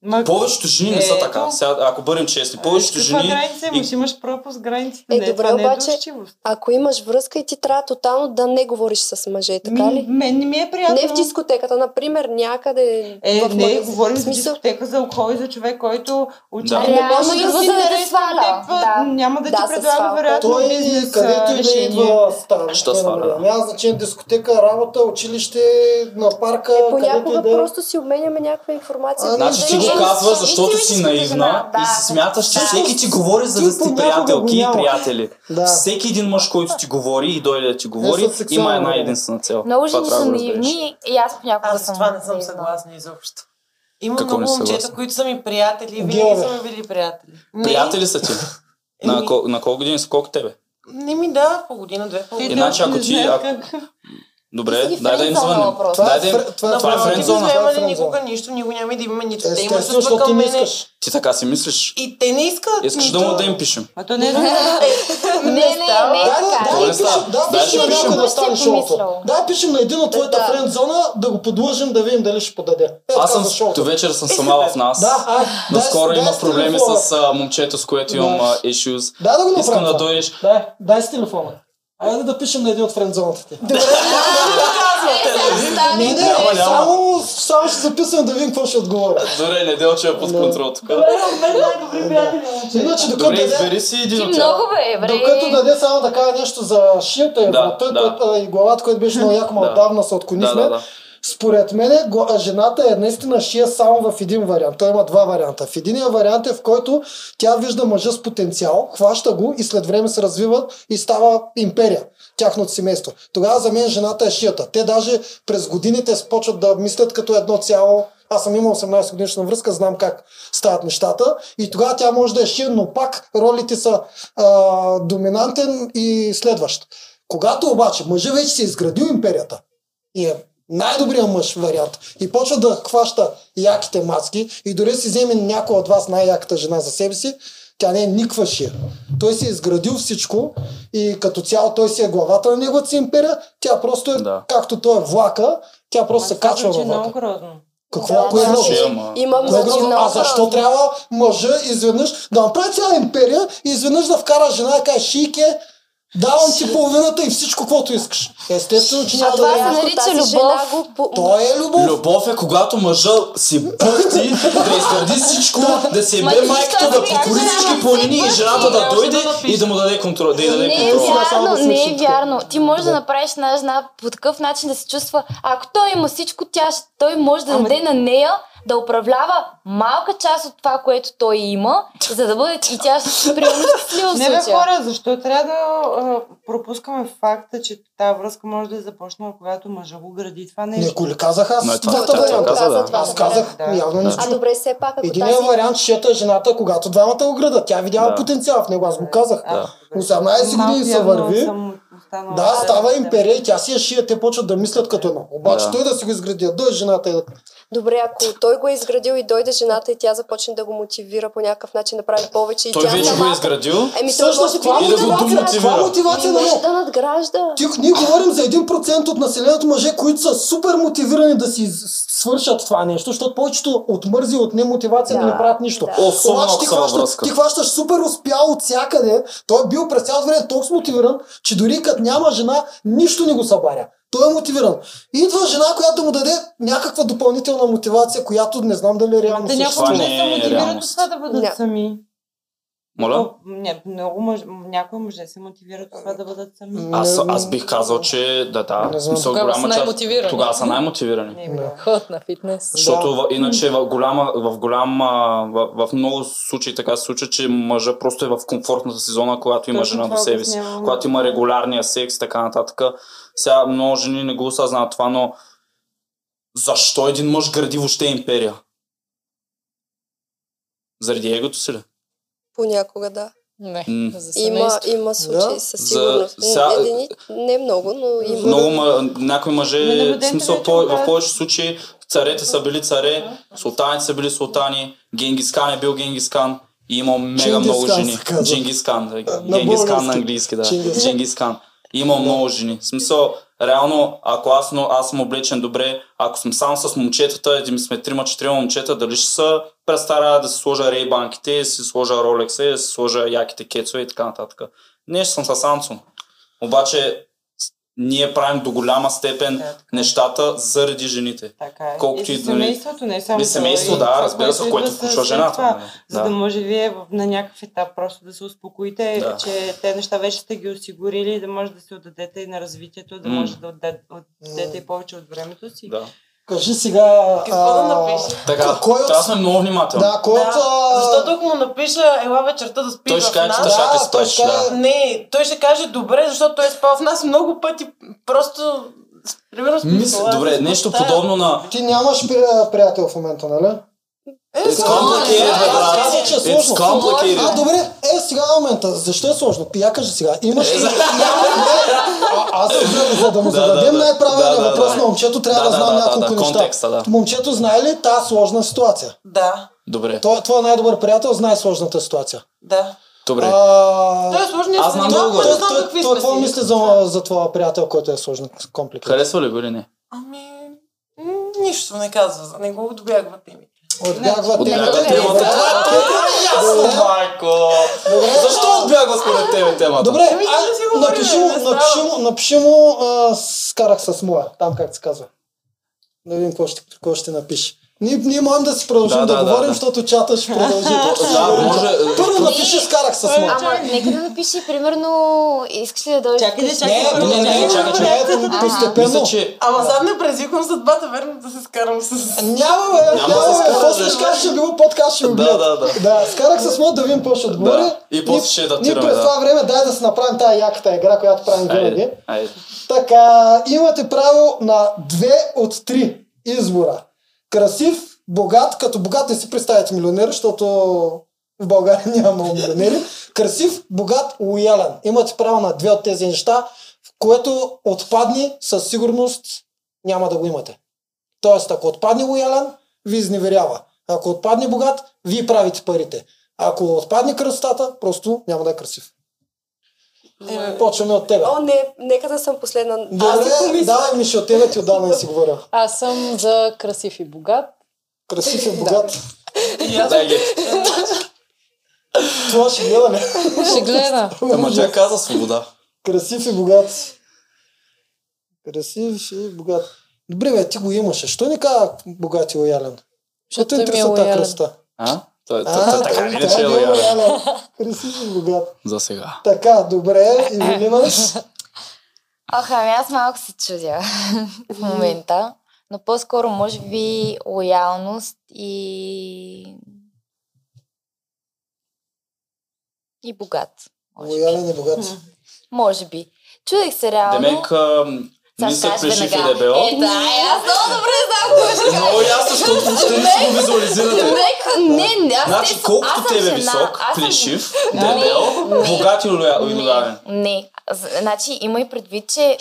Ма, повечето жени не са Ето. така. Сега, ако бъдем честни, повечето Каква жени... граница имаш? Имаш пропуск границите. Е, не, добре, това не е обаче-. Ако имаш връзка и ти трябва тотално да не говориш с мъже, така Ми, ли? мен не ми е приятно. Не в дискотеката, например, някъде Е, в не, магазин. говорим В за смисъл, дискотека за алкохол и за човек, който учи. Да. Не Реално може да идва си за да Да. няма да, Да, ти предлага вероятно Той бизнес където и да идва става. Що сваля, да. Няма значение дискотека, работа, училище, на парка, е, и понякога да е. просто си обменяме някаква информация. А, Значи ти го да, защото си наивна да, и си смяташ, че да. всеки ти говори за да сте приятелки и приятели. Да. Всеки един мъж, който ти говори и дойде да ти говори, има една единствена цел. Много жени са наивни и аз понякога Аз съм това не съм съгласна изобщо. Има Какво много момчета, които са ми приятели, винаги Геове. са ми били приятели. Приятели са ти. На, кол- на колко години са? Колко тебе? Не ми да, по година, две, по година. Иначе, ако ти- Добре, дай да им френдзона въпрос. Това е да това е това е френдзона. Френдзона. вземали френдзона. никога нищо, никога няма и да имаме нито те имат чувства към не мене. искаш. Ти така си мислиш? И те не искат. Искаш нито... да му да им пишем. А то не е да Не, не, не е Да, да, не да, става. пишем, да, някой да стане шоуто. Да, пишем на един от твоята Да. френд зона да го подложим да видим дали ще подаде. Е, Аз съм до вечер съм сама в нас. Да, ай, дай- Наскоро дай има с проблеми с момчето, с което имам Да. issues. Дай да го направим. Искам да това. дойдеш. Дай, дай с телефона. Айде да пишем на един от френдзоната ти. Не, не, Няма, няма. само, само ще записвам да видим какво ще отговоря. Добре, неделче е под контрол тук. Иначе докато Добре, избери си един от тях. много бе, бре. докато даде само да кажа нещо за шията и врата, и главата, което беше много яко, отдавна се отклонихме. Според мен жената е наистина шия само в един вариант. Той има два варианта. В единия вариант е в който тя вижда мъжа с потенциал, хваща го и след време се развиват и става империя. Тяхното семейство. Тогава за мен жената е шията. Те даже през годините спочват да мислят като едно цяло. Аз съм имал 18 годишна връзка, знам как стават нещата. И тогава тя може да е шия, но пак ролите са а, доминантен и следващ. Когато обаче мъжът вече се е изградил империята и е най-добрият мъж вариант и почва да хваща яките маски и дори си вземе някой от вас най-яката жена за себе си, тя не е никаква шия. Той си е изградил всичко и като цяло той си е главата на неговата си империя, тя просто е, Да. както той е влака, тя просто се качва че във е много влака. грозно. Какво? Да, Кое е да, много? Шия, ма. Има Кое е много, грозно? А защо трябва мъжа изведнъж да направи цяла империя и изведнъж да вкара жена и каже, шийке, давам ти половината и всичко, каквото искаш. Естествено, че няма това да се е. нарича любов. жена го по- То е любов. Любов е когато мъжа си пъхти, да изгради всичко, да ебе ти майката, да покори всички да планини се и жената да дойде и да му даде контрол. Да даде Не е вярно, не е вярно. Ти можеш да направиш една жена по такъв начин да се чувства, ако той има всичко, тя, той може да даде на нея да управлява малка част от това, което той има, за да бъде и тя приема щастлива Не бе хора, защо трябва да а, пропускаме факта, че тази връзка може да е започнала, когато мъжа го гради това нещо? Не, коли казах аз Но е това, двата това, това варианта. каза, да. това, Аз казах, Да. явно не Да. А чу. добре, все пак, ако Единият тази... вариант, шията е жената, когато двамата го градат. Тя видява Да. потенциал в него, аз го казах. А, Да. добре. 18 Малко години се върви. съм останала Да, става империя и тя си я шия, те почват да мислят като едно. Обаче Да. той да си го изгради, да е жената и да... Добре, ако той го е изградил и дойде жената и тя започне да го мотивира по някакъв начин да прави повече и Той тя вече го е изградил. Еми, той Всъщност, това И да го това мотивация Ми на да надгражда. Ти, ние говорим за 1% от населението мъже, които са супер мотивирани да си свършат това нещо, защото повечето от мързи от немотивация да, Да, не правят нищо. да. Особено Обаче ти хващаш, ти хващаш супер успял от всякъде. Той е бил през цялото време толкова мотивиран, че дори като няма жена, нищо не го събаря. Той е мотивиран. Идва жена, която му даде някаква допълнителна мотивация, която не знам дали е реално Те също. някои не се е мотивират от реалност. това да бъдат Не. сами. Моля? Не, много мъж, някои мъже се мотивират от това да бъдат сами. Аз, аз бих казал, че да, да. Не знам. в смисъл, Тогава са голяма част-. Тогава са най-мотивирани. Не. Ходят на фитнес. Защото в, иначе в, голяма, в, голяма, в, в много случаи така се случва, че мъжа просто е в комфортната си зона, когато има Точно жена до себе си, когато има регулярния секс и така нататък. Сега много жени не го осъзнават това, но защо един мъж гради въобще империя? Заради егото си ли? Понякога, да. Не, М. за Има, семейство. има случаи Да. със За- сигурност. сега- Едини, не много, но има. Много ма, някои мъже, Ами, в смисъл по, в повечето случаи царете са били царе, султаните са били султани, Генгискан е бил Генгискан и има мега много жени. Джингискан, Генгискан на английски, да. Чингис. Джингискан. Има много жени. В смисъл, реално, ако аз, но, аз съм облечен добре, ако съм сам с момчетата, един сме трима-четирима момчета, дали ще са престара да си сложа рейбанките, да си сложа ролекса, да си сложа яките кецове и така нататък. Не, ще съм с Самсунг. Обаче, ние правим до голяма степен Да, нещата заради жените. Така е. Колкото и и семейството, не само И семейство, и да, разбира се, което включва жената. това. нали? За да може вие на някакъв етап просто да се успокоите, Да. че те неща вече сте ги осигурили да може да се отдадете и на развитието, да може да отдадете и повече от времето си. Да. Кажи сега... Какво да а, напише? Така, Кой от- трябва да сме много внимателни. Да, кой. Да, защото ако му напиша ела вечерта да спи Той в ще каже, че нас, тъшак е Да, той спеш. ще каже- Да. не, той ще каже добре, защото той е спал в нас много пъти. Просто, примерно, спи Мисля, в добре, нещо в подобно на Ти нямаш при- приятел в момента, нали? Е, It's е. complicated, бе, брат. Че е It's сложно. complicated. А, добре, е сега е момента. Защо е сложно? Пия кажи сега. Имаш Е, ли... А, аз за, за да му Да, зададем да, да. най-правилния въпрос на момчето, трябва Да, знам няколко неща. Момчето знае ли тази сложна ситуация? Да, Добре, Той, твой най-добър приятел знае сложната ситуация. да. добре. А, Той е сложният Аз знам много, но не бе. знам той, какви той какво мисли за, за твоя приятел, който е сложна компликация? Харесва ли го или не? Ами, нищо не казва за него, отбягва темите. Отбягва темата. темата. Това е ясно, майко! Добре. Защо отбягва според тебе темата? Добре, Ами, напиши му, напиши му, напиши му скарах с моя, там как се казва. Да видим какво ще, какво ще напише. Ние, ние можем да си продължим Да, да, да, да, говорим, да. защото чата ще продължи. Да, може... Първо напиши скарах с мод. Ама нека да напиши, примерно, искаш ли да дойдеш Чакай чакай. Не, Не, не, не, чакай, чакай. постепенно. Ама сега не презиквам съдбата, верно да се скарам с... Няма, бе, Няма се бе. После ще кажеш, че било подкаст, ще го Да, да, да. Да, скарах с мод да видим какво ще отговори. И после ще Ние датираме, през да. това време дай да си направим тази яката игра, която правим винаги. Така, имате право на две от три избора. Красив, богат, като богат не си представяте милионер, защото в България няма милионери. Красив, богат, лоялен. Имате право на две от тези неща, в което отпадни със сигурност няма да го имате. Тоест, ако отпадне лоялен, ви изневерява. Ако отпадне богат, вие правите парите. Ако отпадне красотата, просто няма да е красив. Почваме от тебе. О, не, нека да съм последна. Добре, давай ми ще от тебе, ти отдавна не си говоря. Аз съм за красив и богат. Красив и богат. Дай ги. Това ще гледа ли? Ще гледа. Ама тя каза свобода. Красив и богат. Красив и богат. Добре, бе, ти го имаше. Що не каза богат и лоялен? Ми е тази лоялен. кръста? А? Той, той, А, той така той- или той е не лоялен. Красив и богат. За сега. Така, добре. Евелина? Ох, ами аз малко се чудя в момента, но по-скоро може би лоялност и... и богат. Лоялен и богат. Може би. Чудех се реално. Демек, Сега нисък кажеш веднага. Е, да, е, аз много добре знам. Много ясно, защото въобще не си го визуализирате. Не, не, аз Значи, те- колкото тебе жена, висок, плешив, дебел, богат и лоялен. Не, Значи има и предвид, че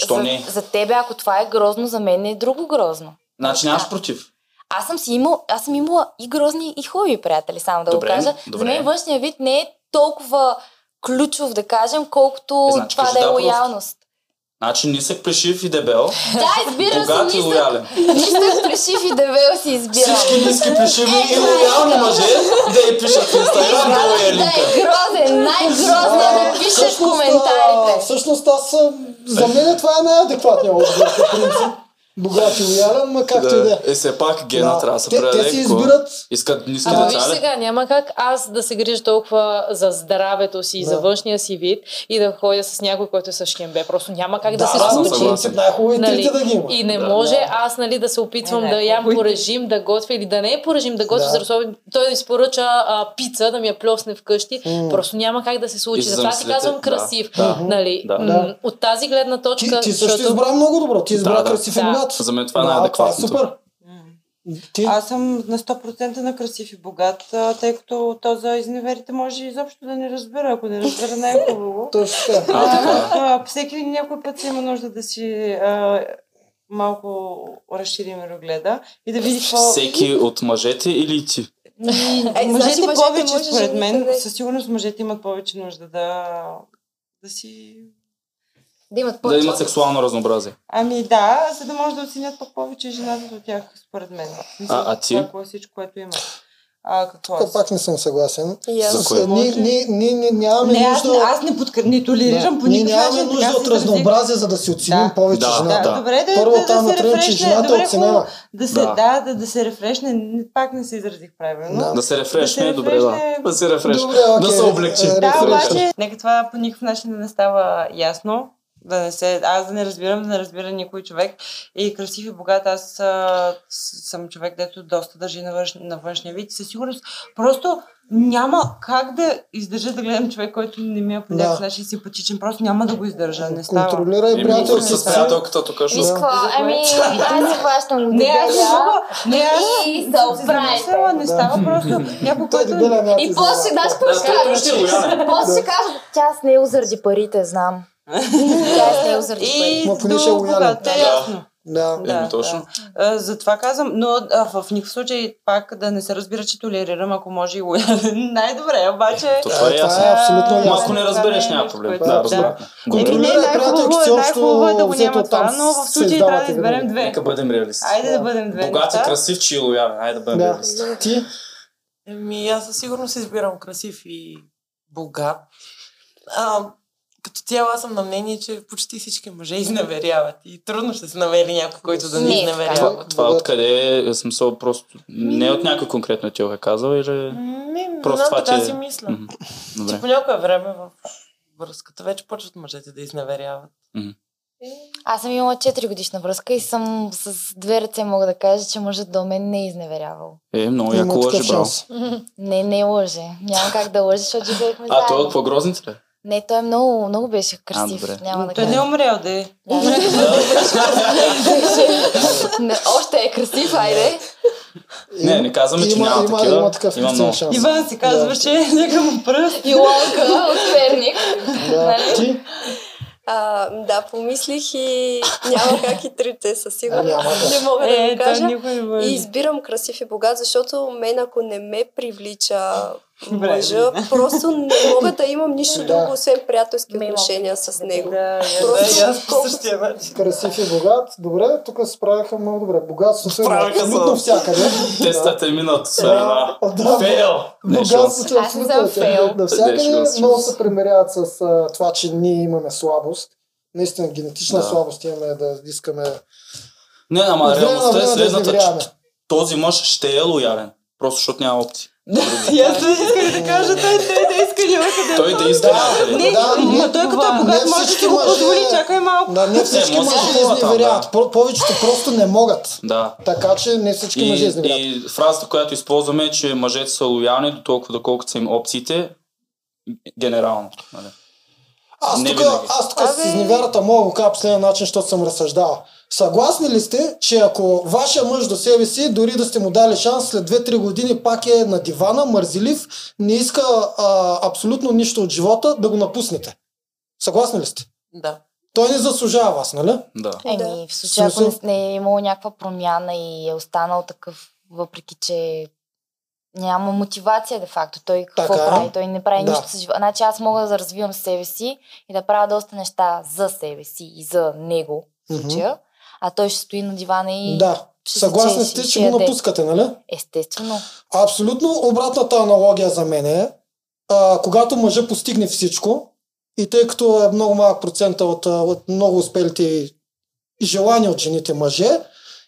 за, тебе, ако това е грозно, за мен е друго грозно. Значи нямаш против. Аз съм си имал, аз съм имала и грозни, и хубави приятели, само да Добре, го кажа. добре. За мен външния вид не е толкова ключов, да кажем, колкото Е, значи това да е лоялност. Значи нисък, плешив и дебел, Да, избирам си богат и нисък, лоялен. нисък, плешив и дебел си избирам. Всички ниски, плешиви Е, и лоялни мъже да й пишат в Инстаграм, долу е Да е линка. грозен, най-грозният да пише в Всъщност, а, коментарите. Всъщност аз съм... За мен това е най-адекватният отговор, по принцип. Богат и лоялен, ма както и да е. Е, все пак гена трябва да се те, те си избират Искат ниски Ама виж сега, няма как аз да се грижа толкова за здравето си, Да. за външния си вид и да ходя с някой, който е с хембе. Просто няма как да, Да, се да, случи. най-хубаво и Нали? да ги има. И не Да. може аз нали, да се опитвам Не, да ям по режим, да готвя или да не е по режим, да готвя, Да. да. защото той да изпоръча а, пица, да ми я плесне вкъщи. М. Просто няма как да се случи. се Затова ти казвам да, красив. да. Нали? Да. От тази гледна точка, ти също избра много добро. Ти избра Да, да. красив и Да. Богат. За мен това е Да, най-адекватното. Това е супер. Ти, Аз съм на 100% на красив и богат, тъй като то за изневерите може изобщо да не разбера. Ако не разбера, не е хубаво. точно така. А, всеки някой път си има нужда да си а, малко разшири мирогледа и да види какво... Всеки от мъжете или ти? Е, значи мъжете мъжете повече, според мен. Със сигурност мъжете имат повече нужда да, да си... Да имат Да повече. имат сексуално разнообразие. Ами да, за да може да оценят пък повече жената от тях, според мен. А- а ти? Това класическо, което има. А, какво Тук аз? пак не съм съгласен. Аз. Кое? ние, ние, ние нямаме Не, аз, нужда... аз не, подкр... не толерирам Да. по Ние никакъв нямаме начин. нужда така от разнообразие, за да си оценим Да. повече Да, жената. Да, добре, да, Първо да, там да се направим, че рефрешне. жената е Добре, оценена. хубаво. Да се, Да. да. да, да, се рефрешне. Не- Пак не се изразих правилно. Да. Да се рефрешне, Да добре, да. Да се рефрешне. Добре. Да се облегчи. Е, Да, обаче, нека това по никакъв начин да не става ясно. Да не се, аз да не разбирам, да не разбира никой човек. И красив и богат, аз а, съм човек, дето доста държи на, външ, на външния вид. Със сигурност, просто няма как да издържа да гледам човек, който не ми е по Да. някакъв начин симпатичен. Просто няма да го издържа. Не става. Контролирай Еми, приятелки с приятелката тук Виж какво, ами аз се хващам от Не, аз не мога. Не, аз И се става просто. Някой, който... И после Да, ще лоялен. После ще кажа, тя с него заради парите, знам. Тя е с него И е до когато е Да. ясно. Да. Еми, точно. Да. А, затова казвам, но а, в никакъв случай пак да не се разбира, че толерирам, ако може и лоялен. Най-добре, обаче... То това е това е абсолютно ясно. Ако не разбереш, е няма проблем. което- Да, разбрахме. Еми, не, Контролирай най-хубаво, е, най-хубаво е да го няма това, но в се случай трябва да изберем две. Нека бъдем реалисти. Айде да бъдем две Богат и красив, че и лоялен. Айде да бъдем Да. реалисти. Ти? Еми, аз със сигурност избирам красив и богат. Като цяло аз съм на мнение, че почти всички мъже изневеряват. И трудно ще се намери някой, който да не, Не, изневерява. Това, това откъде е смисъл просто... Не от някой конкретно ти го е казал или... Не, не Просто знам, това, така че- си мисля. Мгм. Че по някое време в връзката вече почват мъжете да изневеряват. И Аз съм имала 4 годишна връзка и съм с две ръце мога да кажа, че мъжът до мен не е изневерявал. Е, много яко лъжи, браво. Не, не лъже. Няма как да лъже, защото живеехме А от какво грозните ли? Не, той е много, много беше красив. добре. Няма да Той не е умрял да е. Да. Не, Още е красив, айде. Не, не казваме, че има, няма има, такива. Има такъв Има има много. шанс. Иван се казваше, нека му пръст. И Лолка от Перник. Да. Нали? Ти? А, да, помислих и няма как и трите със А, сигурност. да. Не мога да Е, го кажа. И избирам красив и богат, защото мен ако не ме привлича мъжа, просто не мога да имам нищо Да. друго, освен приятелски отношения с него. Да, Просто. Красив и богат. Добре, тук се справяха много добре. Богатството е Справиха се. абсолютно всякъде. Тестът е минат. Фейл. Е. Богатството е абсолютно съм фейл. навсякъде. Много се примеряват с това, че ние имаме слабост. Наистина генетична Да. слабост имаме да искаме. Не, ама реалността е следната, че този мъж ще е лоялен. Просто защото няма опции. И аз да исках да кажа, той, той да иска някъде. Той да иска някъде. Не, Да, не, той като е богат не може да си го позволи, чакай малко. Да, не всички да мъже изневеряват. да. По- Повечето просто не могат. Да. Така че не всички мъже И, изневеряват. и фразата, която използваме е, че мъжете са лоялни до толкова, доколкото са им опциите, генерално. Нали? Аз Не тук, аз тук с изневярата мога да го кажа по последния начин, защото съм разсъждал. Съгласни ли сте, че ако вашия мъж до себе си, дори да сте му дали шанс, след 2-3 години пак е на дивана, мързелив, не иска а, абсолютно нищо от живота, да го напуснете? Съгласни ли сте? Да. Той не заслужава вас, нали? Да. Еми, в случая, ако Смисъл? не, е имало някаква промяна и е останал такъв, въпреки че няма мотивация де факто. Той какво Така е. прави? Той не прави Да. нищо с живота. Значи аз мога да развивам себе си и да правя доста неща за себе си и за него в случая, а той ще стои на дивана и Да. Съгласни сте, че го яде. напускате, нали? Естествено. Абсолютно обратната аналогия за мен е, а, когато мъжа постигне всичко, и тъй като е много малък процент от, от много успелите желания от жените мъже,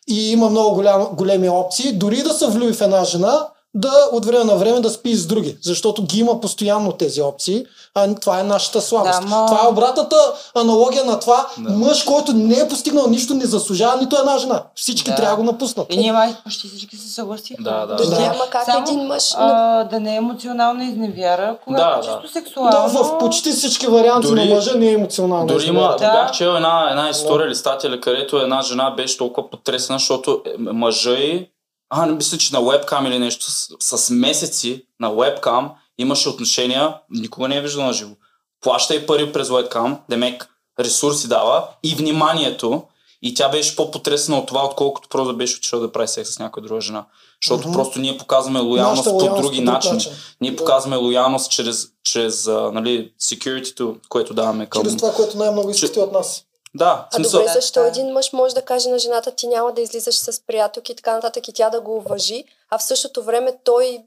и има много голям, големи опции, дори да се влюби в една жена, да от време на време да спи с други, защото ги има постоянно тези опции, а това е нашата слабост. Да, ма- Това е обратната аналогия на това, Да. мъж, който не е постигнал нищо, не заслужава нито една жена. Всички Да. трябва да го напуснат. И ние май почти всички се съгласиха. Да, да. Да, Да. няма как Само, един мъж... А, да не е емоционална изневяра, когато Да, чисто да. сексуално. Да, в почти всички варианти Дори- на мъжа не е емоционално. Дори има, Да. бях чел една, една история или статия, където една жена беше толкова потресена, защото е, мъжа й, а, не мисля, че на вебкам или нещо, с, с месеци на вебкам имаше отношения, никога не е виждал на живо. Плаща и пари през вебкам, демек ресурси дава и вниманието, и тя беше по-потресена от това, отколкото просто беше отишла да прави секс с някоя друга жена. Защото Мгм. просто ние показваме лоялност Нашата по лоялност други начини. начин. Ние Да. показваме лоялност чрез, чрез нали, security което даваме към... Чрез това, което най-много искате от нас. Да, А смисъл, добре, защо един мъж може да каже на жената, ти няма да излизаш с приятелки и така нататък и тя да го уважи, а в същото време той,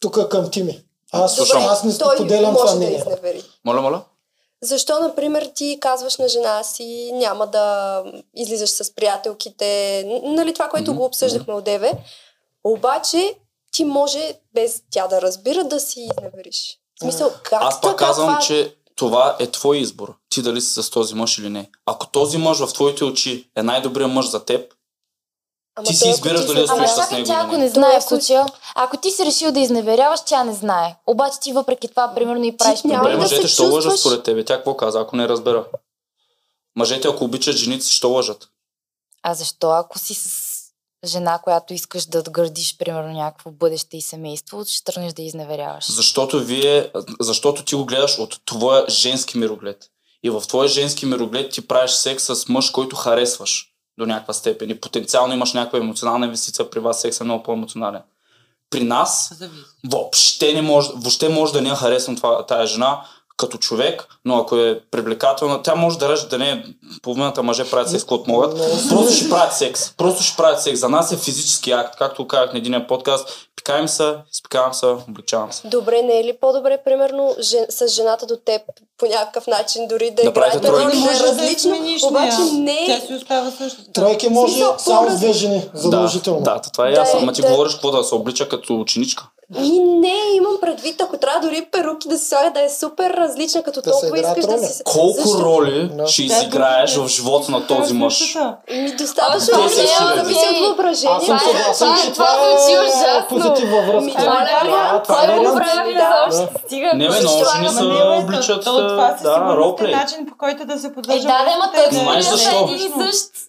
Тук към Тими. Аз, Слушам. аз не споделям може това да изневери. моля, моля. Защо, например, ти казваш на жена си, няма да излизаш с приятелките, нали това, което Мгм, го обсъждахме от деве, обаче ти може, без тя да разбира, да си изневериш. В смисъл, как Аз пак така казвам, това... че това е твой избор. Ти дали си с този мъж или не. Ако този мъж в твоите очи е най-добрият мъж за теб, Ама ти си ако избираш ти дали да стоиш с него тя или ако не. знае в ако- случая, ако ти си решил да изневеряваш, тя не знае. Обаче ти въпреки това, примерно, и правиш няма Добре, да мъжете ще лъжат според тебе. Тя какво каза, ако не разбера? Мъжете, ако обичат жените, си, ще лъжат. А защо, ако си с жена, която искаш да градиш, примерно, някакво бъдеще и семейство, ще тръгнеш да изневеряваш? Защото вие, защото ти го гледаш от твоя женски мироглед. И в твоя женски мироглед ти правиш секс с мъж, който харесваш до някаква степен. И потенциално имаш някаква емоционална инвестиция при вас, секс е много по-емоционален. При нас въобще не може, въобще може да не харесвам това, тая жена като човек, но ако е привлекателна, тя може да режда да не е половината мъже правят секс, каквото могат. Просто ще правят секс. Просто ще правят секс. За нас е физически акт, както казах на един подкаст, Изпикаем се, изпикавам се, обличавам се. Добре, не е ли по-добре, примерно, жен, с жената до теб по някакъв начин, дори да Да играе правите да тройки. е може да различно, смениш обаче не Тя е си остава същата. Тройки може само две жени, задължително. Да, да, това е Да, ясно. е, Ма ти да. говориш какво да се облича като ученичка. Ми, не, имам предвид, ако трябва дори перуки да си слага да е супер различна, като Да се толкова искаш да роли. си... Колко Защо? роли Да. ще е изиграеш друга- в живота на този е мъж? същата. Ми, е, да си- зависи от Аз съм въображението. съгласен, това- че това е позитивна Ми, връзка. е е Кой го прави Да. изобщо? Стига. Не, бе, много жени се обличат, да, е начин, по който да се Е, поддържа. да, да, ма той е защо? и.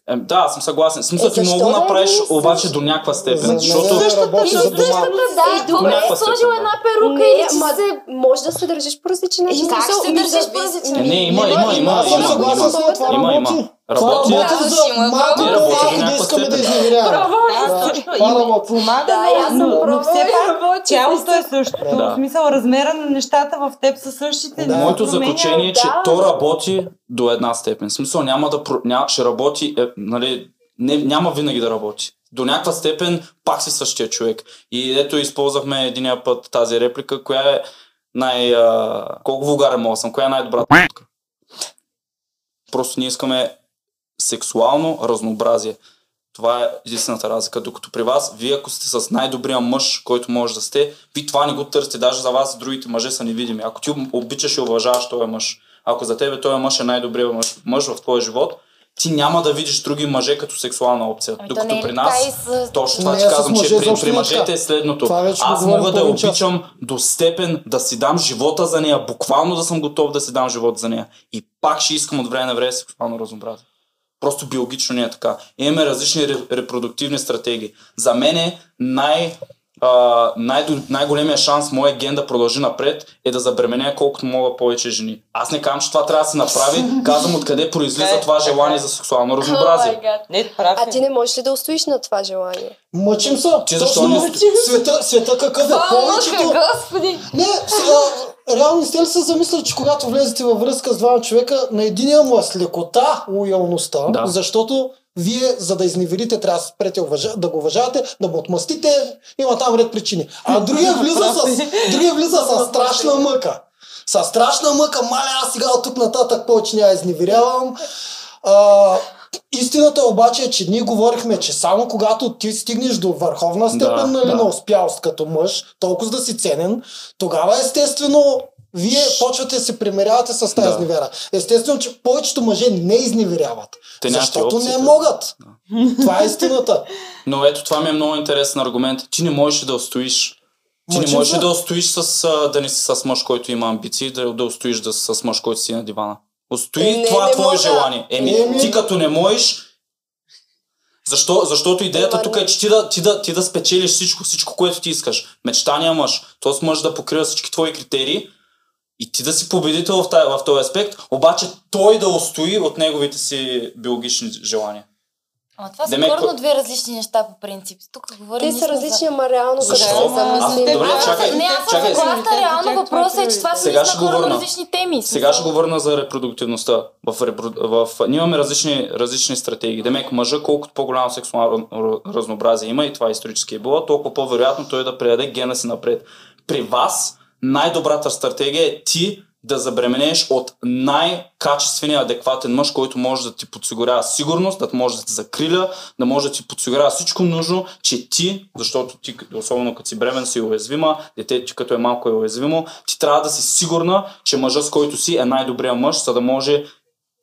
Е, да, съм съгласен. Смисъл, Е, ти много да направиш, е обаче до някаква степен. Защото. Да, добре, някаква е сложила една да. перука Не, или че ама се... може да се държиш по различен начин. Е, как ще ми държиш по различен Е, не, има, Не, има, има, Аз съм съгласен с това, Има, има. работи. Работи. За има малко по-малко да искаме да изневеряваме. Помага, Да, аз съм но, все пак работи, тялото е същото. В смисъл, размера на нещата в теб са същите. Се Моето заключение е, че то работи до една степен. В смисъл няма да ще работи, е, нали, не, няма винаги да работи. До някаква степен пак си същия човек. И ето използвахме единия път тази реплика, коя е най... А, колко вулгарен мога съм, коя е най-добрата путка. Просто ние искаме сексуално разнообразие. Това е единствената разлика. Докато при вас, вие ако сте с най-добрия мъж, който може да сте, ви това не го търсите. Даже за вас другите мъже са невидими. Ако ти обичаш и уважаваш този мъж, ако за тебе този мъж е най-добрият мъж, мъж в твоя живот, ти няма да видиш други мъже като сексуална опция. Ами то Докато не е при ли нас, с... точно това Не, ти казвам, мъже че при, при е мъжете е следното. Аз мога да обичам до степен да си дам живота за нея, буквално да съм готов да си дам живота за нея. И пак ще искам от време на време сексуално разнообразие. Просто биологично не е така. Имаме различни ре- репродуктивни стратегии. За мен е най, а, най- най-големия шанс моят ген да продължи напред е да забременя колкото мога повече жени. Аз не казвам, че това трябва да се направи, казвам откъде произлиза Е, това така желание е. за сексуално разнообразие. Не, прав А е. ти не можеш ли да устоиш на това желание? Мъчим се. Ти защо не- Света, света какъв е? Повечето... мъжка, господи! Не, сега, реално сте ли се замислили, че когато влезете във връзка с двама човека, на единия му е с лекота, лоялността, Да. защото вие, за да изневерите, трябва да, спрете, уважа- да го уважавате, да му отмъстите, има там ред причини. А другия влиза с, другия влиза с страшна мъка. С страшна мъка, маля, аз сега от тук нататък повече няма изневерявам. А, истината обаче е, че ние говорихме, че само когато ти стигнеш до върховна степен Да, нали, да. на успялост като мъж, толкова да си ценен, тогава естествено вие почвате да се примерявате с тази Да. изневера. Естествено, че повечето мъже не изневеряват. Те защото не могат. Това е истината. Но ето това ми е много интересен аргумент. Ти не можеш да устоиш. Ти не Мъчим можеш се. да устоиш с, да не си с мъж, който има амбиции, да, да устоиш да си с мъж, който си на дивана. Устои Е, не, това не твое мога. желание. Еми, Еми. ти като не можеш, защо, защото идеята тук не. е, че ти да, ти, да, ти да спечелиш всичко, всичко, което ти искаш. Мечтания мъж. Тоест мъж да покрива всички твои критерии и ти да си победител в, тая, в този аспект, обаче той да устои от неговите си биологични желания. Ама това са Демек, коренно две различни неща по принцип. Тук говорим Те са за- различни, ама реално като Защо? се Аз- замислим. добре, Аз- чакай, Не, аз съм чакай. съгласна. Реално въпросът е, че това са наистина коренно различни теми. Сега ще говоря за репродуктивността. В, репро... в... Ние имаме различни, различни стратегии. Демек мъжа, колкото по-голямо сексуално разнообразие има, и това исторически е било, толкова по-вероятно той да предаде гена си напред. При вас най-добрата стратегия е ти да забременееш от най-качествения адекватен мъж, който може да ти подсигурява сигурност, да може да те закриля, да може да ти подсигурява всичко нужно, че ти, защото ти, особено като си бремен, си уязвима, детето ти като е малко е уязвимо, ти трябва да си сигурна, че мъжът с който си е най-добрият мъж, за да може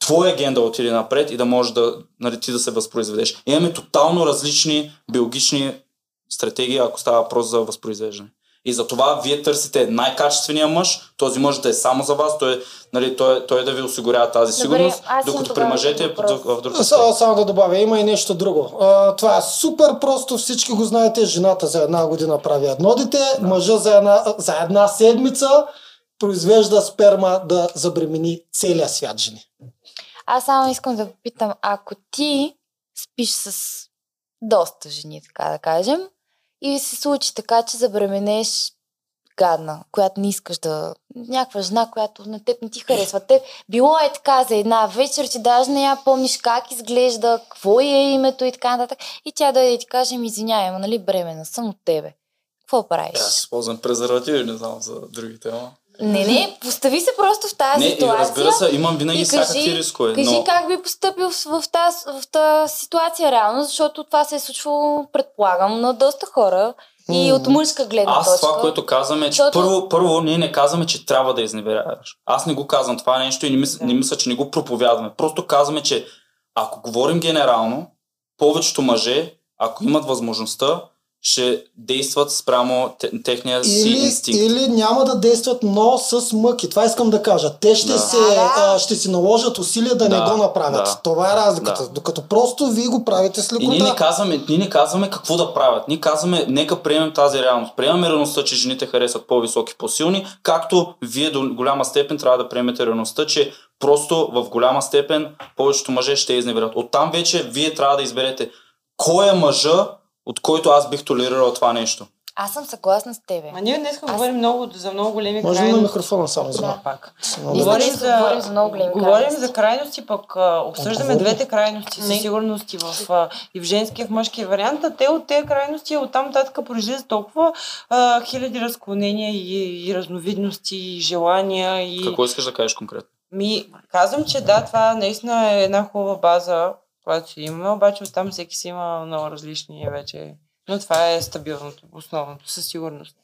твоя ген да отиде напред и да може да, нали, ти да се възпроизведеш. Имаме тотално различни биологични стратегии, ако става въпрос за възпроизвеждане. И затова вие търсите най-качествения мъж, този мъж да е само за вас, той, нали, той, той да ви осигурява тази Добре, сигурност, аз имам докато при мъжете е въпрос. в, друг Само, само да добавя, има и нещо друго. А, това е супер просто, всички го знаете. Жената за една година прави едно дете, мъжа за една, за една седмица произвежда сперма да забремени целия свят жени. Аз само искам да попитам, ако ти спиш с доста жени, така да кажем, и се случи така, че забременеш гадна, която не искаш да... Някаква жена, която на теб не ти харесва. Теб било е така за една вечер, че даже не я помниш как изглежда, какво е името и така нататък. И тя да ти каже, ми извинявай, нали бремена съм от тебе. какво правиш? Аз използвам презервативи, не знам за другите, ама. Не, не, постави се просто в тази Не, и ситуация. разбира се, имам винаги и всякакви кажи- рискове, Кажи но... как би поступил в, в, тази, в тази ситуация реално, защото това се е случвало, предполагам, на доста хора и от мъжка гледна Аз точка. това, което казваме, е, че Защото- първо, първо ние не казваме, че трябва да изневеряваш. Аз не го казвам това нещо и не мисля, не мисля, че не го проповядваме. Просто казваме, че ако говорим генерално, повечето мъже, ако имат възможността, ще действат спрямо те- техния си Или, инстинкт. или няма да действат, но с мъки. Това искам да кажа. Те ще, Да. се, а, ще си наложат усилия да, Да, не го направят. да. Това е разликата. Да. Докато просто вие го правите с И ние лекота. не, казваме, ние не казваме какво да правят. Ние казваме, нека приемем тази реалност. Приемаме реалността, че жените харесват по-високи, по-силни, както вие до голяма степен трябва да приемете реалността, че просто в голяма степен повечето мъже ще изневерят. Оттам вече вие трябва да изберете кой е мъжа, от който аз бих толерирал това нещо. Аз съм съгласна с тебе. Ма ние днес Аз- говорим много за много големи Може ли на крайности. микрофона само за Да. пак. Много Говорим за, говорим за много големи говорим крайности. за крайности, пък а, обсъждаме говорим. двете крайности със Не. сигурност и в, а, и в женския, и в мъжкия вариант. А те от тези крайности оттам нататък произлизат толкова а, хиляди разклонения и, и разновидности, и желания. И... Какво искаш да кажеш конкретно? Ми, казвам, че да, това наистина е една хубава база, която си имаме, обаче оттам всеки си има много различни вече. Но това е стабилното, основното, със сигурност.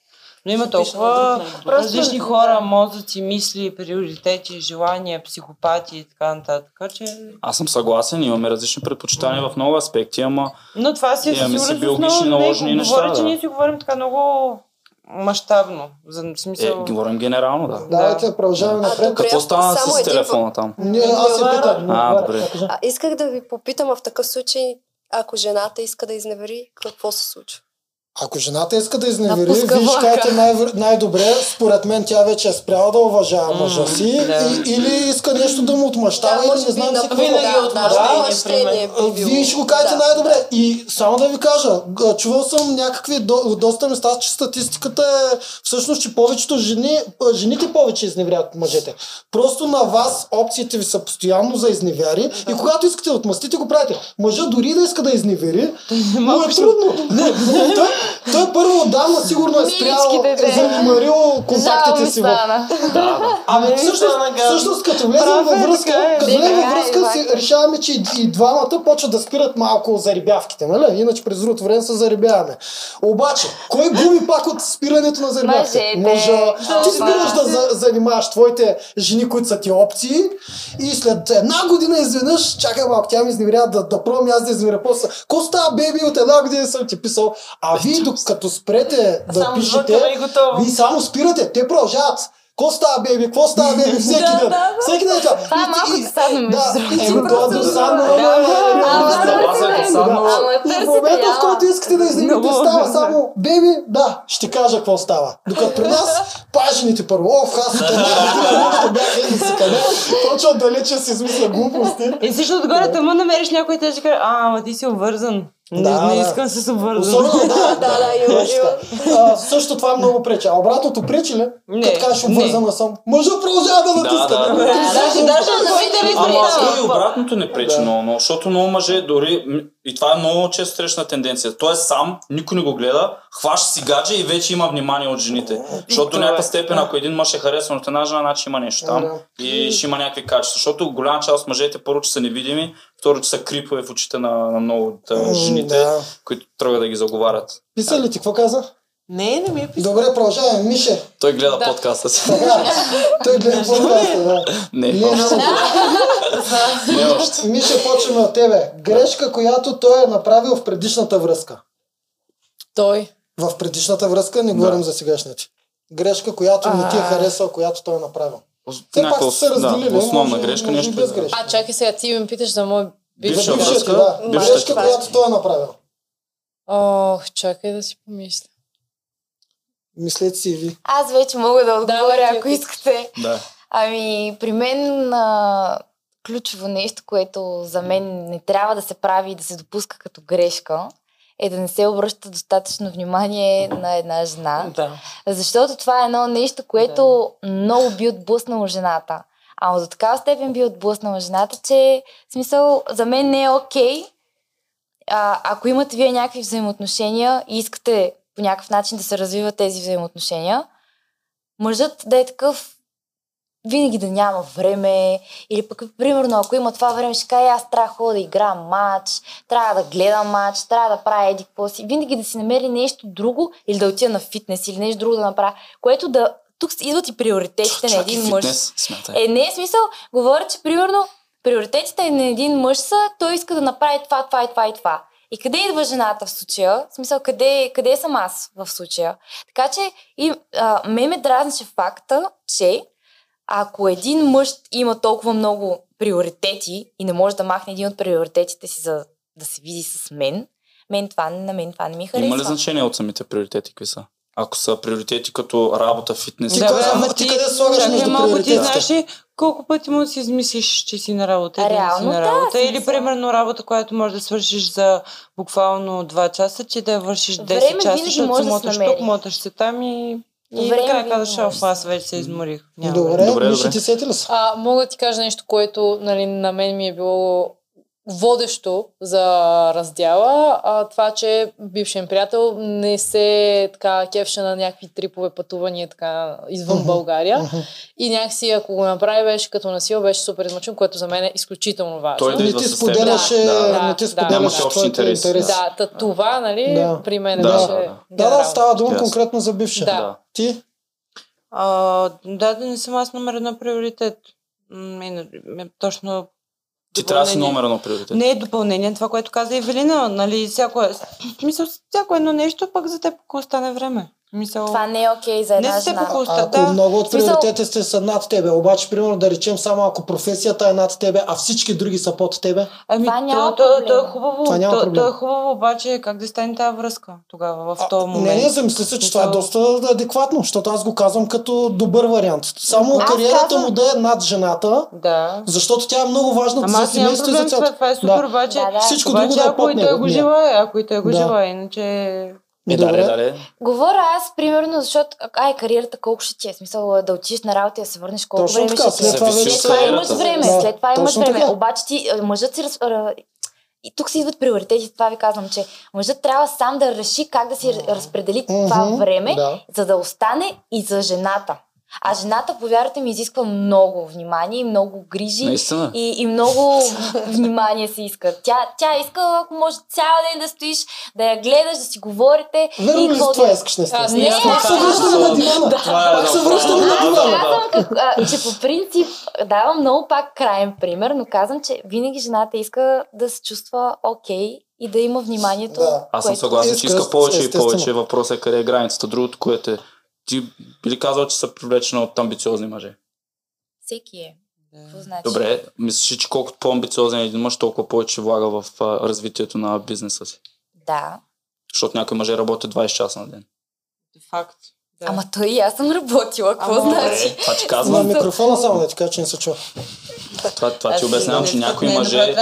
Но има толкова различни хора, мозъци, мисли, приоритети, желания, психопати и така нататък. Така че... Аз съм съгласен, имаме различни предпочитания в много аспекти, ама Но това си е със Имаме си биологични наложени Не, неща, Говоря, че да. ние си говорим така много мащабно. За е, смисъл... говорим генерално, да. Давайте, продължаваме А, напред. Какво стана само с един телефона там? Ние, аз се питам. А, добре. А, исках да ви попитам а в такъв случай, ако жената иска да изневери, какво се случва? Ако жената иска да изневери, виж влака. кажете най- най-добре, според мен тя вече е спряла да уважава мъжа си да. и, или иска нещо да му отмъщава или не знам си какво. винаги да, да, А, би било. Вие ще го кажете Да. най-добре. И само да ви кажа, чувал съм някакви до, доста места, че статистиката е всъщност, че повечето жени, жените повече изневрят от мъжете. Просто на вас опциите ви са постоянно за изневяри и когато искате да отмъстите, го правите. Мъжа дори да иска да изневери, му е трудно. Той първо отдавна сигурно е спрял, е занемарил контактите си в стана. Ами Не, всъщност, всъщност като влезем във връзка, е. като влезем във връзка си решаваме, че и, и двамата почват да спират малко зарибявките, нали? Иначе през другото време се зарибяваме. Обаче, кой губи пак от спирането на зарибявките? Може, ти Да, спираш да за, занимаваш твоите жени, които са ти опции и след една година изведнъж, чакай малко, тя ми изневерява да, да пробвам и аз да изневеря после. Ко става, беби, от една година съм ти писал. А вие докато спрете да Само пишете, вие само спирате, те продължават. Какво става, беби? Какво става, беби? Всеки ден. Всеки ден е това. Това е малко досадно, между другото. еми, това е досадно, е е И в момента, в който искате да Много, става само беби, да, ще кажа какво става. Докато при нас, пажените първо, оф, аз от една бях си къде, точно отдалече си измисля глупости. И също отгоре, тъма намериш някой и те ще каже, а, ама ти си обвързан. Не, Да, не да. искам да се обвързан. Особено, да, Да, да, така. А, Също това много пречи. А обратното пречи ли? Не, Като кажеш не. обвързана съм. Мъжът продължава да натиска. да, да. Даже, даже ако е Ама и обратното не пречи Да. много, много, защото много мъже дори, и това е много често срещна тенденция, той е сам, никой не го гледа, хваща си гадже и вече има внимание от жените. Защото е. някаква степен, ако един мъж е харесван от една жена, значи има нещо там Да. и ще има някакви качества. Защото голяма част от мъжете първо, че са невидими, второ, че са крипове в очите на, на много от жените, да. които тръгват да ги заговарят. Писа ли ти? Какво каза? Не, не ми е писал. Добре, продължаваме. Мише. Той гледа Да. подкаста си. Така, той гледа подкаста, да. Не, Не, още. не още. Мише, почваме от тебе. Грешка, която той е направил в предишната връзка. Той. В предишната връзка не говорим за сегашната. Грешка, която не ти е харесала, която той е направил. Все пак са се разделили. да, основна може- грешка, може нещо без да. грешка. А, чакай сега, ти ме питаш за мой бивш. Бивша ти, връзка, да. бившата Грешка, която той е направил. Ох, чакай да си помисля. Мислете си и ви. Аз вече мога да отговоря, ако ако искате. Да. Ами, при мен а, ключово нещо, което за мен не трябва да се прави и да се допуска като грешка, е да не се обръща достатъчно внимание на една жена. Да. Защото това е едно нещо, което много би отблъснало жената. Ама до такава степен би отблъснала жената, че в смисъл за мен не е окей. А, ако имате вие някакви взаимоотношения и искате по някакъв начин да се развиват тези взаимоотношения. Мъжът да е такъв винаги да няма време, или пък, примерно, ако има това време, ще каже, аз трябва да ходя да играя матч, трябва да гледам матч, трябва да правя еди какво си. Винаги да си намери нещо друго, или да отида на фитнес, или нещо друго да направя, което да... Тук идват и приоритетите на Чак един и мъж. фитнес, смятай. Е, не е смисъл. Говоря, че примерно приоритетите на един мъж са, той иска да направи това, това и това и това. И къде идва жената в случая? В смисъл, къде, къде съм аз в случая? Така че и, а, ме ме дразнеше факта, че ако един мъж има толкова много приоритети и не може да махне един от приоритетите си за да се види с мен, мен това, на мен това не ми харесва. Има ли значение от самите приоритети, какви са? Ако са приоритети като работа, фитнес, Ти Да, бе, ама ти ти, къде слагаш чакай между малко, ти знаеш ли колко пъти му си измислиш, че си на работа и да не си Реално, на да, работа? Или смисъл. примерно работа, която можеш да свършиш за буквално 2 часа, че да я вършиш 10 Време часа, защото да моташ тук, моташ се там и... И Време накрая винаги казваш, може а, да аз вече се изморих. Няма Добре. Добре, добре. ти сети ли си? А, мога да ти кажа нещо, което нали, на мен ми е било водещо за раздяла. А, това, че бившият ми приятел не се така кефше на някакви трипове пътувания така извън. България. И някакси, ако го направи, беше като насила, беше супер измъчен, което за мен е изключително важно. Той да Не ти споделяше, Да, да, не ти да. споделяше общи твоите интереси. интереси. Да, та, това, нали, Да. при мен Да, беше... да, да. Да, да, става дума Ясно. конкретно за бивши. Да. Ти? А, да, да не съм аз номер едно приоритет. Точно Ти трябва да си номер едно приоритет. Не е допълнение това, което каза Евелина. Нали, всяко, е- мисъл, всяко едно нещо, пък за теб ако остане време. Мисъл, Това не е окей за една не жена. ако А, остане. ако Да, много от приоритетите са над тебе, обаче, примерно да речем само ако професията е над тебе, а всички други са под тебе, Ами, Това то, няма то, то, проблем. е хубаво. Това няма то, проблем. то е хубаво, обаче как да стане тази връзка тогава, в този не, момент? не, замисли се, че това е доста адекватно, защото аз го казвам като добър вариант. Само Аз кариерата казвам- му да е над жената, Да. защото тя е много важна Ама за семейството и за проблем с това, цялото. това е супер, Да. обаче, Да, да. Всичко обаче друго да е ако и под той него. го Не. желая, ако и той го желая, иначе... Е, Добре. дале, дале. Говоря аз, примерно, защото, ай, кариерата колко ще ти е? Смисъл да отидеш на работа и да се върнеш колко Точно време така, ще ти е? след това След това кариерата. имаш време, Да, след това имаш време. така. Обаче ти, мъжът си... раз- ра- И тук си идват приоритети, това ви казвам, че мъжът трябва сам да реши как да си разпредели това време, да. за да остане и за жената. А жената, повярвайте ми, изисква много внимание и много грижи. Наистина. И, и много внимание се иска. Тя, тя иска, ако може цял ден да стоиш, да я гледаш, да си говорите. Верно и ли това да- искаш? Аз Не, не, аз Пак се връщаме на дивана. Това е Пак се да, връщаме да, на да, дивана. да, да. Казвам, как, а, че по принцип давам много пак крайен пример, но казвам, че винаги жената иска да се чувства окей и да има вниманието. Да. Аз съм съгласен, че Иска, повече и повече. Въпросът е къде е границата. Другото, което е, ти би ли казал, че са привлечена от амбициозни мъже? Всеки е. Какво значи? Добре, мислиш, че колкото по-амбициозен е един мъж, толкова повече влага в а, развитието на бизнеса си. Да. Защото някои мъже работят 20 часа на ден. Факт. Да. Ама той и аз съм работила. Какво Ама, значи? Добре, това ти На казвам. микрофона само да ти кажа, че не се чува. Това, това ти обяснявам, че някои мъже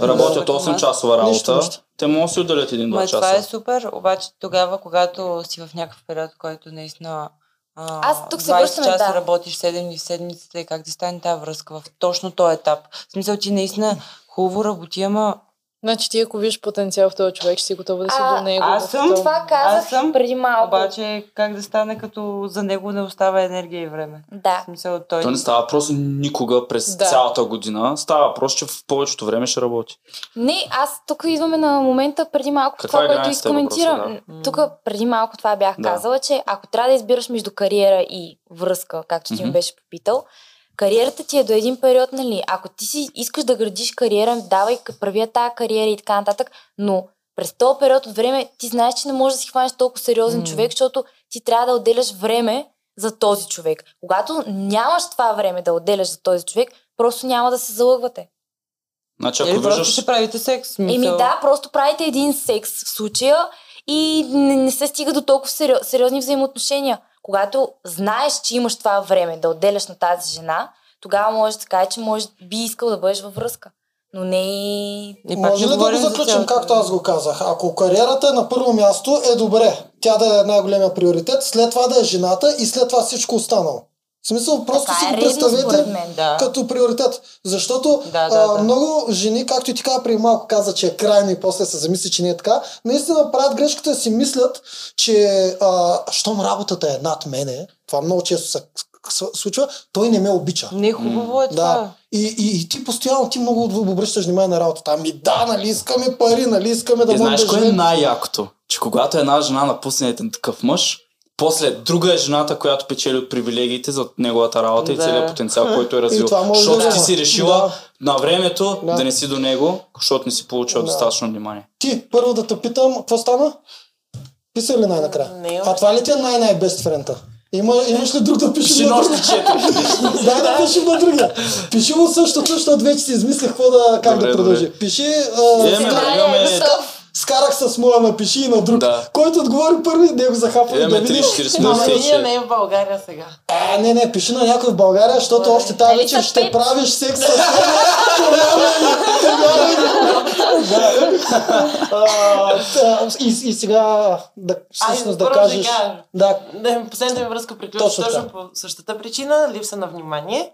работят ме 8 часова работа. Те могат да си отделят 1-2 Ма, това е часа. супер, обаче тогава, когато си в някакъв период, който наистина а, Аз тук се 20 връщаме, часа да. работиш 7 дни в седмицата и как да стане тази връзка в точно този етап. В смисъл, ти наистина хубаво работи, ама Значи ти ако виждаш потенциал в този човек, ще си готова да си А, до него. аз съм този- Това казах Аз съм, преди малко. обаче как да стане, като за него не остава енергия и време. В Да. смисъл, той... То не става въпрос никога през Да. цялата година. Става въпрос, че в повечето време ще работи. Не, аз тук идваме на момента преди малко Каква това, е което изкоментирам. въпроса, Тук преди малко това бях Да. казала, че ако трябва да избираш между кариера и връзка, както ти Мгм. ме беше попитал, кариерата ти е до един период, нали? Ако ти си искаш да градиш кариера, давай, прави я тази кариера и така нататък, но през този период от време ти знаеш, че не можеш да си хванеш толкова сериозен М. човек, защото ти трябва да отделяш време за този човек. Когато нямаш това време да отделяш за този човек, просто няма да се залъгвате. Значи, ако Или просто виждаш... ще правите секс. Еми да, просто правите един секс в случая и не, не се стига до толкова сериоз, сериозни взаимоотношения. Когато знаеш, че имаш това време да отделяш на тази жена, тогава може да кажа, че може, би искал да бъдеш във връзка. Но не и... Може ли да го за заключим, цялата- както аз го казах? Ако кариерата е на първо място, е добре. Тя да е най-големия приоритет, след това да е жената и след това всичко останало. В смисъл, просто Така си е го представете мен. Да. като приоритет. Защото Да, да, а, да. много жени, както и ти каза преди малко, каза, че е крайно и после се замисли, че не е така, наистина правят грешката да си мислят, че а, щом работата е над мене, това много често се случва, той не ме обича. Не хубаво е това. Да. И, и, и ти постоянно, ти много обръщаш внимание на работата. Ами да, нали искаме пари, нали искаме да И можем знаеш да кое е най-якото? Че когато една жена напусне един такъв мъж, после друга е жената, която печели от привилегиите за неговата работа и Да. целият потенциал, който е развил. Защото да ти е. си решила на времето Да. да. не си до него, защото не си получил Да. достатъчно внимание. Ти, първо да те питам, какво стана? Писа ли най-накрая? Не, а това ли ти е най-най-бест френта? Има, имаш ли друг да пишем Ще на четири. Дай да пишем на другия. Пиши му същото, защото вече си измислих какво да, как Добре, да продължи. добре. Пиши, а, Имаме, ска- имаме, скарах с моя, напиши и на друг. Да. Който отговори първи, него захапва да. 3-4 Но смърти. Мария не е в България сега. А, не, не, пиши на някой в България, защото Добре. още тази вечер ще правиш секс с и, сега да, всъщност да кажеш... Да, последната ми връзка приключи Точно по същата причина, липса на внимание.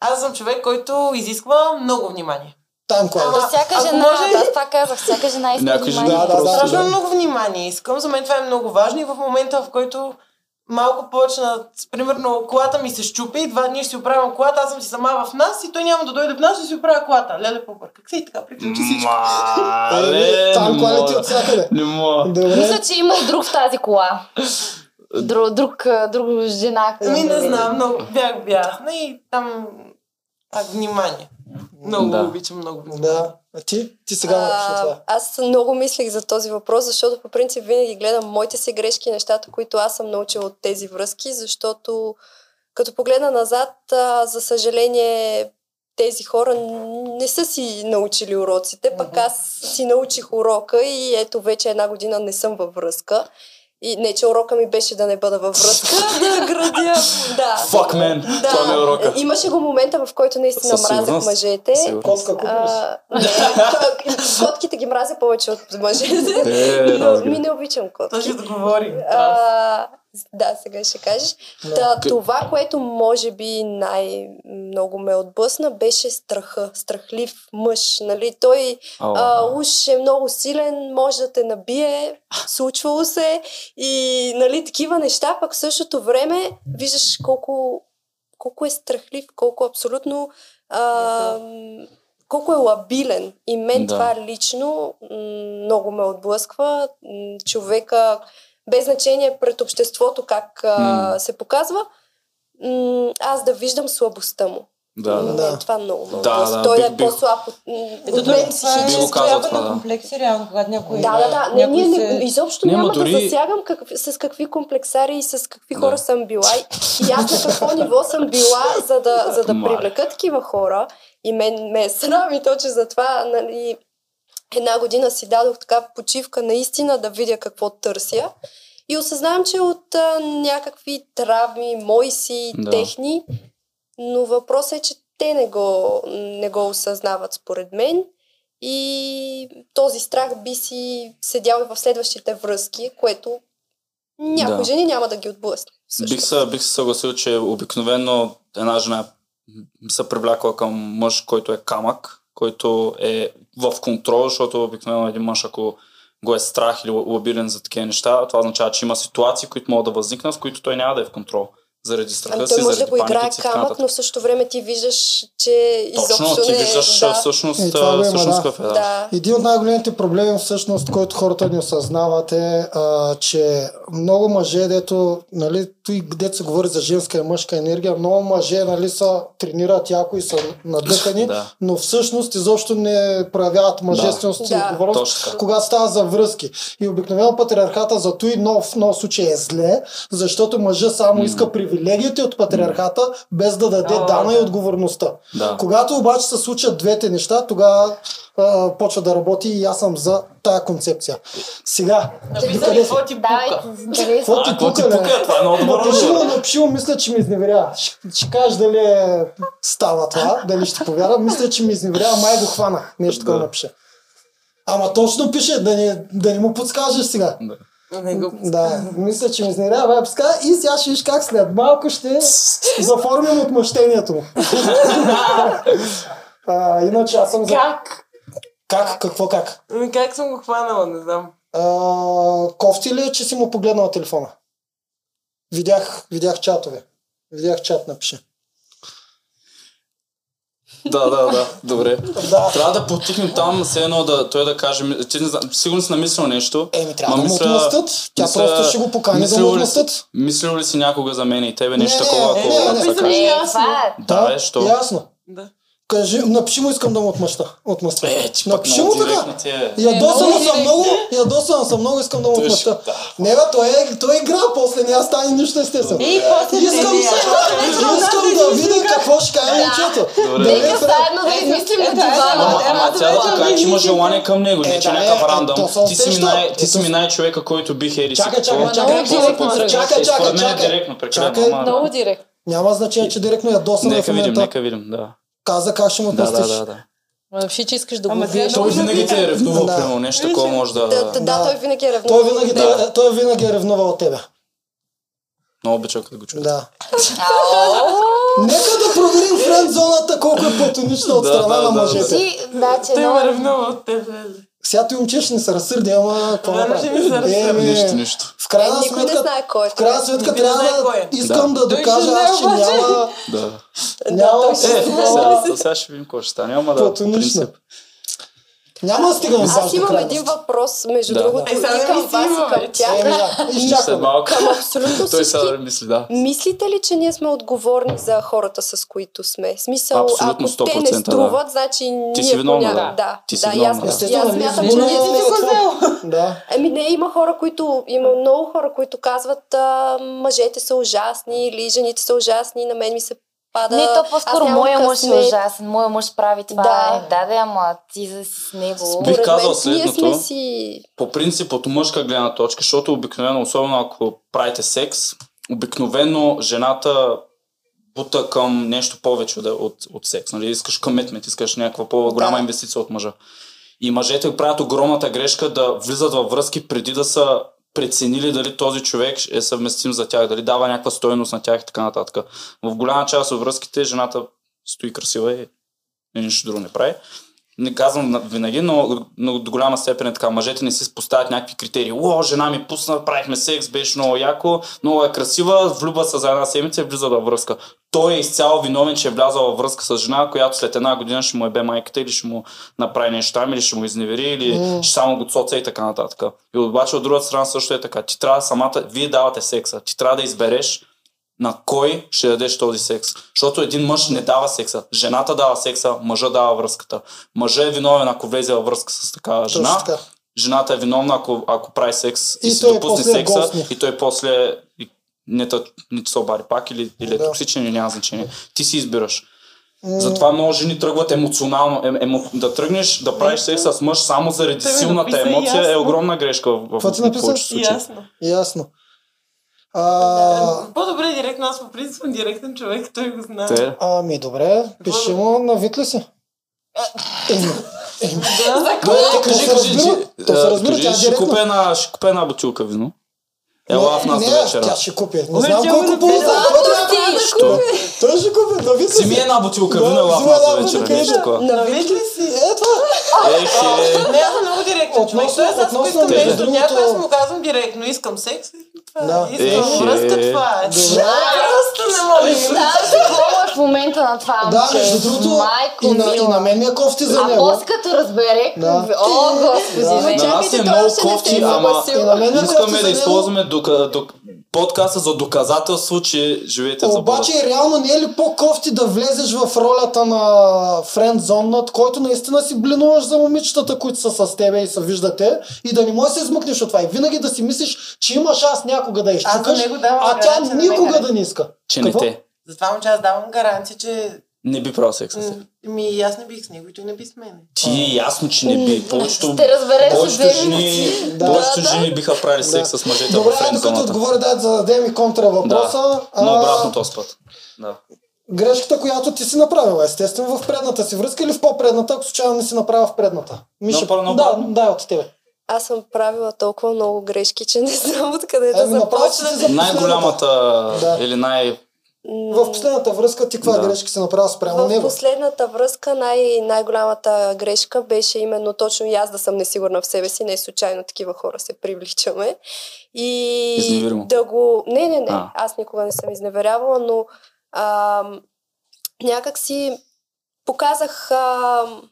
Аз съм човек, който изисква много внимание. Таймклайд. Ама- Всяка ако жена, може- аз това казах, всяка жена иска Някои жени внимание. Да, да, да. Страшно много внимание искам. За мен това е много важно и в момента, в който малко почна, примерно, колата ми се щупи, два дни ще си оправям колата, аз съм си сама в нас и той няма да дойде в нас, ще си оправя колата. Леле, побърках се и така приключи всичко. Мале, Там не клалите мога. от всякъде. Не мога. Мисля, че има и друг в тази кола. Друг, друг, а, друг жена. Ами не знам, много бях бясна и там пак внимание. Много Да. обичам, много внимание. Да. А ти? Ти сега напиши това. А, аз много мислех за този въпрос, защото по принцип винаги гледам моите си грешки нещата, които аз съм научила от тези връзки, защото като погледна назад, а, за съжаление, тези хора не са си научили уроците, пък аз си научих урока и ето вече една година не съм във връзка. И не, че урока ми беше да не бъда във връзка, да градя. Да. Fuck, man. Това ми е урока. Имаше го момента, в който наистина Със мразех мъжете. Котка. А, не, котките ги мразя повече от мъжете. Е, но ми не обичам котки. Той ще договори. А, да, сега ще кажеш. Да. Та, това, което може би най-много ме отблъсна, беше страха. Страхлив мъж. Нали? Той О, а, уж е много силен, може да те набие, случвало се и нали, такива неща, пък в същото време виждаш колко, колко е страхлив, колко абсолютно а, колко е лабилен. И мен Да. това лично м, много ме отблъсква. М, Човека, без значение пред обществото как а, се показва, м, аз да виждам слабостта му. Да, да. Мен Да. Това много ме Да, да, Той да е бих- бих- по-слаб от, м, Ето от мен това е го психически. това, на да. комплекси, реално, когато някой... Да, да, да. Не, ние не, се- изобщо Няма няма, дори- да засягам как, с какви комплексари и с какви Да. хора съм била. И, и аз на какво ниво съм била, за да, за да привлека такива хора. И мен ме е срам и точно затова нали, една година си дадох така почивка наистина да видя какво търся. И осъзнавам, че от а, някакви травми, мои си, Да. техни, но въпросът е, че те не го, не го осъзнават според мен. И този страх би си седял и в следващите връзки, което някои Да. жени няма да ги отблъсне. всъщност. Бих се, бих се съгласил, че обикновено една жена се привлякла към мъж, който е камък, който е в контрол, защото обикновено един мъж, ако го е страх или лабилен за такива неща, това означава, че има ситуации, които могат да възникнат, в които той няма да е в контрол. Заради страха Ами си, той може заради да го играе и камък, но в същото време ти виждаш, че Точно, изобщо ти не виждаш да, всъщност, И това има, всъщност да. какъв е. Да. да. Един от най-големите проблеми, всъщност, който хората не осъзнават е, а, че много мъже, дето, нали, той, дето се говори за женска и мъжка енергия, много мъже, нали, са, тренират яко и са надъхани, Да. но всъщност изобщо не проявяват мъжественост и Да. отговорност, Точно така. когато става за връзки. И обикновено патриархата за той но в много случай е зле, защото мъжа само иска привилегиите от патриархата, без да даде О, дана да. и отговорността. Да. Когато обаче се случат двете неща, тогава а, почва да работи и аз съм за тая концепция. Сега, Написали какво ти пука. Какво ти А, пука? Това е много добър Напиши му, отговор. напиши му, мисля, че ми изневерява. Ще, ще кажеш дали е... става това, дали ще повярвам. Мисля, че ми изневерява, май го хванах. Нещо такова Да. напише. Ама точно пише, да не, да не му подскажеш сега. Да. Не го Да, мисля, че ми изнерява вебска и сега ще виж как след малко ще заформим отмъщението а, иначе аз съм за... Как? Как? Какво как? Ами как съм го хванала, не знам. А, кофти ли, е, че си му погледнала телефона? Видях, видях чатове. Видях чат напише. Да, да, да, добре. Да. Трябва да потихнем там, все едно да, той да каже, че не знам, сигурно си намислил нещо. Еми, трябва Ма да му мисля- отмъстят. Тя мисля- просто ще го покани да му отмъстят. Мислил ли си някога за мен и тебе нещо Не, такова, не, ако не, не, така? написам. Е, ясно. това е. Да, бе, що? Ясно. Да. Кажи, напиши му, искам да му отмъща. отмъстя. Е, пък напиши му така. е. Ядосана съм много, ядосана съм много, искам да му отмъща. да. Не, бе, той е, той е игра, после няма стане нищо естествено. И после Искам, тези- искам да видя какво ще каже момчето. Добре. Е заедно да измислим Ето, дивана. Ама, тя каже, че има желание към него, Е, не че някакъв е, се Ти си ми най-човека, който бих си. Чакай, чакай, чакай, чакай, чакай, чакай, чакай, е Много директно. Няма значение, че директно ядосана в Нека видим, нека видим, да. Каза как ще му Да, да, да, да. Напиши, че искаш да го убиеш. тя Той винаги те е ревнувал, Да. примерно, нещо такова може да... Да, да, да, той винаги е ревнувал. Той винаги, Да. той винаги е ревнувал от тебе. Много обичам като го чуя. Да. Нека да проверим френд зоната колко е платонична от страна на мъжете. Да, че Той ме ревнува от теб. Сега ти момче ще ни се разсърди, ама какво Верно, направи? ще ми се разсърди. Еми, Нищо, нищо. В крайна Никой не сметка, знае кой е. в крайна сметка не трябва да е. искам да Той докажа аз, че няма, Да. няма Е, сега, сега ще видим какво ще стане, ама да, по принцип. Няма да стигам с Аз имам един въпрос, между Да. другото, Е, сега и не към вас, и към. Еми, тях. да, След изчакваме. малко. Към абсолютно Той всички. сега да мисли, да. Мислите ли, че ние сме отговорни за хората, с които сме? Смисъл, Абсолютно ако те 100%, не струват, значи ние си виновна, поня- да. да. Ти си да, виновна, аз, да. аз смятам, че ние това. Да. Ами не, има хора, които, има много хора, които казват, а, мъжете са ужасни или жените са ужасни, на мен ми се пада. Не, то по-скоро моя мъж е късмет. ужасен. Моя мъж прави това. Да. Да, да, ама ти за си с него. Бих казал следното. сме си... По принцип, от мъжка гледна точка, защото обикновено, особено ако правите секс, обикновено жената бута към нещо повече от, от, от секс. Нали? Искаш комитмент, искаш някаква по-голяма Да. инвестиция от мъжа. И мъжете правят огромната грешка да влизат във връзки преди да са преценили дали този човек е съвместим за тях, дали дава някаква стоеност на тях и така нататък. В голяма част от връзките жената стои красива и, нищо друго не прави. Не казвам на- винаги, но, но до голяма степен е така. Мъжете не си поставят някакви критерии. О, жена ми пусна, правихме секс, беше много яко, много е красива, влюбва се за една седмица и влиза във връзка. Той е изцяло виновен, че е влязъл във връзка с жена, която след една година ще му е бе майката или ще му направи нещо там, или ще му изневери, или М. ще само го цоца и така нататък. И обаче от другата страна също е така. Ти трябва самата, вие давате секса, ти трябва да избереш на кой ще дадеш този секс. Защото един мъж не дава секса. Жената дава секса, мъжа дава връзката. Мъжа е виновен, ако влезе във връзка с такава Точно жена. така. Жената е виновна, ако, ако прави секс и, И си той допусне после секса госни. и той после не, се обади пак или, или е Да. токсичен или няма значение. Ти си избираш. Затова много жени тръгват емоционално. Ем, емо, да тръгнеш да правиш секс с мъж само заради ми силната написа емоция е ясно. огромна грешка в, в, в повечето случаи. Ясно. Ясно. А, По-добре е директно, аз по принцип съм директен човек, той го знае. Те, ами добре, пиши му на вид ли си? Да. кажи, кажи, ще купя една бутилка вино. Ела в нас не, до вечера. тя ще купи. Не Ой, знам колко полза. Той ще купи, да вид ли Вземи си? една бутилка ела в нас до вечера. Нещо такова. Навид ли си? Е, това. Ехе. Не, аз съм много директен човек. Тоест, аз ако искам нещо някой, аз му казвам директно, искам секс. Да. е. Искам Ехе. връзка, това е. Просто не мога. Се хубава в момента на това Да, между другото, Майко и на, мен ми е кофти за А него. после като разбере, о, господи, не. На нас е той много не кофти, е ама ми е искаме да използваме дока, док, подкаста за доказателство, че живеете за Обаче реално не е ли по-кофти да влезеш в ролята на френдзоннат, който наистина си блинуваш за момичетата, които са с тебе и се виждате и да не можеш да се измъкнеш от това и винаги да си мислиш, че има шанс някога да изчукаш, а тя никога да не иска. че не Какво? те. Затова му че аз давам гаранция, че Не би правил секс с теб. Ми аз не бих с него и той не би с мен. Ти е ясно, че не би. Повечето, Ще разбереш за повечето жени. Да, повечето да. жени биха правили секс Да. с мъжете Добре, в айде докато отговоря, дай да зададем и контра въпроса. Да, но А, обратно този път. Да. Грешката, която ти си направила, естествено, в предната си връзка или в по-предната, ако случайно не си направила в предната? Миша, да, обратно. да, от тебе. Аз съм правила толкова много грешки, че не знам откъде да Ами, започна. за Най-голямата Да. или най... В последната връзка ти каква Да. грешка си направил спрямо В него? последната връзка най- най-голямата грешка беше именно точно и аз да съм несигурна в себе си. Не случайно такива хора се привличаме. И Изневеримо. да го... Не, не, не. А. Аз никога не съм изневерявала, но ам, някак си показах... Д-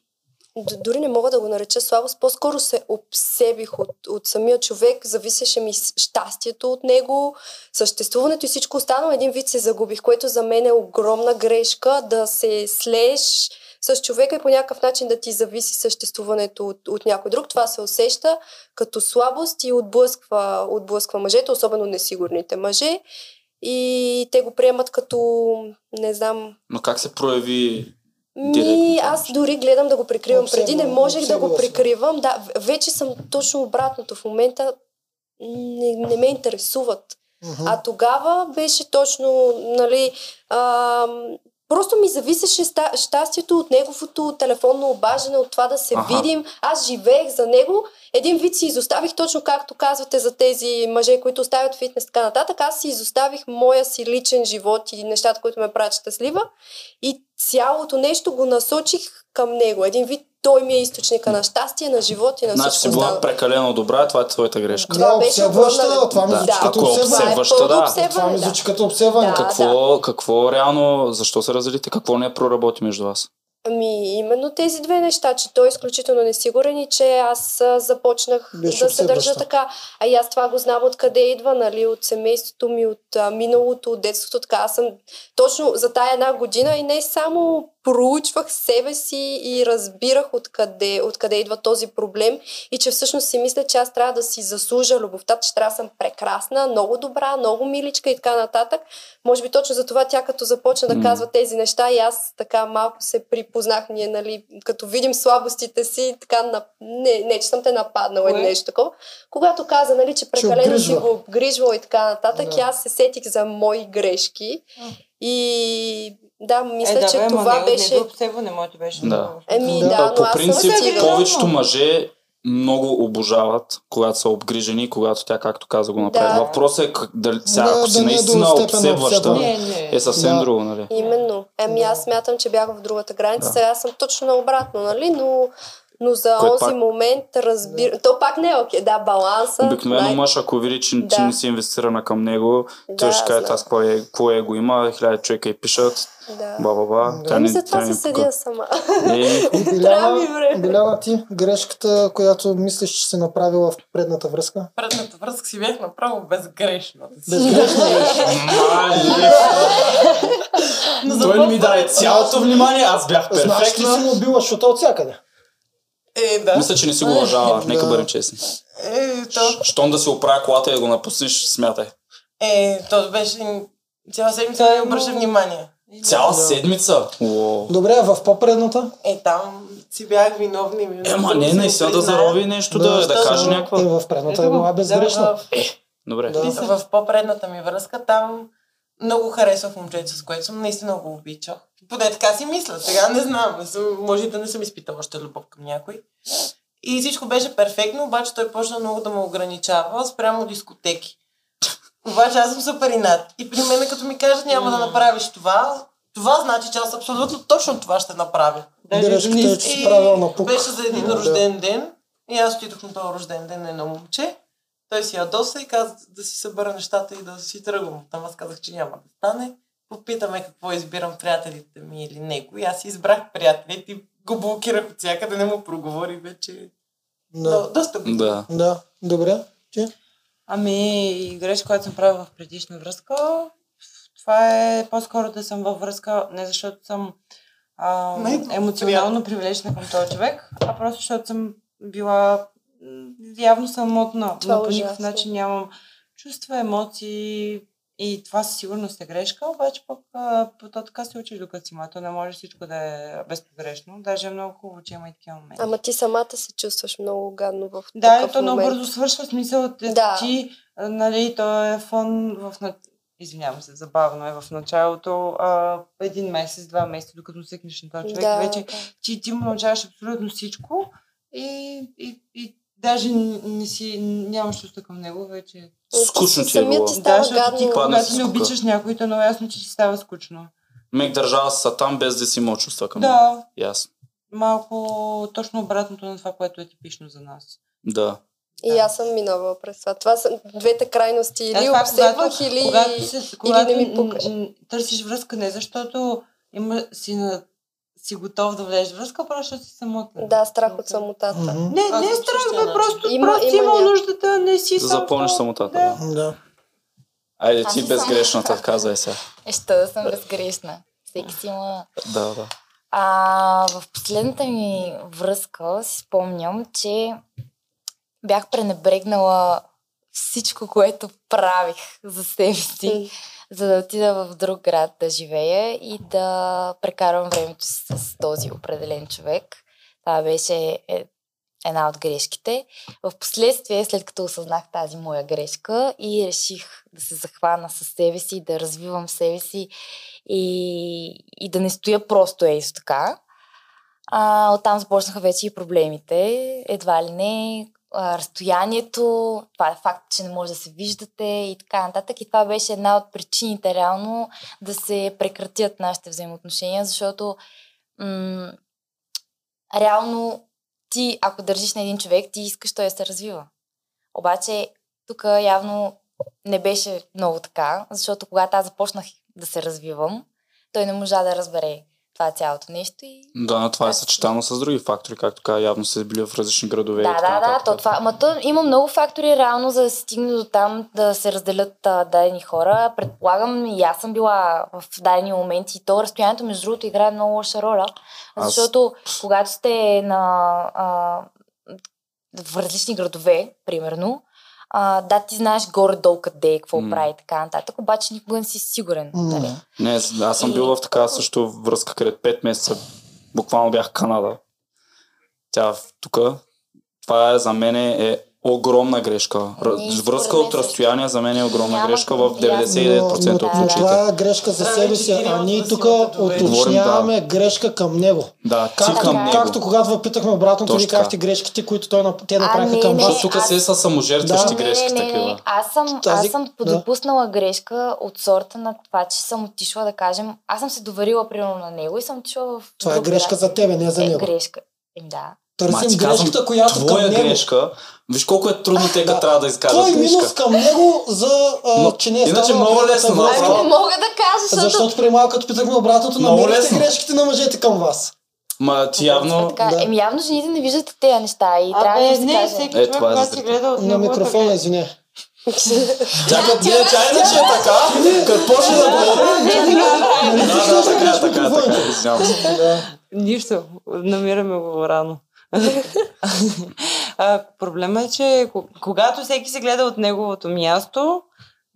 дори не мога да го нареча слабост, по-скоро се обсебих от, от самия човек, зависеше ми щастието от него, съществуването и всичко останало. Един вид се загубих, което за мен е огромна грешка да се слееш с човека и по някакъв начин да ти зависи съществуването от, от някой друг. Това се усеща като слабост и отблъсква, отблъсква мъжете, особено несигурните мъже. И те го приемат като, не знам, Но как се прояви ми, аз дори гледам да го прикривам. Обсебва- Преди не можех да го прикривам. Да, вече съм точно обратното. В момента не, не ме интересуват. Мгм. А тогава беше точно, нали, ам, просто ми зависеше щастието от неговото телефонно обаждане, от това да се Аха. видим. Аз живеех за него. Един вид си изоставих, точно както казвате за тези мъже, които оставят фитнес и така нататък. Аз си изоставих моя си личен живот и нещата, които ме правят щастлива. И цялото нещо го насочих към него. Един вид той ми е източника на щастие, на живот и на Значи си всичко била останало. прекалено добра, това е твоята грешка. Това Не, беше обсебваща, това ми Да. звучи като е обсебване. обсебваща, Това е да. обсебване, Това ми да. звучи като обсебване. Да. Какво, какво реално, защо се разделите? Какво не проработи между вас? Ами, именно тези две неща, че той е изключително несигурен и че аз започнах Беше да се държа така. А и аз това го знам откъде идва, нали, от семейството ми, от а, миналото, от детството. Така, аз съм точно за тая една година и не само проучвах себе си и разбирах откъде, откъде идва този проблем и че всъщност си мисля, че аз трябва да си заслужа любовта, че трябва да съм прекрасна, много добра, много миличка и така нататък. Може би точно за това тя като започна да казва тези неща и аз така малко се припознах ние, нали, като видим слабостите си, така на... не, не, че съм те нападнала или нещо такова. Когато каза, нали, че прекалено си го обгрижвала и така нататък, Да. и аз се сетих за мои грешки и да, мисля, е, да, че бе, ама това не, беше... Не обсебване, моето беше. Да. много- Еми, Да. да, но по аз принцип, съм стигала. повечето мъже много обожават, когато са обгрижени, когато тя, както каза, го направи. Да. Въпросът е как, дали, сега, Да, ако да си не е наистина на обсебваща, обсебване. Не, не. е съвсем Да. друго, нали? Именно. Еми аз смятам, че бях в другата граница, Да. сега съм точно наобратно, нали? Но, но за Кое онзи пак- момент разбира... То пак не е окей. Да, баланса. Обикновено най- мъж, ако види, че, че Да. не си инвестирана към него, той Да, ще каже, аз какво е, е го има, хиляда човека и пишат, Да. ба, ба, ба. Да. Ами не, за това се съдя сама. Е, Трябва ми време. Биляна ти, грешката, която мислиш, че си направила в предната връзка? Предната връзка си бях направо безгрешна. Безгрешна беше. Той ми даде цялото внимание, аз бях Знаеш, ти си перфектна. му била шута от всякъде. Е, да. Мисля, че не си го уважава, нека Да. бъдем честни. Е, то, Щом да си оправя колата и да го напуснеш, смятай. е, то беше цяла седмица Той не е обръща внимание. Цяла Да. седмица? Уау. Добре, а в по-предната? Е, там си бях виновна. и ми- Ема не, го наистина да зарови нещо, да, да, защото- каже Е, някаква. в предната е била безгрешна. Да, в, Добре. Да. в по-предната ми връзка там много харесвах момчето, с което съм наистина го обичах. Поне така си мисля. Сега не знам. Не съм, може да не съм изпитала още любов към някой. И всичко беше перфектно, обаче той почна много да ме ограничава спрямо дискотеки. Обаче аз съм супер инат. И при мен, като ми кажат няма да направиш това, това значи, че аз абсолютно точно това ще направя. Даже е, жени- че си правил на пук. беше за един рожден ден. И аз отидох на този рожден ден на едно момче. Той си ядоса и каза да си събера нещата и да си тръгвам. Там аз казах, че няма да стане. Попитаме какво избирам приятелите ми или него. И аз си избрах приятелите и го блокирах от всякъде, не му проговори вече. Да. Да. доста години. Да. Да, добре. Ти? Ами, грешка, която съм правила в предишна връзка, това е по-скоро да съм във връзка, не защото съм а, емоционално привлечена към този човек, а просто защото съм била явно самотна, Това но е по никакъв начин нямам чувства, емоции и това със сигурност е грешка, обаче пък по то така се учиш докато си млад, не може всичко да е безпогрешно, даже е много хубаво, че има и такива моменти. Ама ти самата се чувстваш много гадно в Да, и то много бързо свършва смисъл. Да. Да. Ти, нали, то е фон в... Извинявам се, забавно е в началото. А, един месец, два месеца, докато свикнеш на този човек, Да, вече да. ти, ти му научаваш абсолютно всичко и, и, и даже не си, нямаш чувства към него вече. Скучно ти е било. ти става защото гадно. ти, когато не обичаш някой, то е много ясно, че ти става скучно. Мек държава са там без да си имал чувства към него. Да, Ясно. малко точно обратното на това, което е типично за нас. Да. И аз съм минала през това. Това са двете крайности. Или Аз това, обсебвах, или, когато, се, когато или не ми пукаш. н- н- търсиш връзка, не защото има, си, на, си готов да влезеш връзка, просто си самотен. Да, страх от самотата. Мгм. Не, Аз не е страх, бе, просто, Има- просто има имал ня- нуждата, не си Да сам запълниш самотата. Да. Да. Да. Айде ти не съм. безгрешната, казай сега. Е, що да съм безгрешна. Всеки си има... Да, да. А, в последната ми връзка си спомням, че бях пренебрегнала всичко, което правих за себе си, М. за да отида в друг град да живея и да прекарвам времето си с този определен човек. Това беше е, една от грешките. В последствие, след като осъзнах тази моя грешка и реших да се захвана с себе си, да развивам себе си и, и да не стоя просто ей така. А, оттам започнаха вече и проблемите. Едва ли не, разстоянието, това е факт, че не може да се виждате и така нататък. И това беше една от причините реално да се прекратят нашите взаимоотношения, защото м- реално ти, ако държиш на един човек, ти искаш той да се развива. Обаче тук явно не беше много така, защото когато аз започнах да се развивам, той не можа да разбере това цялото нещо и... Да, това е съчетано с други фактори, както каза, явно са били в различни градове. и Да, така да, да, то това. Ама то има много фактори реално, за да се стигне до там да се разделят а, дадени хора. Предполагам, и аз съм била в дадени моменти. И то разстоянието, между другото, играе много лоша роля. Аз- Защото когато сте на, а, в различни градове, примерно, а, да, ти знаеш горе-долу къде, какво М. прави и така нататък, обаче никога не си сигурен. Нали? Не, аз съм И- бил в такава също връзка, където 5 месеца буквално бях в Канада. Тя тук. Това е за мен е огромна грешка. Р- Ами, Връзка от разстояние за мен е огромна Няма грешка как- в 99% от Да, да. случаите. Това е грешка за себе си, а ние да тук уточняваме грешка към него. Да, ти Както, към е. него. както когато въпитахме ви така. казахте грешките, които той, те направиха не, към не, вас. Защото тук аз- се са саможертващи Да. грешки не, не, такива. Не. Аз съм, Тази- аз съм да. допуснала грешка от сорта на това, че съм отишла да кажем, аз съм се доверила примерно на него и съм отишла в Това е грешка за тебе, не за е, него. грешка. Еми да. Търсим ти грешката, която към твоя него. грешка, виж колко е трудно те Да. трябва да изкажат Кой минус грешка. към него, за, а, Но- че не е иначе много лесно. Ами не мога да кажа, защото... Защото преди малко като питахме обратното, лесно. грешките на мъжете към вас. Ма ти Е, явно... така, да. Еми явно жените не виждат тези неща и трябва да Абе, им се не, каже. всеки Е, това е си гледа от На микрофона, извиня. Тя като не, тя иначе е така, като почне да говори... Нали Да, да, така, така, така. Да. Нищо, намираме го рано. Проблема е, че ко- когато всеки се гледа от неговото място,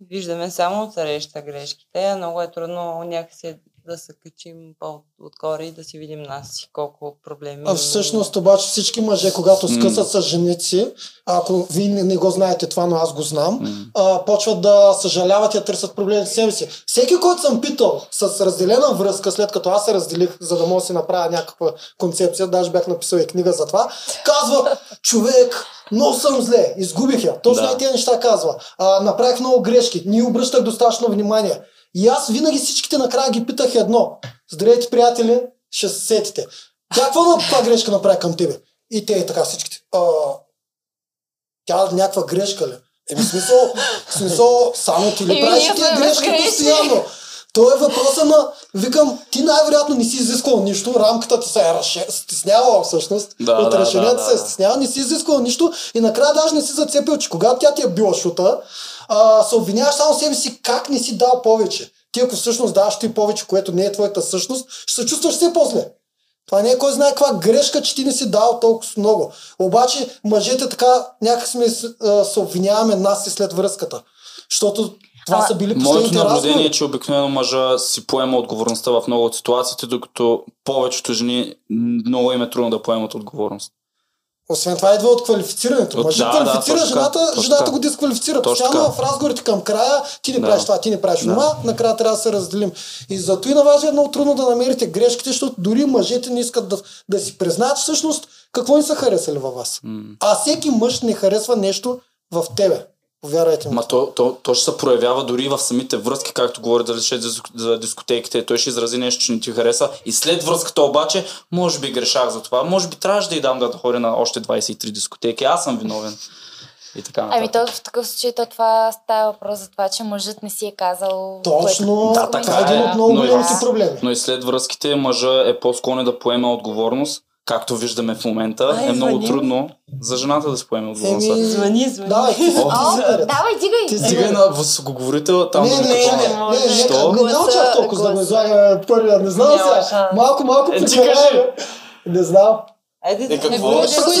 виждаме само отсреща грешките, много е трудно някакси да се качим по-отгоре и да си видим нас си колко проблеми. А всъщност обаче всички мъже, когато скъсат с жените си, ако вие не, не го знаете това, но аз го знам, М. а, почват да съжаляват и да търсят проблеми в себе си. Всеки, който съм питал с разделена връзка, след като аз се разделих, за да мога да си направя някаква концепция, даже бях написал и книга за това, казва, човек, много съм зле, изгубих я. Точно Да. и тези неща казва. А, направих много грешки, не обръщах достатъчно внимание. И аз винаги всичките накрая ги питах едно. Здравейте, приятели, ще се сетите. Тя какво на това грешка направи към тебе? И те и така всичките. А, тя някаква грешка ли? Еми смисъл, смисъл, само ти ли правиш тия грешки безгрешни. постоянно? То е въпроса на, викам, ти най-вероятно не си изисквал нищо, рамката ти се е разше- стеснявала всъщност, Да, от да, решението да, се е да. стеснява, не си изисквал нищо и накрая даже не си зацепил, че когато тя ти е била шута, а, се обвиняваш само себе си как не си дал повече. Ти ако всъщност даваш ти повече, което не е твоята същност, ще се чувстваш все по-зле. Това не е кой знае каква грешка, че ти не си дал толкова много. Обаче мъжете така някак сме се обвиняваме нас и след връзката. Защото това Ама, са били Моето наблюдение е, че обикновено мъжа си поема отговорността в много от ситуациите, докато повечето жени м, много им е трудно да поемат отговорност. Освен това идва от квалифицирането. От- Мъжът да, да, квалифицира така, жената, точно жената го дисквалифицира. Точно Постоянно в разговорите към края ти не Да. правиш това, ти не правиш Да. това, накрая трябва да се разделим. И зато и на вас е много трудно да намерите грешките, защото дори мъжете не искат да, да си признаят всъщност какво не са харесали във вас. А всеки мъж не харесва нещо в тебе. Повярвайте ми. Ма то, то, то ще се проявява дори в самите връзки, както говори дали ще е за, дискотеките. Той ще изрази нещо, че не ти хареса. И след връзката обаче, може би грешах за това. Може би трябваше да й дам да ходи на още 23 дискотеки. Аз съм виновен. И така нататък. Ами то в такъв случай то това става въпрос за това, че мъжът не си е казал. Точно, Да, това така е един е, от много големите проблеми. Но и след връзките мъжа е по-склонен да поеме отговорност. Както виждаме в момента, Ай, е много звъним. трудно за жената да се поеме отговорността. Еми, Звъни, звъни. Давай, О. Давай, дигай! Ти си Стига наред. на високоговорител, там Не, не, не, не, не, не, не, Що? не, Гласа- чак толкова да го излагаме първия, не знам сега. Малко, малко Е, ти кажи. Не знам. Айде, Е, какво? Е, Просто го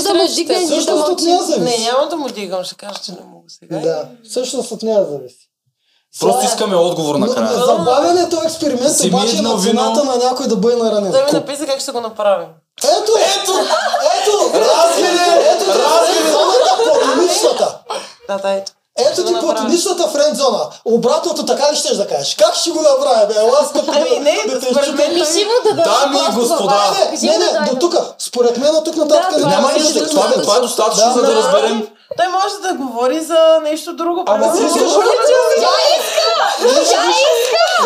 да му нея Не, няма да му дигам, ще кажа, че не мога сега. Да, всъщност от нея зависи. Просто Сега- искаме отговор Но, накрая. Забавен е този експеримент, Си обаче на цената вино. на някой да бъде наранен. Той ми написа как ще го направим. Ето, ето, ето, разгледа, ето, разгледа, платоничната. Да, да, ето. Ето Ще ти платоничната френд зона. Обратното така ли щеш да кажеш? Как ще го направим? Бе, ела, скъпи, Ами не, да те според мен Пиши му да. Дами и господа. Не, не, да до тук. Според мен от тук нататък Да, няма е нищо, това, е- това е достатъчно, Да, за да да. разберем. Той може да говори за нещо друго. Ама ти искаш Вижте,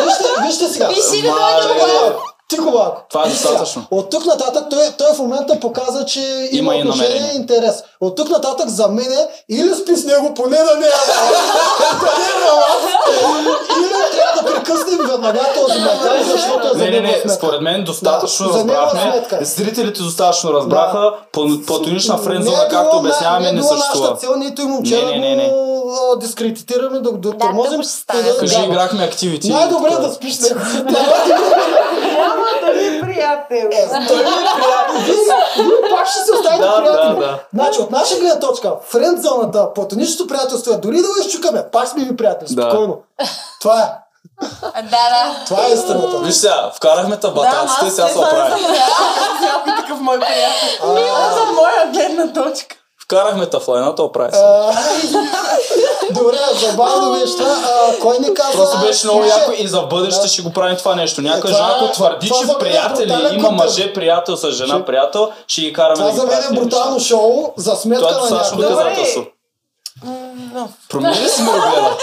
вижте, вижте сега. Пиши да Мале. дойде. Тихо, малко. Това е достатъчно. От тук нататък той, той в момента показа, че има, Има и отношение намерение. и интерес. От тук нататък за мен е или спи с него, поне да не е Или трябва да прекъснем веднага този материал, защото е за Не, не, не, според мен достатъчно Да, разбрахме. Зрителите достатъчно разбраха. Пл- Платонична Не е както на- обясняваме, не е съществува. нашата цел, нито и момче Не, не, не, да дискредитираме, да го да, Да, тормозим. да- Кажи, да. играхме активити. Най-добре да спиш с него. Няма да ми е приятел. Е, той ми е приятел. Вие, вие пак ще се останете Да, приятели. да, да. Значи, от наша гледна точка, френд зоната, платоничното приятелство е дори да го изчукаме, пак сме ви приятели, Да. спокойно. Това е. Да, да. Това е истината. Виж сега, вкарахме табатаците, сега се оправим. Някой такъв мой приятел. Мила за моя гледна точка. Вкарахме тафлайната, оправи се. А, Добре, забавно беше това. А, Кой не каза? Просто беше много яко и за бъдеще Да. ще го правим това нещо. Някой това жена, е- ако твърди, това че е приятели има мъже приятел с жена приятел, ще ги караме Това да ги за мен е брутално шоу за сметка Това е на някой. доказателство. Промени ли си ми гледа?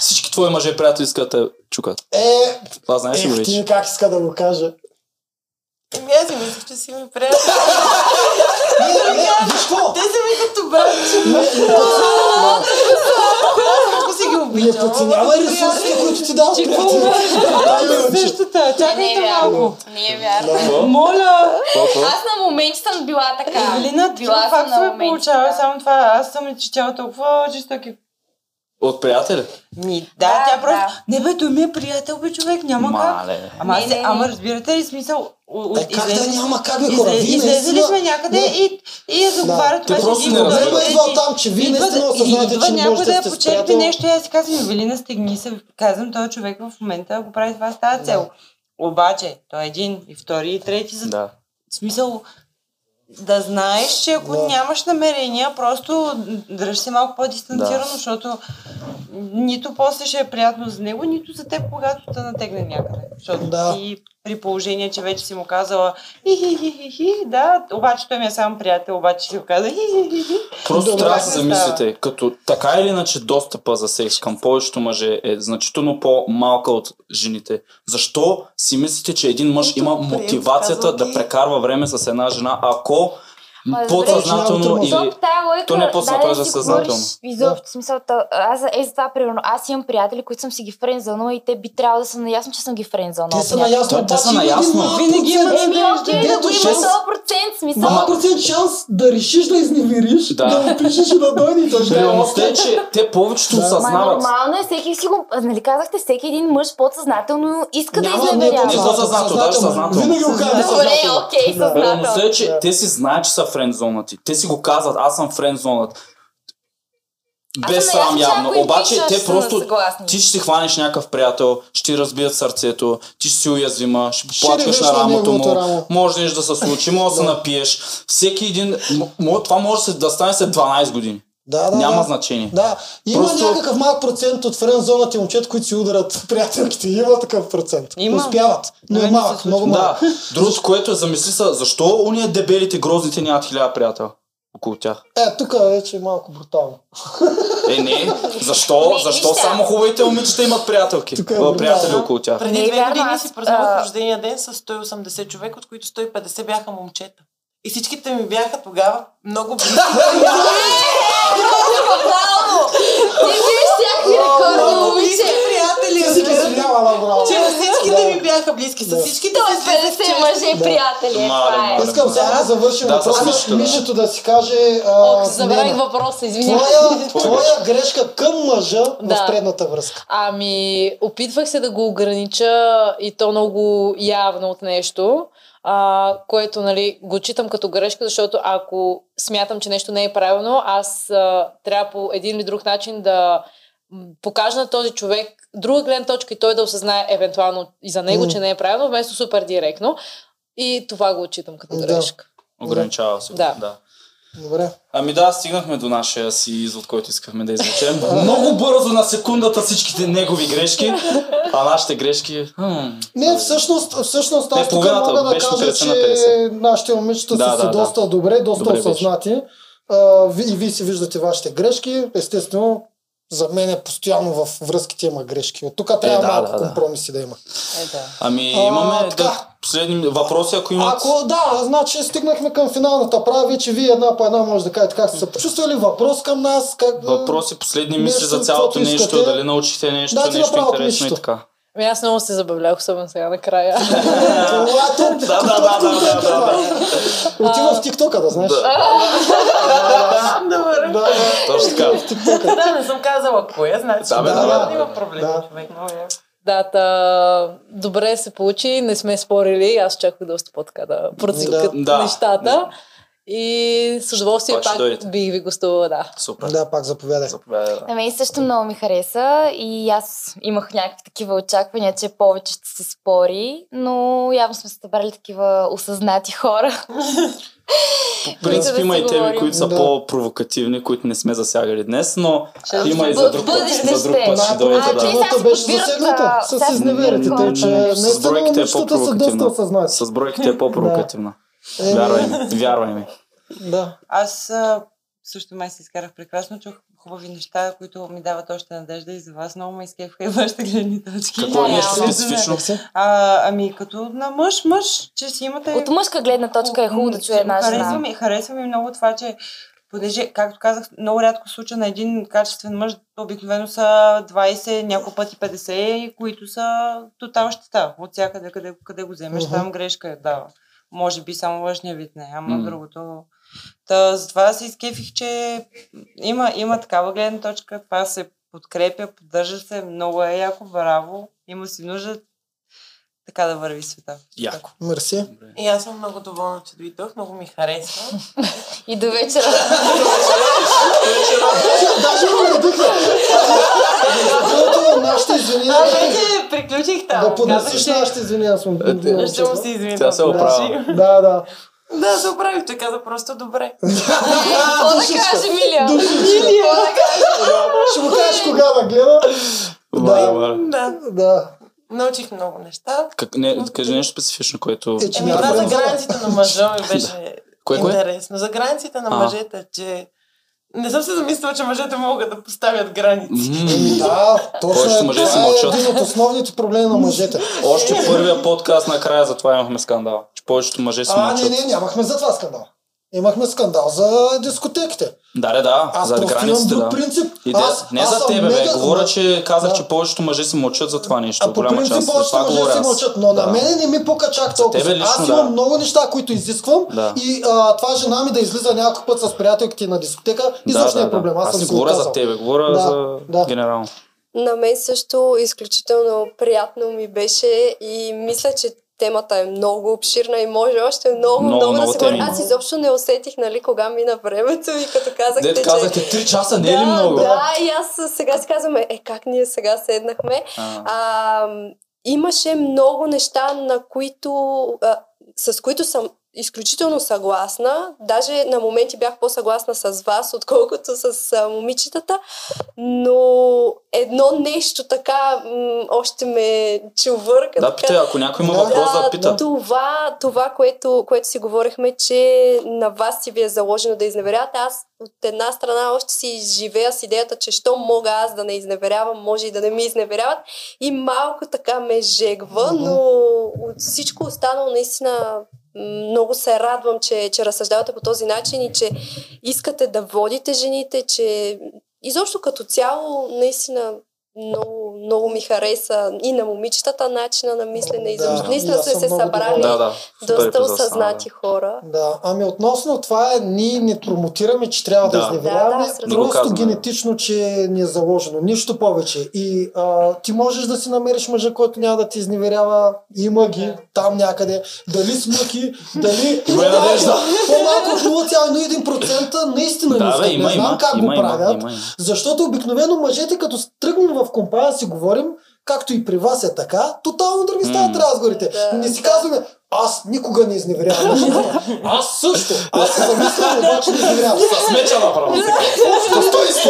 Всички твои мъже приятели искат да те чукат. Е, Това знаеш ли вече? как иска да го каже. Ми аз си мислех, че си ми приятел. Не, не, какво? Те са ми като братче. Не, не, Ако си ги Не обичам. подценявай ресурсите, които ти дават приятели. Да, Иначе. Същата, Не чакайте е вярно. малко. Не е вярно. Моля! Аз на моменти съм била така. Евелина, ти била съм на се моменти. получава само това. Аз съм ли четяла толкова жестоки От приятели? Ми, да, Да, тя просто... да. Не бе, той ми е приятел, бе, човек, няма как. Мале. Ама, Не, не, не. ама разбирате ли смисъл? О- Е, как да излезе- няма как, бе, хора? изле- Вие Излезли наистина- сме някъде Не. и, и я заговарят Те това, просто че не идва от там, че вие идва да- осъзнавате, идва че някой можете да да я сте почерпи нещо и аз си казвам, Евелина, стегни се. Казвам, този човек в момента го прави това с тази цел. Обаче, той е един, и втори, и трети. За... Да. В смисъл, да знаеш, че ако Да. нямаш намерения, просто дръж се малко по-дистанцирано, Да. защото нито после ще е приятно за него, нито за теб, когато те натегне някъде. Защото Да. ти при положение, че вече си му казала хи-хи-хи-хи, да, обаче той ми е само приятел, обаче си го каза хи-хи-хи. Просто Добре, трябва да се замислите, като така или иначе достъпа за секс към повечето мъже е значително по-малка от жените. Защо си мислите, че един мъж има мотивацията да прекарва време с една жена, ако подсъзнателно или... Лойка, То не е по-съзнателно, дай а си съзнателно. Изобщо, в смисъл, аз е за това, примерно, аз имам приятели, които съм си ги френдзонала и те би трябвало да са наясно, че съм ги френдзонала. Те са наясно, Те- са наясно. Винаги има процент. Еми, окей, да го Дето има шест- 100% смисъл. Малък процент шанс да решиш да изневериш, Да. да му пишеш и да дойде и той ще Реалността е, че те повечето Да. Осъзнават. нормално е, всеки си го... Нали казахте, всеки един мъж подсъзнателно иска да Няма, не е изневерява. Не по-съзнателно, даже съзнателно. Винаги го казвам Добре, съзнателно. окей, Да. Реалността съзнателно. е, че Да. те си знаят, че са френдзонати. Те си го казват, аз съм френдзонат. Без срам явно. Обаче те просто... съгласни. Ти ще си хванеш някакъв приятел, ще ти разбият сърцето, ти ще си уязвима, ще Ще плачкаш ревеш на рамото му, рамо. може нещо да се случи, може да се напиеш. Всеки един... Това може да се- да стане след 12 години. Да, да, Няма да. значение. Да, има Просто- някакъв малък процент от френ зоната и момчета, които си ударят приятелките. Има такъв процент. Има. Успяват. Но е малък, много малък. Да, другото, което е замисли са, защо уния дебелите, грозните нямат хиляда приятел около тях? Е, тук вече е малко брутално. Е, не. Защо? Ми, Защо вижте. само хубавите момичета имат приятелки? Тук е брутално. приятели около тях. Преди Не е две години си празнувах рождения ден с 180 човека, от които 150 бяха момчета. И всичките ми бяха тогава много близки. Ти виж всякакви рекорди, момиче. приятели. Смяла, браво. Че всичките ми бяха близки. С всичките Той се слизах 50 често. мъже приятели, е, това е. Искам само да завършим Да, с въпроса. Мишето, да. Мишето да си каже... а, Ох, забравих Нена, въпроса, извинявай. Твоя, твоя грешка към мъжа Да. в предната връзка. Ами, опитвах се да го огранича и то много явно от нещо, а, което нали, го читам като грешка, защото ако смятам, че нещо не е правилно, аз а, трябва по един или друг начин да покажа на този човек друга гледна точка и той да осъзнае евентуално и за него, М. че не е правилно, вместо супер директно. И това го отчитам като Да. грешка. Ограничава се. Да. да. Добре. Ами да, стигнахме до нашия си извод, който искахме да извлечем. Много бързо на секундата всичките негови грешки, а нашите грешки... Хм. Не, всъщност, всъщност аз тук мога да беше кажа, 50 на че 50. нашите момичета Да, са си да, да. доста добре, доста Добре беше. осъзнати. А, ви- и вие си виждате вашите грешки. Естествено, за мен е постоянно в връзките има грешки. От тук трябва да, малко да, да. компромиси да има. Е, да. Ами А, имаме така. да, последни въпроси, ако имат... Ако да, значи стигнахме към финалната права, вече вие една по една може да кажете как сте се почувствали, въпрос към нас, как... Въпроси, последни мисли за цялото нещо, искате. дали научихте нещо, Дайте нещо интересно и нищо. така. Ами аз много се забавлях, особено сега накрая. Това е топ, Да, да, да, да, да. Отива в тиктока, да знаеш. Добре. Да, Точно така. Да, не съм казала коя, значи Да, да, има проблем, човек. Да, та, добре се получи, не сме спорили, аз чаках доста по-така да процедукат Да. нещата. И с удоволствие Пак пак бих ви гостувала, да. Супер. да, пак заповядай. Заповядай, да. На мен също много ми хареса и аз имах някакви такива очаквания, че повече ще се спори, но явно сме събрали такива осъзнати хора. В принцип да има и теми, които са Да. по-провокативни, които не сме засягали днес, но Ще има и за друг път. За друг ще. път ще а, да. се беше засегната с изневерите, че С наистина бройките е момичетата са доста по-провокативна. осъзнати. С бройките е по-провокативна. Е, Вярвай ми, вярвай ми. Да. Аз също май се изкарах прекрасно, чух хубави неща, които ми дават още надежда и за вас много ме изкефха и вашите гледни точки. Какво е нещо специфично? А, ами като на мъж, мъж, че си имате... От мъжка гледна точка е хубаво да чуе една Харесва ми, харесва ми много това, че понеже, както казах, много рядко случа на един качествен мъж, обикновено са 20, няколко пъти 50, които са тотал щета. От всякъде, къде, къде го вземеш, Мгм. там грешка е, да. Може би само външния вид не, ама М. другото... Та, затова се изкефих, че има, има такава гледна точка, това се подкрепя, поддържа се, много е яко, браво, има си нужда така да върви света. Яко. Мерси. И аз съм много доволна, че дойдох, много ми харесва. И до вечера. Даже го уредихме. Другото, нашите извинения. А, вече приключих там. Да поднесеш нашите извинения. Съм Е, те- че Ще му се извиня. Тя се оправя. Да, да. Да, се оправих, той каза просто добре. Какво да каже, Милия? Ще му кажеш кога да гледа. Да, Да. Научих много неща. Как, не, кажи нещо специфично, което... Е, че Еми, това за границите на мъжа ми беше Кое, кое? интересно. За границите на А. мъжете, че не съм се замислила, че мъжете могат да поставят граници. Да, точно е. мъже си Това е мълчат. един от основните проблеми на мъжете. Още първия подкаст накрая, затова имахме скандал. Че повечето мъже си А, не, мълчат. не, нямахме за това скандал. Имахме скандал за дискотеките. Да, да, да, Аз за границите, друг да. принцип. И да, Аз- не аз за тебе, бе. мега- Говоря, че казах, Да. че повечето мъже си мълчат за това нещо. А по голяма принцип част. повечето мъже говоря си мълчат, но Да. на мене не ми пука чак толкова. тебе лично, Аз да. имам много неща, които изисквам Да. и а, това жена ми да излиза някой път с приятелките на дискотека, изобщо не е проблем. Аз, Аз съм говоря за тебе, говоря Да, за да. генерално. На мен също изключително приятно ми беше и мисля, че темата е много обширна и може още много, Много, много, много да се говори. Аз изобщо не усетих, нали, кога мина времето и като казахте, Дед че... казахте 3 часа, не е ли да, много? Да, и аз сега си казвам, е, как ние сега седнахме. А, А, имаше много неща, на които, а, с които съм изключително съгласна. Даже на моменти бях по-съгласна с вас, отколкото с а, момичетата. Но едно нещо така м- още ме чувърка. да, така. питай, ако някой има Да, въпрос да пита. Това, това което, което си говорихме, че на вас си ви е заложено да изневерявате. Аз от една страна още си живея с идеята, че що мога аз да не изневерявам, може и да не ми изневеряват. И малко така ме жегва, но от всичко останало наистина много се радвам, че, че разсъждавате по този начин и че искате да водите жените, че изобщо като цяло наистина много, много ми хареса и на момичетата начина на мислене. И Да, да, наистина сте съм се събрали Да, да. доста осъзнати да. хора. Да, ами относно това е, ние не промотираме, че трябва да, Да. изневеряваме, Да, да, просто генетично, че ни е заложено. Нищо повече. И а, ти можеш да си намериш мъжа, който няма да ти изневерява. Има ги там някъде. Дали с мъки, дали... Има надежда. По-малко от 0,1% наистина Да, не искат. не знам има, как има, го има, правят. има, има. Защото обикновено мъжете, като тръгнем в компания да си говорим, както и при вас е така, тотално други стават М. разговорите. Да, не си да. казваме, аз никога не изневерявам. аз също. Аз се замислям, обаче не изневерявам. С меча направо.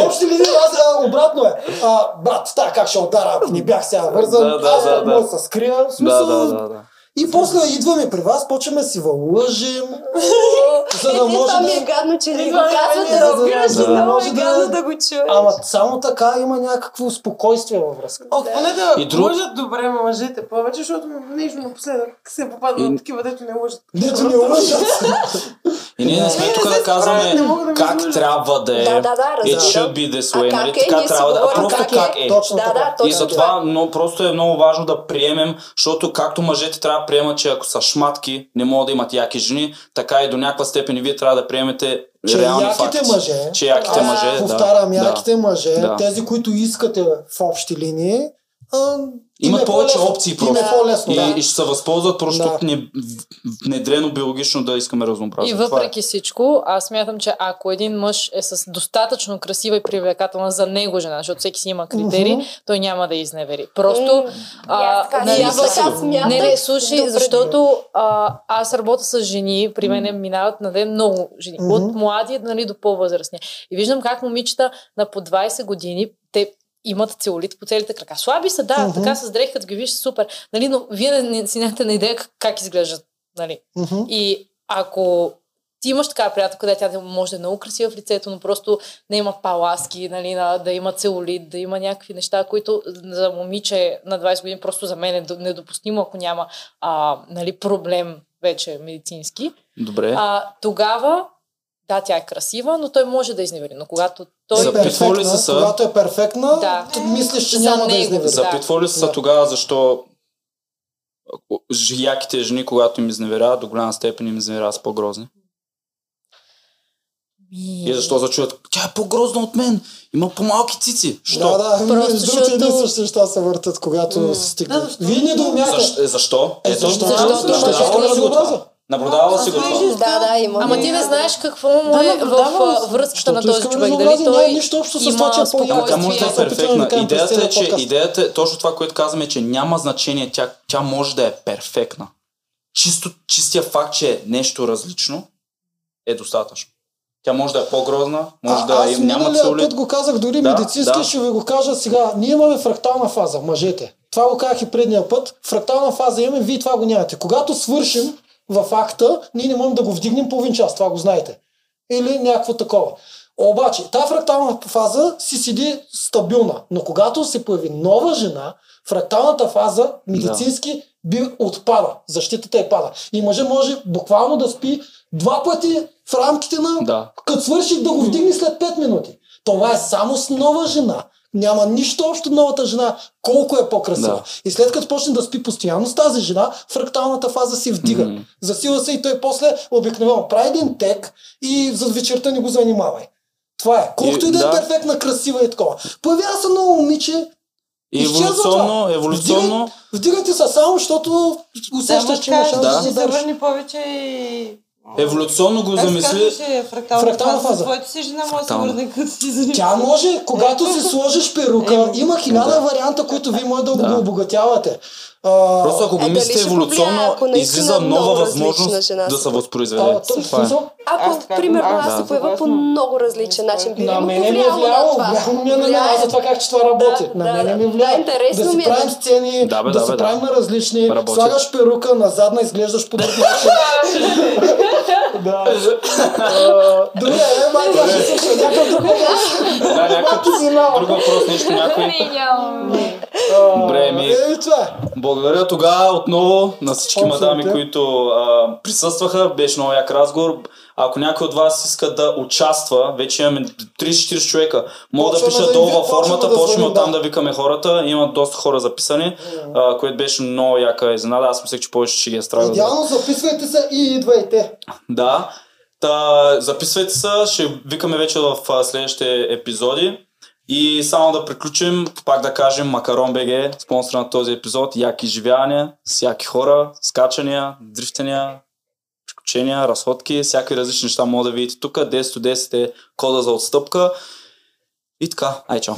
Още ли аз а, обратно е. А, брат, та как ще удара, ако не бях сега вързан, Да, да, аз да, да, да. мога да се скрия. В Да, смисъл, да, да, да. И после идваме при вас, почваме да си вълъжим, за да Е, може това ми е да... гадно, че не го е казвате, разбираш, да. и много Може е да- гадно да го чуеш. Ама само така има някакво спокойствие във връзка. О, поне да И друг- лъжат добре мъжете повече, защото нещо напоследък се попадна И- на такива, дето не лъжат. Дето не лъжат. И ние не сме Не, тук да казваме да как трябва да е. Да, да, да, It should be this way, нали? е? Така трябва да. А просто как е. как е. Точно Да, така. да, И затова но просто е много важно да приемем, защото както мъжете трябва да приемат, че ако са шматки, не могат да имат яки жени, така и до някаква степен и вие трябва да приемете Че реални яките факти. мъже, Че яките Аз мъже, повтарям, да. яките мъже, Да. тези, които искате в общи линии, а, им Имат е повече по-лесно. опции Им просто. е по-лесно, И, да. и ще се възползват просто, Да. не, внедрено биологично да искаме разнообразие. И е. въпреки всичко, аз смятам, че ако един мъж е с достатъчно красива и привлекателна за него жена, защото всеки си има критерии, Мгм. той няма да изневери. Просто... М, а, така, нали, аз така смятам. Не, не, слушай, Добре. защото а, аз работя с жени, при мен минават на ден много жени. Мгм. От млади нали, до по-възрастни. И виждам как момичета на по 20 години, те имат целулит по целите крака. Слаби са, да, Мгм. така с дрехи, като ги виж, супер. Нали, но вие не, не си нямате на идея как, как изглеждат. Нали. Мгм. И ако ти имаш така приятелка, където тя може да е много красива в лицето, но просто да има паласки, нали, на, да има целулит, да има някакви неща, които за момиче на 20 години просто за мен е до- недопустимо, ако няма а, нали, проблем вече медицински. Добре. А, тогава, да, тя е красива, но той може да изневери. Но когато той... За- ли са? Когато е перфектна, Да. мислиш, че За няма да него, изневери. да. Запитвали ли са се Да. тогава защо яките жени, когато им изневеряват, до голяма степен им изневеряват с по-грозни? И защо зачуват, тя е по-грозна от мен, има по-малки цици. Що? Да, да, Просто между другото едни и защото- същи неща се въртат, когато М. се стигне. Да, защо? Вие не доумяте. Защо? Е, защо? Е, Ето, защо? Защото наблюдавала ли си го разнообразие. Наблюдавала си го това? Да, да, има. Ама ти не знаеш какво му е в връзката на този човек. Дали той нищо общо с има това, че е. Ама тя може да е да перфектна. Идеята е, че идеята е точно това, което казваме, е, че няма значение. Тя, тя може да е перфектна. Чисто, чистия факт, че е нещо различно е достатъчно. Тя може да е по-грозна, може А, да аз няма целулит. път го казах дори Да, медицински, да. ще ви го кажа сега. Ние имаме фрактална фаза, мъжете. Това го казах и предния път. Фрактална фаза имаме, вие това го нямате. Когато свършим в акта, ние не можем да го вдигнем половин час, това го знаете. Или някакво такова. Обаче, тази фрактална фаза си седи стабилна, но когато се появи нова жена, фракталната фаза медицински би отпада. Защитата е пада. И мъже може буквално да спи два пъти в рамките на Да. като свърших да го вдигне след 5 минути. Това е само с нова жена. Няма нищо общо новата жена, колко е по-красива. Да. И след като почне да спи постоянно с тази жена, фракталната фаза си вдига. Мгм. Засила се и той после обикновено прави един тек и за вечерта не го занимавай. Това е. Колкото и, И- да е да. перфектна, красива и такова. Появява се ново момиче, еволюционно, еволюционно, Вдигате се само, защото усещаш, че имаш да, да. да ще се върне повече и... еволюционно го Как се замисли. казваше фрактална, Фрактална фаза. твоето си жена може да се върне като си занимава. Тя може, когато си сложиш перука, Еми, има хиляда варианта, които вие може да, Да. го обогатявате. А, Просто ако го Е, мислите еволюционно, ако наистина излиза нова възможност жена да си? се а, възпроизведе. то, Това е. Ако, Аз така примерно, аз да. се поява по много различен начин, би на му мене ми е влияло, това? влияло ми е на мен, аз за това как че това работи. Да, на да, мене ми да. влияе. Да, да си е. правим сцени, Да, бе, да, да, се бе, правим да. различни, Работи. слагаш перука, назадна изглеждаш по друг начин. да. А, Добре, е, май това ще слуша някакъв друг въпрос. Да, някакъв си друг въпрос, нещо някой. Не. А, Добре, ми- Е, е. Благодаря тогава отново на всички Абсолютно. мадами, които а, присъстваха. Беше много як разговор. Ако някой от вас иска да участва, вече имаме 30-40 човека. Мога да пишат да долу във формата, почваме да почваме оттам да. викаме хората. Има доста хора записани, а, което беше много яка изненада. Аз мислех, че повече ще ги е страх. Идеално записвайте се и идвайте. Да. Та, записвайте се, ще викаме вече в следващите епизоди. И само да приключим, пак да кажем Макарон БГ, спонсор на този епизод, яки изживявания, с хора, скачания, дрифтания, приключения, разходки, всякакви различни неща могат да видите тук. 10 до 10 е кода за отстъпка. И така, ай чао!